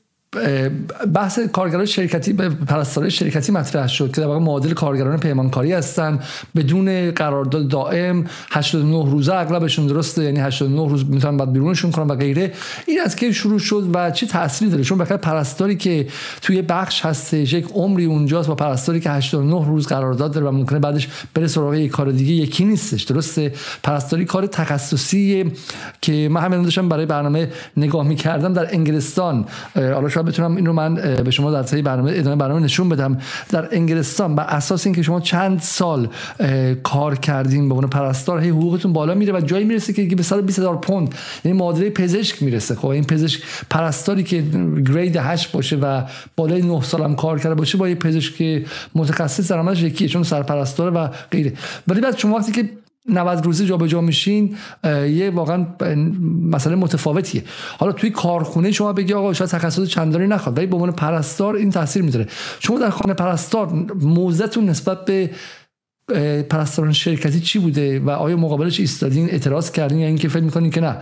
بحث کارگران شرکتی پرستارای شرکتی مطرح شد که در واقع معادل کارگران پیمانکاری هستن. بدون قرارداد دائم 89 روزه اغلبشون درسته یعنی 89 روز می‌تونن بعد بیرونشون کنن و غیره. این از که شروع شد و چه تأثیری داره؟ چون بخاطر پرستاری که توی بخش هستش یک عمری اونجاست با پرستاری که 89 روز قرارداد داره و ممکنه بعدش بره سراغ یک کار دیگه یکی نیستش. درسته؟ پرستاری کار تخصصی که من همین داشتم برای برنامه نگاه می‌کردم. در انگلستان حالا شاید بتونم این رو من به شما در طی برنامه ادامه برنامه نشون بدم. در انگلستان بر اساس اینکه شما چند سال کار کردین به عنوان پرستار هی حقوقتون بالا میره و جایی می‌رسه که به 120 هزار پوند یعنی معادله پزشک می‌رسه. خب این پزشک پرستاری که گرید 8 باشه و بالای 9 سال هم کار کرده باشه با یه پزشک متخصص درآمدش یکیه چون سرپرستار و غیره. ولی بعد شما وقتی که 90 روزه جابجا میشین یه واقعا مسئله متفاوتیه. حالا توی کارخونه شما بگی آقا شاید تخصص چندانی نخواد ولی به عنوان پرستار این تاثیر می‌ذاره. شما در خانه پرستار موزتون نسبت به پرستاران شرکتی چی بوده و آیا مقابلش ایستادین اعتراض کردین یا اینکه فکر می‌کنین که نه؟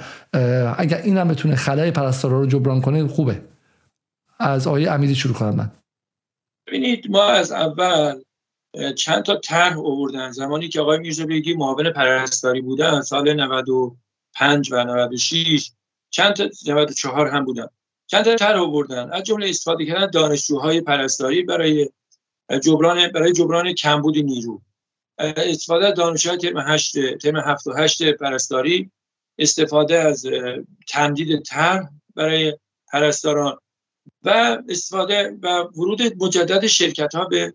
اگر این هم بتونه خلای پرستارا رو جبران کنه خوبه. از آیه امیدی شروع کنم من. ببینید ما از اول چند تا طرح آوردن. زمانی که آقای میرزا بیگی معاون پرستاری بودن سال 95 و 96 چند تا 94 هم بودن. چند تا طرح آوردن. از جمله استفاده کردن دانشجوهای پرستاری برای جبران برای جبران کمبود نیرو. استفاده از دانشجوهای ترم 8 ترم 7 و 8 پرستاری استفاده از تمدید طرح برای پرستاران و استفاده و ورود مجدد شرکت ها به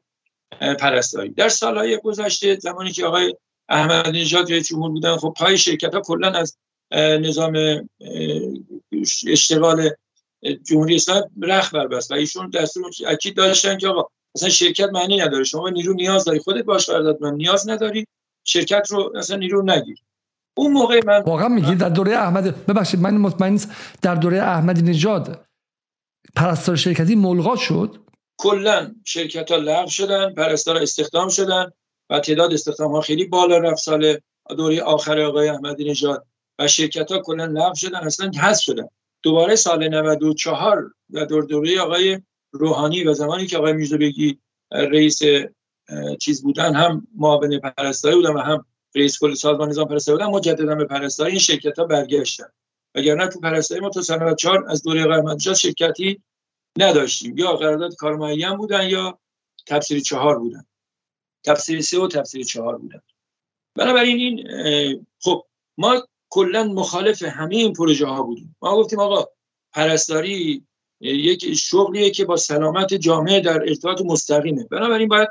پرستاری. در سالهای گذشته زمانی که آقای احمد نژاد رئیس جمهور بودن خب پای شرکت ها کلا از نظام اشتغال جمهوری اسلامی رخ بربست و ایشون دستور اکید داشتن که آقا مثلا شرکت معنی نداره. شما نیرو نیاز داری. خودت باش قرارداد من نیاز نداری. شرکت رو مثلا نیرو نگیر. اون موقع من واقعا میگی در دوره احمد ببخشید من مطمئن در دوره احمدی نژاد پرستار شرکتی ملغا شد. کلا شرکت ها لغو شدن پرستار استخدام شدن و تعداد استخدام ها خیلی بالا رفت سال دوره آخر آقای احمدی نژاد و شرکت ها کلا لغو شدن اصلا حذف شدن. دوباره سال 94 و دور دوره آقای روحانی و زمانی که آقای میرزا بگی رئیس چیز بودن هم معاون پرستاری بودن و هم رئیس کل سازمان نظام پرستاری بودن مجددا به پرستاری این شرکت ها برگشتن. وگرنه تو پرستاری ما تو سال 94 از دوره آقای احمدی شرکتی نداشتیم. یا قرارداد کار معین بودن یا تفسیر چهار بودن. تفسیر سه و تفسیر چهار بودن. بنابراین این خب ما کلا مخالف همه این پروژه ها بودیم. ما گفتیم آقا پرستاری یک شغلیه که با سلامت جامعه در ارتباط مستقیمه. بنابراین باید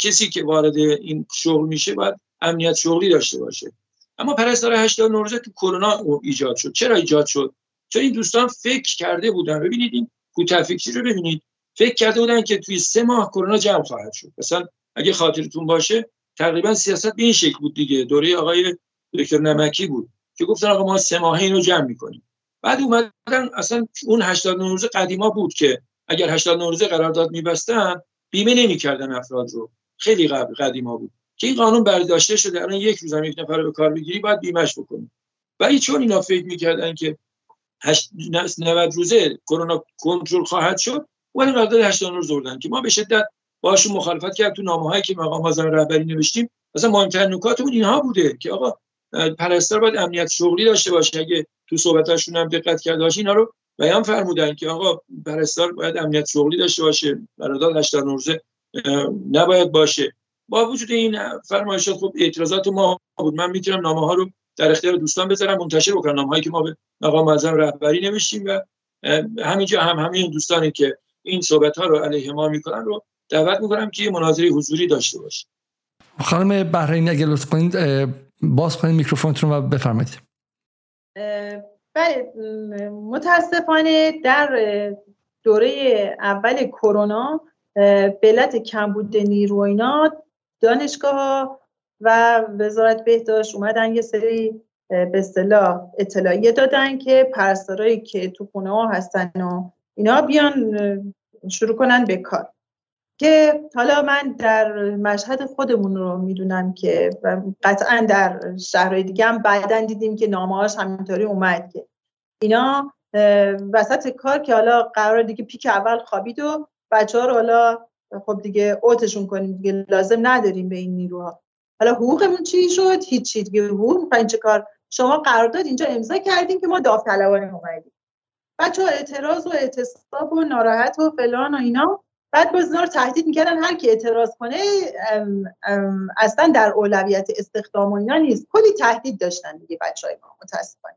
کسی که وارد این شغل میشه باید امنیت شغلی داشته باشه. اما پرستار 80 نوروز تو کرونا ایجاد شد. چرا ایجاد شد؟ چون این دوستان فکر کرده بودن. ببینید این کوتافکری رو ببینید؟ فکر کرده بودن که توی سه ماه کرونا جمع خواهد شد. مثلا اگه خاطرتون باشه تقریبا سیاست به این شکل بود دیگه. دوره آقای دکتر نمکی بود که گفتن آقا ما سه ماهه اینو جمع می‌کنیم. بعد اومدن اصلا اون 80 نوروز قدیما بود که اگر 80 نوروز قرارداد میبستن بیمه نمی‌کردن افراد رو. خیلی قبل قدیما بود که این قانون برداشته شده. الان یک روز هم یک نفر رو به کار بگیری باید بیمش بکنی. ولی چون اینا فکر می‌کردن که 90 روزه کرونا کنترل خواهد شد ولی قرارداد 80 روز بردن که ما به شدت باشون مخالفت کرد تو نامه‌هایی که مقام معظم رهبری نوشتیم. مثلا مهمترین نکاتمون اینها بوده که آقا پرستار باید امنیت شغلی داشته باشه. اگه تو صحبتاشون هم دقت کرده باشه اینا رو بیان فرمودن که آقا پرستار باید امنیت شغلی داشته باشه قرارداد 80 روزه نباید باشه. با وجود این فرمایشات خب اعتراضات ما بود. من می‌تونم نامه ها رو در اختیار دوستان بذارم منتشر بکنم هایی که ما به مقام معظم رهبری نوشتیم و همینجا هم همین دوستانی که این صحبت ها رو علیه ما می‌کنن رو دعوت می‌کنم که مناظره حضوری داشته باشه خانم بحرینی اگه لطف کنید باز کنید میکروفونتون و بفرمایید. بله متاسفانه در دوره اول کرونا به علت کمبود نیرو اینا دانشگاه و وزارت بهداشت اومدن یه سری به اصطلاح اطلاعیه دادن که پرستارایی که تو خونه ها هستن و اینا بیان شروع کنن به کار. که حالا من در مشهد خودمون رو می‌دونم که قطعا در شهرهای دیگه هم بعدا دیدیم که نامه هاش همینطوری اومد که اینا وسط کار که حالا قرار دیگه پیک اول خوابید و بچه ها رو حالا خب دیگه اوتشون کنیم دیگه لازم نداریم به این نیروها. حالا حقوقمون چی شد؟ هیچی دیگه حقوق چه کار؟ شما قرارداد اینجا امضا کردین که ما داوطلبانه اومدیم. بچه ها اعتراض و اعتصاب و ناراحت و فلان و اینا. بعد باز رو تهدید می‌کردن. هر کی اعتراض کنه اصلا در اولویت استخدام و اینا نیست. کلی تهدید داشتن دیگه بچه های ما متاسفانه.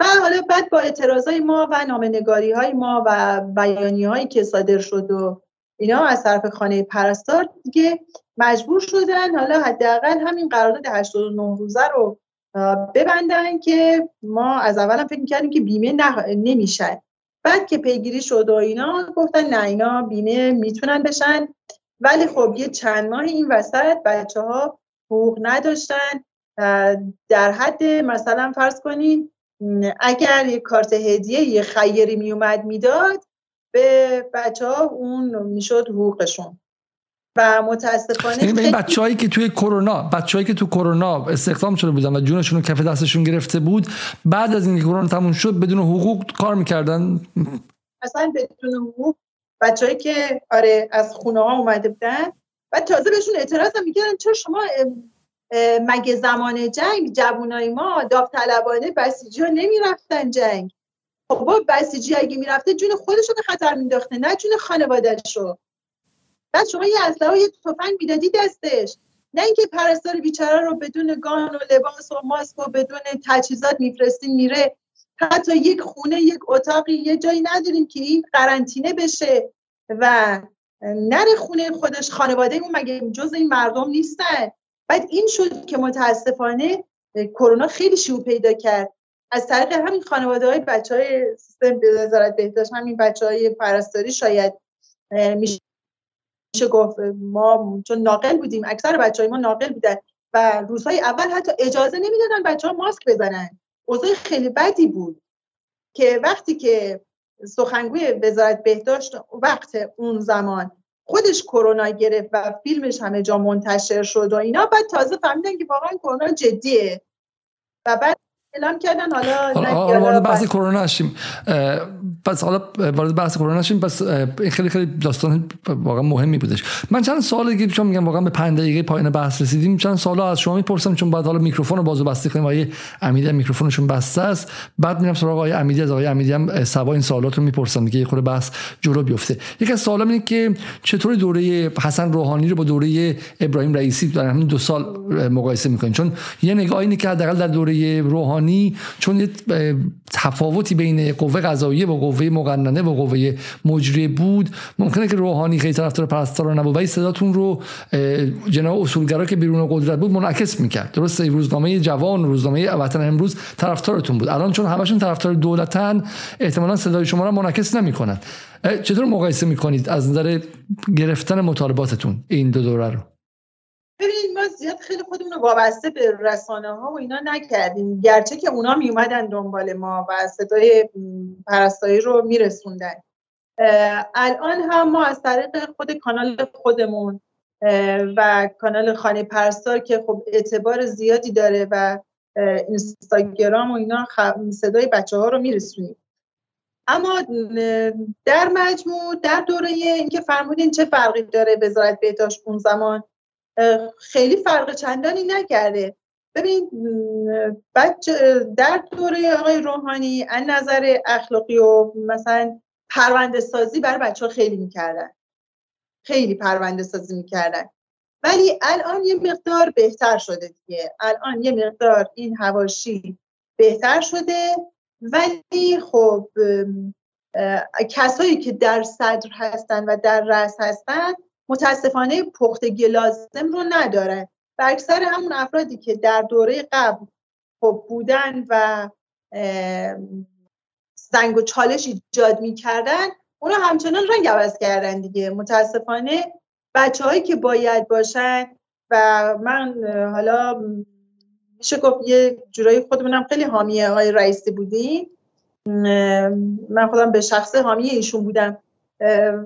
و حالا بعد با اعتراض ما و نامنگاری های ما و بیانی که صادر شد و اینا از طرف خانه پرستار دیگه مجبور شدن. حالا حداقل همین قرارداد 89 روزه رو ببندن که ما از اولم فکر می‌کردیم که بیمه نمیشن. بعد که پیگیری شد و اینا گفتن نه اینا بیمه می‌تونن بشن. ولی خب یه چند ماه این وسط بچه ها حقوق نداشتن. در حد مثلا فرض کنین اگر یه کارت هدیه یه خیری میومد می‌داد به بچه ها اون می‌شد حقوقشون. و متاسفانه یعنی این بچه‌هایی که توی کرونا بچه‌هایی که تو کرونا استخدام شده بودن و جونشون رو کف دستشون گرفته بود بعد از اینکه کرونا تموم شد بدون حقوق کار می‌کردن؟ اصلا بدون حقوق بچه‌هایی که آره از خونه ها اومده بودن و تازه بهشون اعتراض هم می‌کردن چرا شما مگه زمان جنگ جوانای ما داوطلبانه بسیجی ها نمی‌رفتن جنگ؟ خب بسیجی اگه می‌رفته جون خودش رو خطر مینداخته نه جون خانوادهش رو بعد شما یه اسلحه یه تفنگ می‌دادی دستش. نه اینکه پرستار بیچاره رو بدون گان و لباس و ماسک و بدون تجهیزات میفرستین میره. حتی یک خونه یک اتاقی یه جایی نداریم که این قرنطینه بشه و نره خونه خودش. خانواده اون مگه جز این مردم نیستن. بعد این شد که متاسفانه کرونا خیلی شیوع پیدا کرد. از طریق همین خانواده های بچه های سیستم وزارت بهداشت همین بچه های پرستاری شاید میشه گفت ما چون ناقل بودیم اکثر بچه های ما ناقل بودن و روزهای اول حتی اجازه نمی‌دادن بچه ها ماسک بزنن. اوضاع خیلی بدی بود که وقتی که سخنگوی وزارت بهداشت وقت اون زمان خودش کرونا گرفت و فیلمش همه جا منتشر شد و اینا بعد تازه فهمیدن که واقعا کرونا جدیه و بعد اعلام کردن. حالا وارد بحث کرونا هستیم پس حالا وارد بحث کرونا هستیم پس این خیلی خیلی داستان واقعا مهمی بودش. من چند سوال دیگه چون میگم واقعا به 5 دقیقه پایان بحث رسیدیم چند سوال از شما می‌پرسم چون بعد حالا میکروفون رو بازو بسته کنیم. آقای امیدی میکروفونشون بسته است. بعد میرم سراغ آقای امیدی از آقای امیدی هم سوا این سوالات رو می‌پرسم دیگه خود بحث جلو بیفته. یکی از سوالا اینه که چطور دوره حسن روحانی رو با دوره ابراهیم رئیسی در همین دو سال مقایسه می‌کنین چون یه نگاه اینه که حداقل در دوره روحانی چون یه تفاوتی بین قوه قضاییه و قوه مقننه و قوه مجریه بود. ممکنه که روحانی خیلی طرفدار پرستارا نبود ولی صداتون رو جناب اصولگرا که بیرون قدرت بود منعکس می‌کرد. درسته روزنامه جوان روزنامه وطن امروز طرفدارتون بود. الان چون همشون طرفدار دولتن احتمالا صدای شما رو منعکس نمی‌کنن. چطور مقایسه می‌کنید از نظر گرفتن مطالباتتون این دو دوره رو؟ ببینید ما زیاد خیلی خودمون رو وابسته به رسانه ها و اینا نکردیم. گرچه که اونا میومدن دنبال ما و صدای پرستایی رو میرسوندن. الان هم ما از طریق خود کانال خودمون و کانال خانه پرستار که خب اعتبار زیادی داره و اینستاگرام و اینا صدای بچه ها رو میرسونیم. اما در مجموع در دوره اینکه فرمودین چه فرقی داره وزارت بهداشت اون زمان خیلی فرق چندانی نکرده. ببین در دوره آقای روحانی از نظر اخلاقی و مثلا پرونده سازی برای بچه ها خیلی می‌کردن. خیلی پرونده سازی می‌کردن. ولی الان یه مقدار بهتر شده دیگه. الان یه مقدار این هواشی بهتر شده. ولی خب کسایی که در صدر هستن و در رأس هستن متاسفانه پختگی لازم رو ندارن و اکثر همون افرادی که در دوره قبل خب بودن و زنگ و چالش ایجاد می‌کردن اونا همچنان رنگ عوض کردن دیگه. متاسفانه بچه هایی که باید باشن و من حالا میشه گفت یه جورایی خودمونم خیلی حامی های رئیسی بودیم. من خودم به شخص حامی ایشون بودم.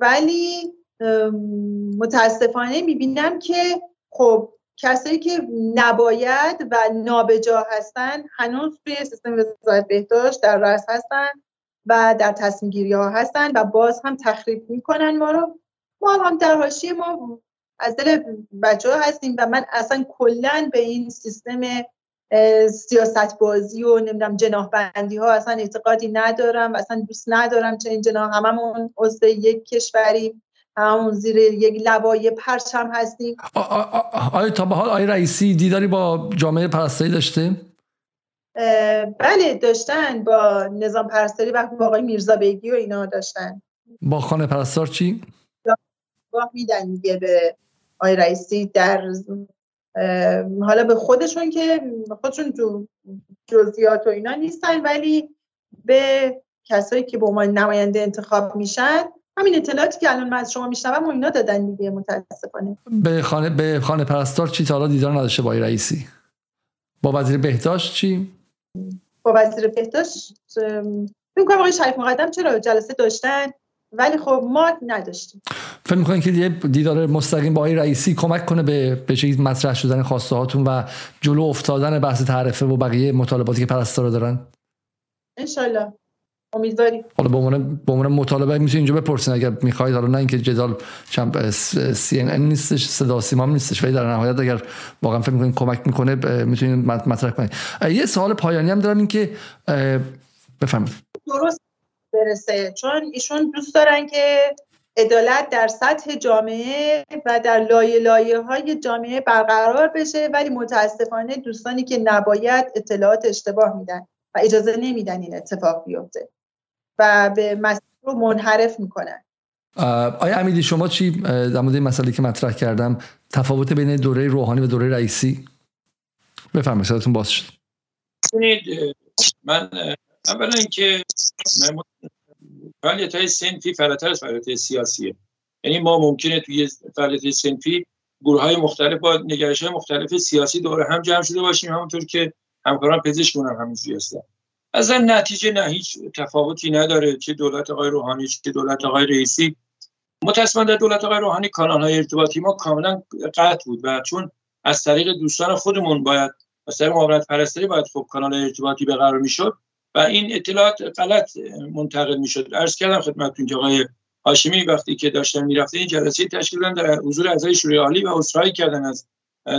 ولی متاسفانه می‌بینم که خب کسایی که نباید و نابجا هستن هنوز توی سیستم وزارت بهداشت در رأس هستن و در تصمیم گیری ها هستن و باز هم تخریب می‌کنن ما رو. ما هم در حاشیه ما از دل بچه ها هستیم و من اصلا کلا به این سیستم سیاست بازی و نمی‌دونم جناح بندی ها اصلا اعتقادی ندارم اصلا دوست ندارم چه این جناح هممون عضو یک کشوری. همون زیر یک لوای پرچم هستیم آیا تا به حال آیا رئیسی دیداری با جامعه پرستاری داشته؟ بله داشتن با نظام پرستاری و با آقای میرزا بیگی و اینا داشتن با خانه پرستار چی؟ با میدن دیگه به آقای رئیسی در حالا به خودشون که خودشون تو جزئیات و اینا نیستن ولی به کسایی که به عنوان نماینده انتخاب میشن همین اطلاعاتی که الان من از شما میشنوم و اینا دادن دیگه متاسفانه. به خانه به خانه پرستار چی تا دیدار نداشته با رئیسی؟ با وزیر بهداشت چی؟ با وزیر بهداشت فکر کنم آقای شریف مقدم چرا جلسه داشتن؟ ولی خب ما نداشتیم. فکر می‌کنین که یه دیدار مستقیم با آقای رئیسی کمک کنه به به چیز مطرح شدن خواسته هاتون و جلو افتادن بحث تعرفه و بقیه مطالباتی که پرستارا دارن؟ انشالله امیدواریم حالا به عنوان به عنوان مطالبه می‌تونید اینجا بپرسین اگر می‌خواید حالا نه اینکه جدال چند سی ان نیستش صدا سیما نیستش ولی در نهایت اگر واقعا فکر می‌کنید کمک می‌کنه می‌تونید مطرح کنید یه سوال پایانی هم دارم این که بفهمید درست برسه. چون ایشون دوست دارن که عدالت در سطح جامعه و در لایه لایه های جامعه برقرار بشه ولی متاسفانه دوستانی که نباید اطلاعات اشتباه میدن و اجازه نمیدن این اتفاق بیفته. و به مسئله رو منحرف می‌کنن آیا امیدی شما چی در مورد این مسئله که مطرح کردم تفاوت بین دوره روحانی و دوره رئیسی؟ بفرمایید صداتون باز شد. من اولا اینکه فعالیت های سنفی فراتر از فعالیت سیاسیه. یعنی ما ممکنه توی فعالیت سنفی گروه های مختلف با نگرش های مختلف سیاسی دوره هم جمع شده باشیم همونطور که همکاران پزشکمون هم همینجوری هستن. از نتیجه نه هیچ تفاوتی نداره چه دولت آقای روحانی چه دولت آقای رئیسی. متاسفانه در دولت آقای روحانی کانال های ارتباطی ما کاملا قطع بود و چون از طریق دوستان خودمون باید از طریق معاونت پرستاری باید خب کانال ارتباطی به قرار می‌شد و این اطلاعات غلط منتقل می‌شد. عرض کردم خدمتتون که آقای هاشمی وقتی که داشتن می‌رفتن این جلسه تشکیل دادن در حضور اعضای شورای عالی و عذرخواهی کردن از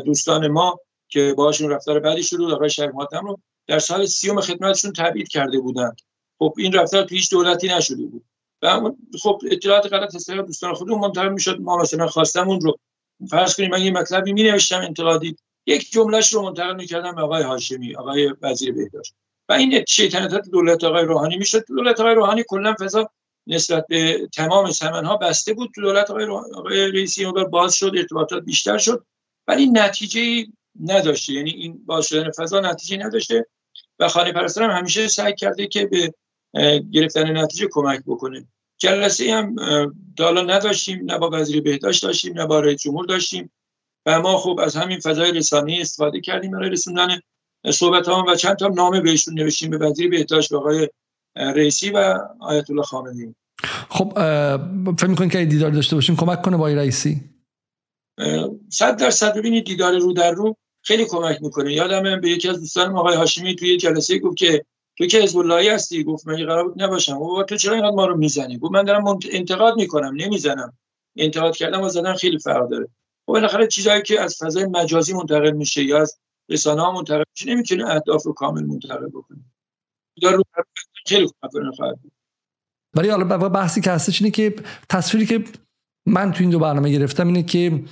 دوستان ما که باهاشون رفتار بعدی شروع آقای شریف رو در سال سیوم خدمتشون تبعید کرده بودند خب این رفتار تو هیچ دولتی نشده بود. و خب اطلاعات غلط از دوستان خودمون منتقل می‌شد. ما مثلا خواستمون رو فرض کنیم من یه مطلبی می نوشتم انتقادی. یک جملهش رو منتقل می‌کردم به آقای هاشمی آقای وزیر بهداشت. و این شیطنت دولت آقای روحانی می‌شد. دولت آقای روحانی کلا فضا نسبت به تمام سمن ها بسته بود. تو دولت آقای, آقای رئیسی باز شد ارتباطات بیشتر شد. ولی نتیجه نداشته. یعنی این باز شدن فضا نتیجه نداشته. و خانه پرستار هم همیشه سعی کرده که به گرفتن نتیجه کمک بکنه. جلسه هم دالا نداشتیم نه با وزیر بهداشت داشتیم نه با رئیس جمهور داشتیم. و ما خوب از همین فضای رسانی استفاده کردیم برای رسوندن صحبت ها و چند تا نامه بهشون نوشتیم به وزیر بهداشت به آقای رئیسی و آیت الله خامنه‌ای. خب فکر می‌کنید که دیدار داشته باشیم کمک کنه با رئیسی؟ صد درصد. ببینید دیدار رو در رو. خیلی کمک می‌کنه. یادم به یکی از دوستان آقای هاشمی توی جلسه گفت که تو که حزب اللهی هستی؟ گفت من قرار بود نباشم. و تو چرا اینقدر ما رو می‌زنی؟ گفت من دارم انتقاد می‌کنم نمی‌زنم. انتقاد کردم و زدن خیلی فرق داره. و خب بالاخره چیزایی که از فضای مجازی منتقل میشه یا از رسانه ها منتقل میشه نمی‌تونه اهداف رو کامل منتقل بکنه رو خیلی خواهد ولی حالا بحثی که هستش اینه که تصویری که من تو این دو برنامه گرفتم اینه که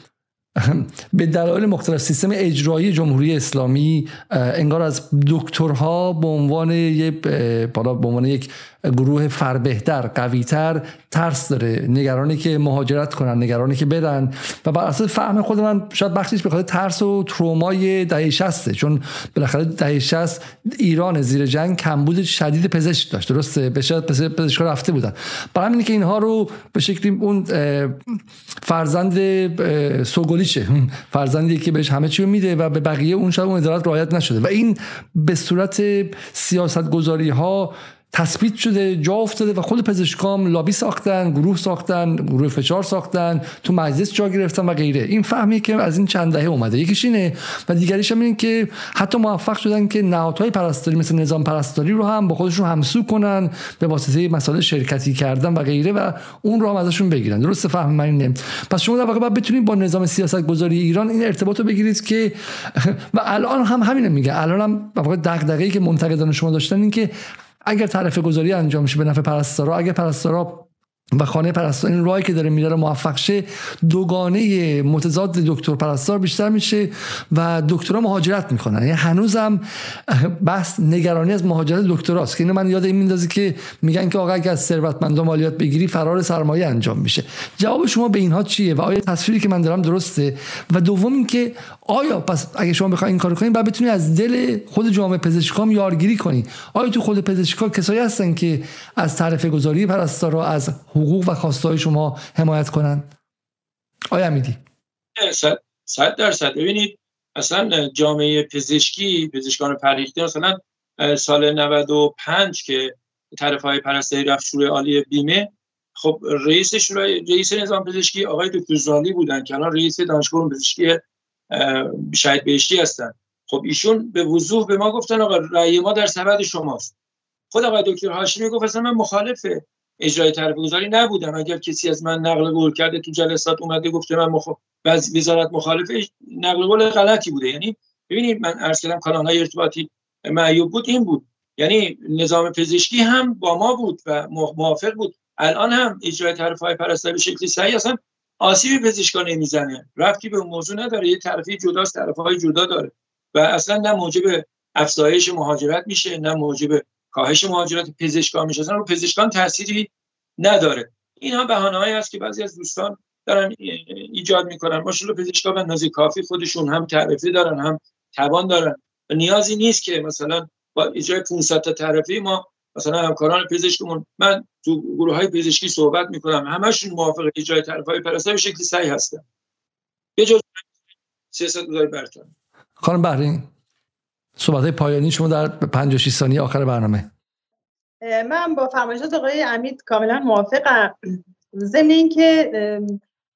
به دلایل مختلف. سیستم اجرایی جمهوری اسلامی انگار از دکترها به عنوان بالا به عنوان یک گروه فربهتر قویتر ترس داره. نگرانی که مهاجرت کنن نگرانی که برن و بر اساس فهم خود من شاید بخشش خاطر ترس و ترومای دهه 60 چون بالاخره دهه 60 ایران زیر جنگ کمبود شدید پزشک داشت. درسته؟ به شاید پزشکا رفته بودن. برای همینه که اینها رو به شکلی اون فرزند سوگلیشه فرزندی که بهش همه چی میده و به بقیه اون شاید اون ادارت رعایت نشده. و این به صورت سیاست گذاری ها تثبیت شده جا افتاده و خود پزشکام لابی ساختن گروه ساختن گروه فشار ساختن تو مجلس جا گرفتن و غیره. این فهمی که از این چند دهه اومده. یکیش اینه و دیگریش هم این که حتی موفق شدن که نهادهای پرستاری مثل نظام پرستاری رو هم با خودشون همسو کنن به واسطه مسائل شرکتی کردن و غیره و اون رو هم ازشون بگیرن. درست فهم من اینه. پس شما در واقع باید بتونید با نظام سیاست گذاری ایران این ارتباط رو بگیرید که و الان هم همینه میگه. الان هم دغدغه‌ای که منتقدان شما داشتن این که اگر طرف گذاری انجام میشه به نفع پرستارا اگر پرستارا و خانه پرستار این راهی که داره میره موفق شه دوگانه متضاد دکتر پرستار بیشتر میشه و دکترها مهاجرت می‌کنن. یعنی هنوزم بحث نگرانی از مهاجرت دکتراست. که اینو من یاد این میندازی که میگن که آقا اگر از ثروتمندان مالیات بگیری فرار سرمایه انجام میشه. جواب شما به اینها چیه؟ و آیا تصویری که من دارم درسته؟ و دوم اینکه آیا پس اگه شما بخواید این کارو کنید بعد بتونید از دل خود جامعه پزشکام یارگیری کنید آیا تو خود پزشکا کسایی هستن که از طرف گذاری پرستارا از حقوق و خواسته شما حمایت کنن آیا میدی؟ صد درصد. ببینید اصلا جامعه پزشکی پزشکان پریخته مثلا سال 95 که طرف های پرستاری رفت شروع عالی بیمه خب رئیس شورای رئیس نظام پزشکی آقای دکتر زالی بودن که الان رئیس دانشگاه پزشکی شاید بهشتی هستن. خب ایشون به وضوح به ما گفتن آقا رأی ما در سبد شماست. خود آقای دکتر هاشمی گفت اصلا من مخالف اجرای طرف گذاری نبودم اگر کسی از من نقل قول کرده تو جلسات اومده گفته من مخ... وزارت مخالف نقل قول غلطی بوده. یعنی ببینید من عرض کردم کانال های ارتباطی معیوب بود این بود. یعنی نظام پزشکی هم با ما بود و موافق بود. الان هم اجرای طرف های پرستاری به شکلی صحیح اصلا آسیب پزشکان نمی‌زنه رفتی به موضوع نداره. یه طرفی جداست طرف های جدا داره. و اصلا نه موجب افزایش مهاجرت میشه نه موجب کاهش مهاجرت پزشکان میشه اصلا رو پزشکان تأثیری نداره. اینها بهانه‌ای هست که بعضی از دوستان دارن ایجاد می‌کنن. ماشاءالله پزشکان به اندازه کافی خودشون هم تعرفه دارن هم توان دارن. و نیازی نیست که مثلا با اجرای 500 تا تعرفه ما مثلا همکاران پزشکمون من تو گروه های پزشکی صحبت می‌کنم همشون موافق اجرای طرف های پرستار به شکلی صحیح هستن. یه جز سیاست گذاری برتن خانم بحرین صحبت پایانی شما در 56 ثانیه آخر برنامه. من با فرمایشات آقای امید کاملا موافقم. ضمن اینکه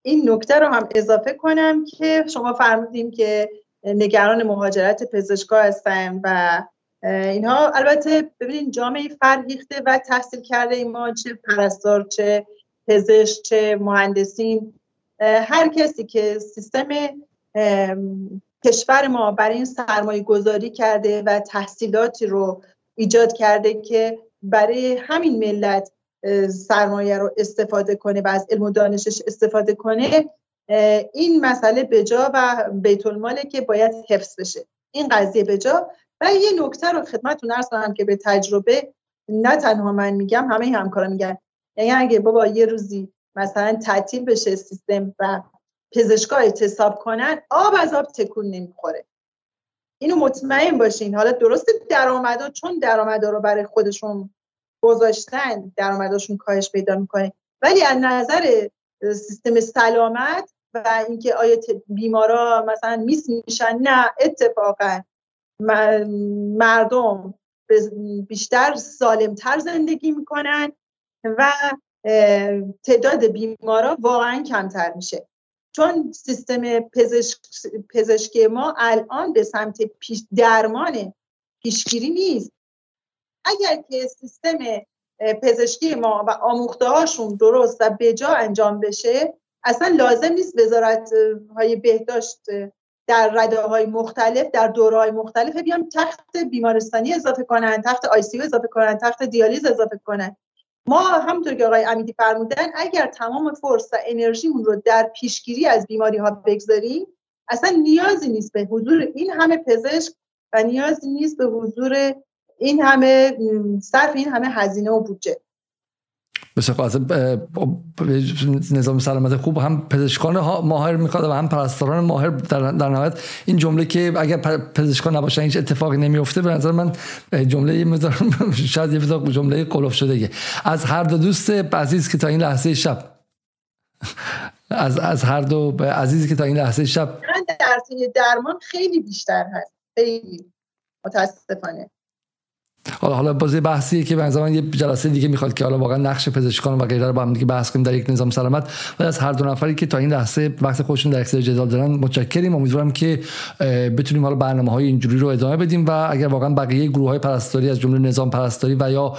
این نکته رو هم اضافه کنم که شما فرمودیم که نگران مهاجرت پزشکا هستن و اینها البته ببینید جامعه فرهیخته و تحصیل کرده ما چه پرستار چه پزشک چه مهندسین. هر کسی که سیستم کشور ما برای این سرمایه گذاری کرده و تحصیلاتی رو ایجاد کرده که برای همین ملت سرمایه رو استفاده کنه و از علم و دانشش استفاده کنه این مسئله بجا و بیت الماله که باید حفظ بشه. این قضیه بجا و یه نکته رو خدمتتون ارز کنم که به تجربه نه تنها من میگم همه همکارا میگن. یعنی اگه بابا یه روزی مثلا تعطیل بشه سیستم و پزشکا اعتصاب کنن آب از آب تکون نمی‌خوره. اینو مطمئن باشین. حالا درست درآمدا چون درآمدا رو برای خودشون گذاشتن درآمدشون کاهش پیدا می‌کنه. ولی از نظر سیستم سلامت و اینکه آیا بیمارا مثلا میس میشن نه اتفاقا مردم بیشتر سالمتر زندگی می‌کنن و تعداد بیمارا واقعا کمتر میشه. چون سیستم پزشک، پزشکی ما الان به سمت پیش درمان پیشگیری نیست. اگر که سیستم پزشکی ما و آموخته هاشون درست و بجا انجام بشه اصلا لازم نیست وزارت های بهداشت در رده های مختلف در دوره های مختلف بیان تخت بیمارستانی اضافه کنن تخت آی سی اضافه کنن تخت دیالیز اضافه کنن. ما همونطور که آقای امیدی فرمودن اگر تمام فرصت و انرژیمون رو در پیشگیری از بیماری ها بگذاریم اصلا نیازی نیست به حضور این همه پزشک و نیازی نیست به حضور این همه صرف این همه هزینه و بودجه. نظام سلامت خوب هم پزشکان ماهر می‌خواد و هم پرستاران ماهر در, در نهایت. این جمله که اگر پزشکان نباشن هیچ اتفاقی نمیفته به نظر من جمله شاید یه جمله قلوف شده از هر دو دوست عزیز که تا این لحظه شب از از هر دو عزیزی که تا این لحظه شب در درمان خیلی بیشتر هست. خیلی. متاسفانه. حالا حالا بازی بحثیه که به من یه جلسه دیگه می‌خواد که حالا واقعا نقش پزشکان و غیره رو با هم دیگه بحث کنیم در یک نظام سلامت. و از هر دو نفری که تا این لحظه وقت خودشون در اکثر جدال دارن متشکریم. امیدوارم که بتونیم حالا برنامه های اینجوری رو ادامه بدیم و اگر واقعا بقیه گروه های پرستاری از جمله نظام پرستاری و یا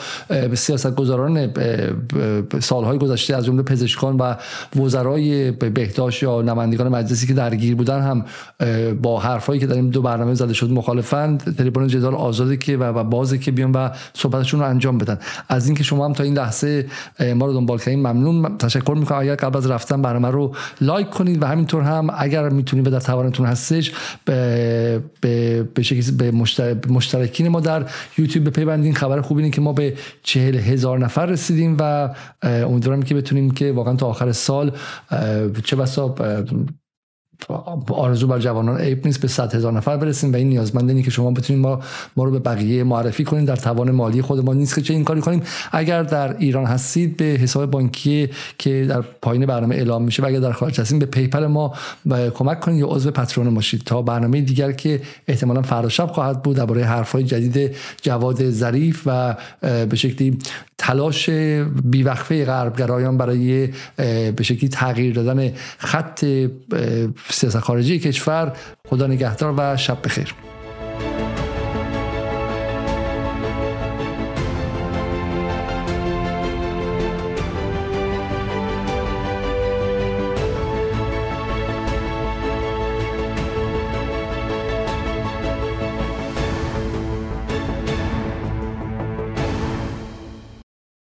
سیاست گذاران سالهای گذشته از جمله پزشکان و وزرای بهداشت یا نمایندگان مجلسی که درگیر بودن هم با حرفایی که در این دو برنامه زده شد مخالفند. تلفن جدال آزاده که و بازه که بیان و صحبتشون رو انجام بدن. از اینکه شما هم تا این لحظه ما رو دنبال کردین ممنون. تشکر می‌کنم. اگر قبل از رفتن برنامه رو لایک کنید و همینطور هم اگر می‌تونید به در توانتون هستش به به به, مشترکین ما در یوتیوب بپیوندین. خبر خوبی اینه که ما به چهل هزار نفر رسیدیم و امیدوارم که بتونیم که واقعا تا آخر سال چه بسا آرزو بر جوانان عیب نیست به 100 هزار نفر برسیم و این نیازمند اینه که شما بتونید ما ما رو به بقیه معرفی کنید. در توان مالی خود ما نیست که چه این کاری کنیم. اگر در ایران هستید به حساب بانکی که در پایین برنامه اعلام میشه و اگر در خارج هستید به پیپل ما کمک کنید یا عضو پترون باشید تا برنامه دیگر که احتمالا فردا شب خواهد بود درباره حرفهای جدید جواد ظریف و به شکلی تلاش بیوقفه غربگرایان برای به شکلی تغییر دادن خط سیاست خارجی کشور خدا نگهدار و شب بخیر.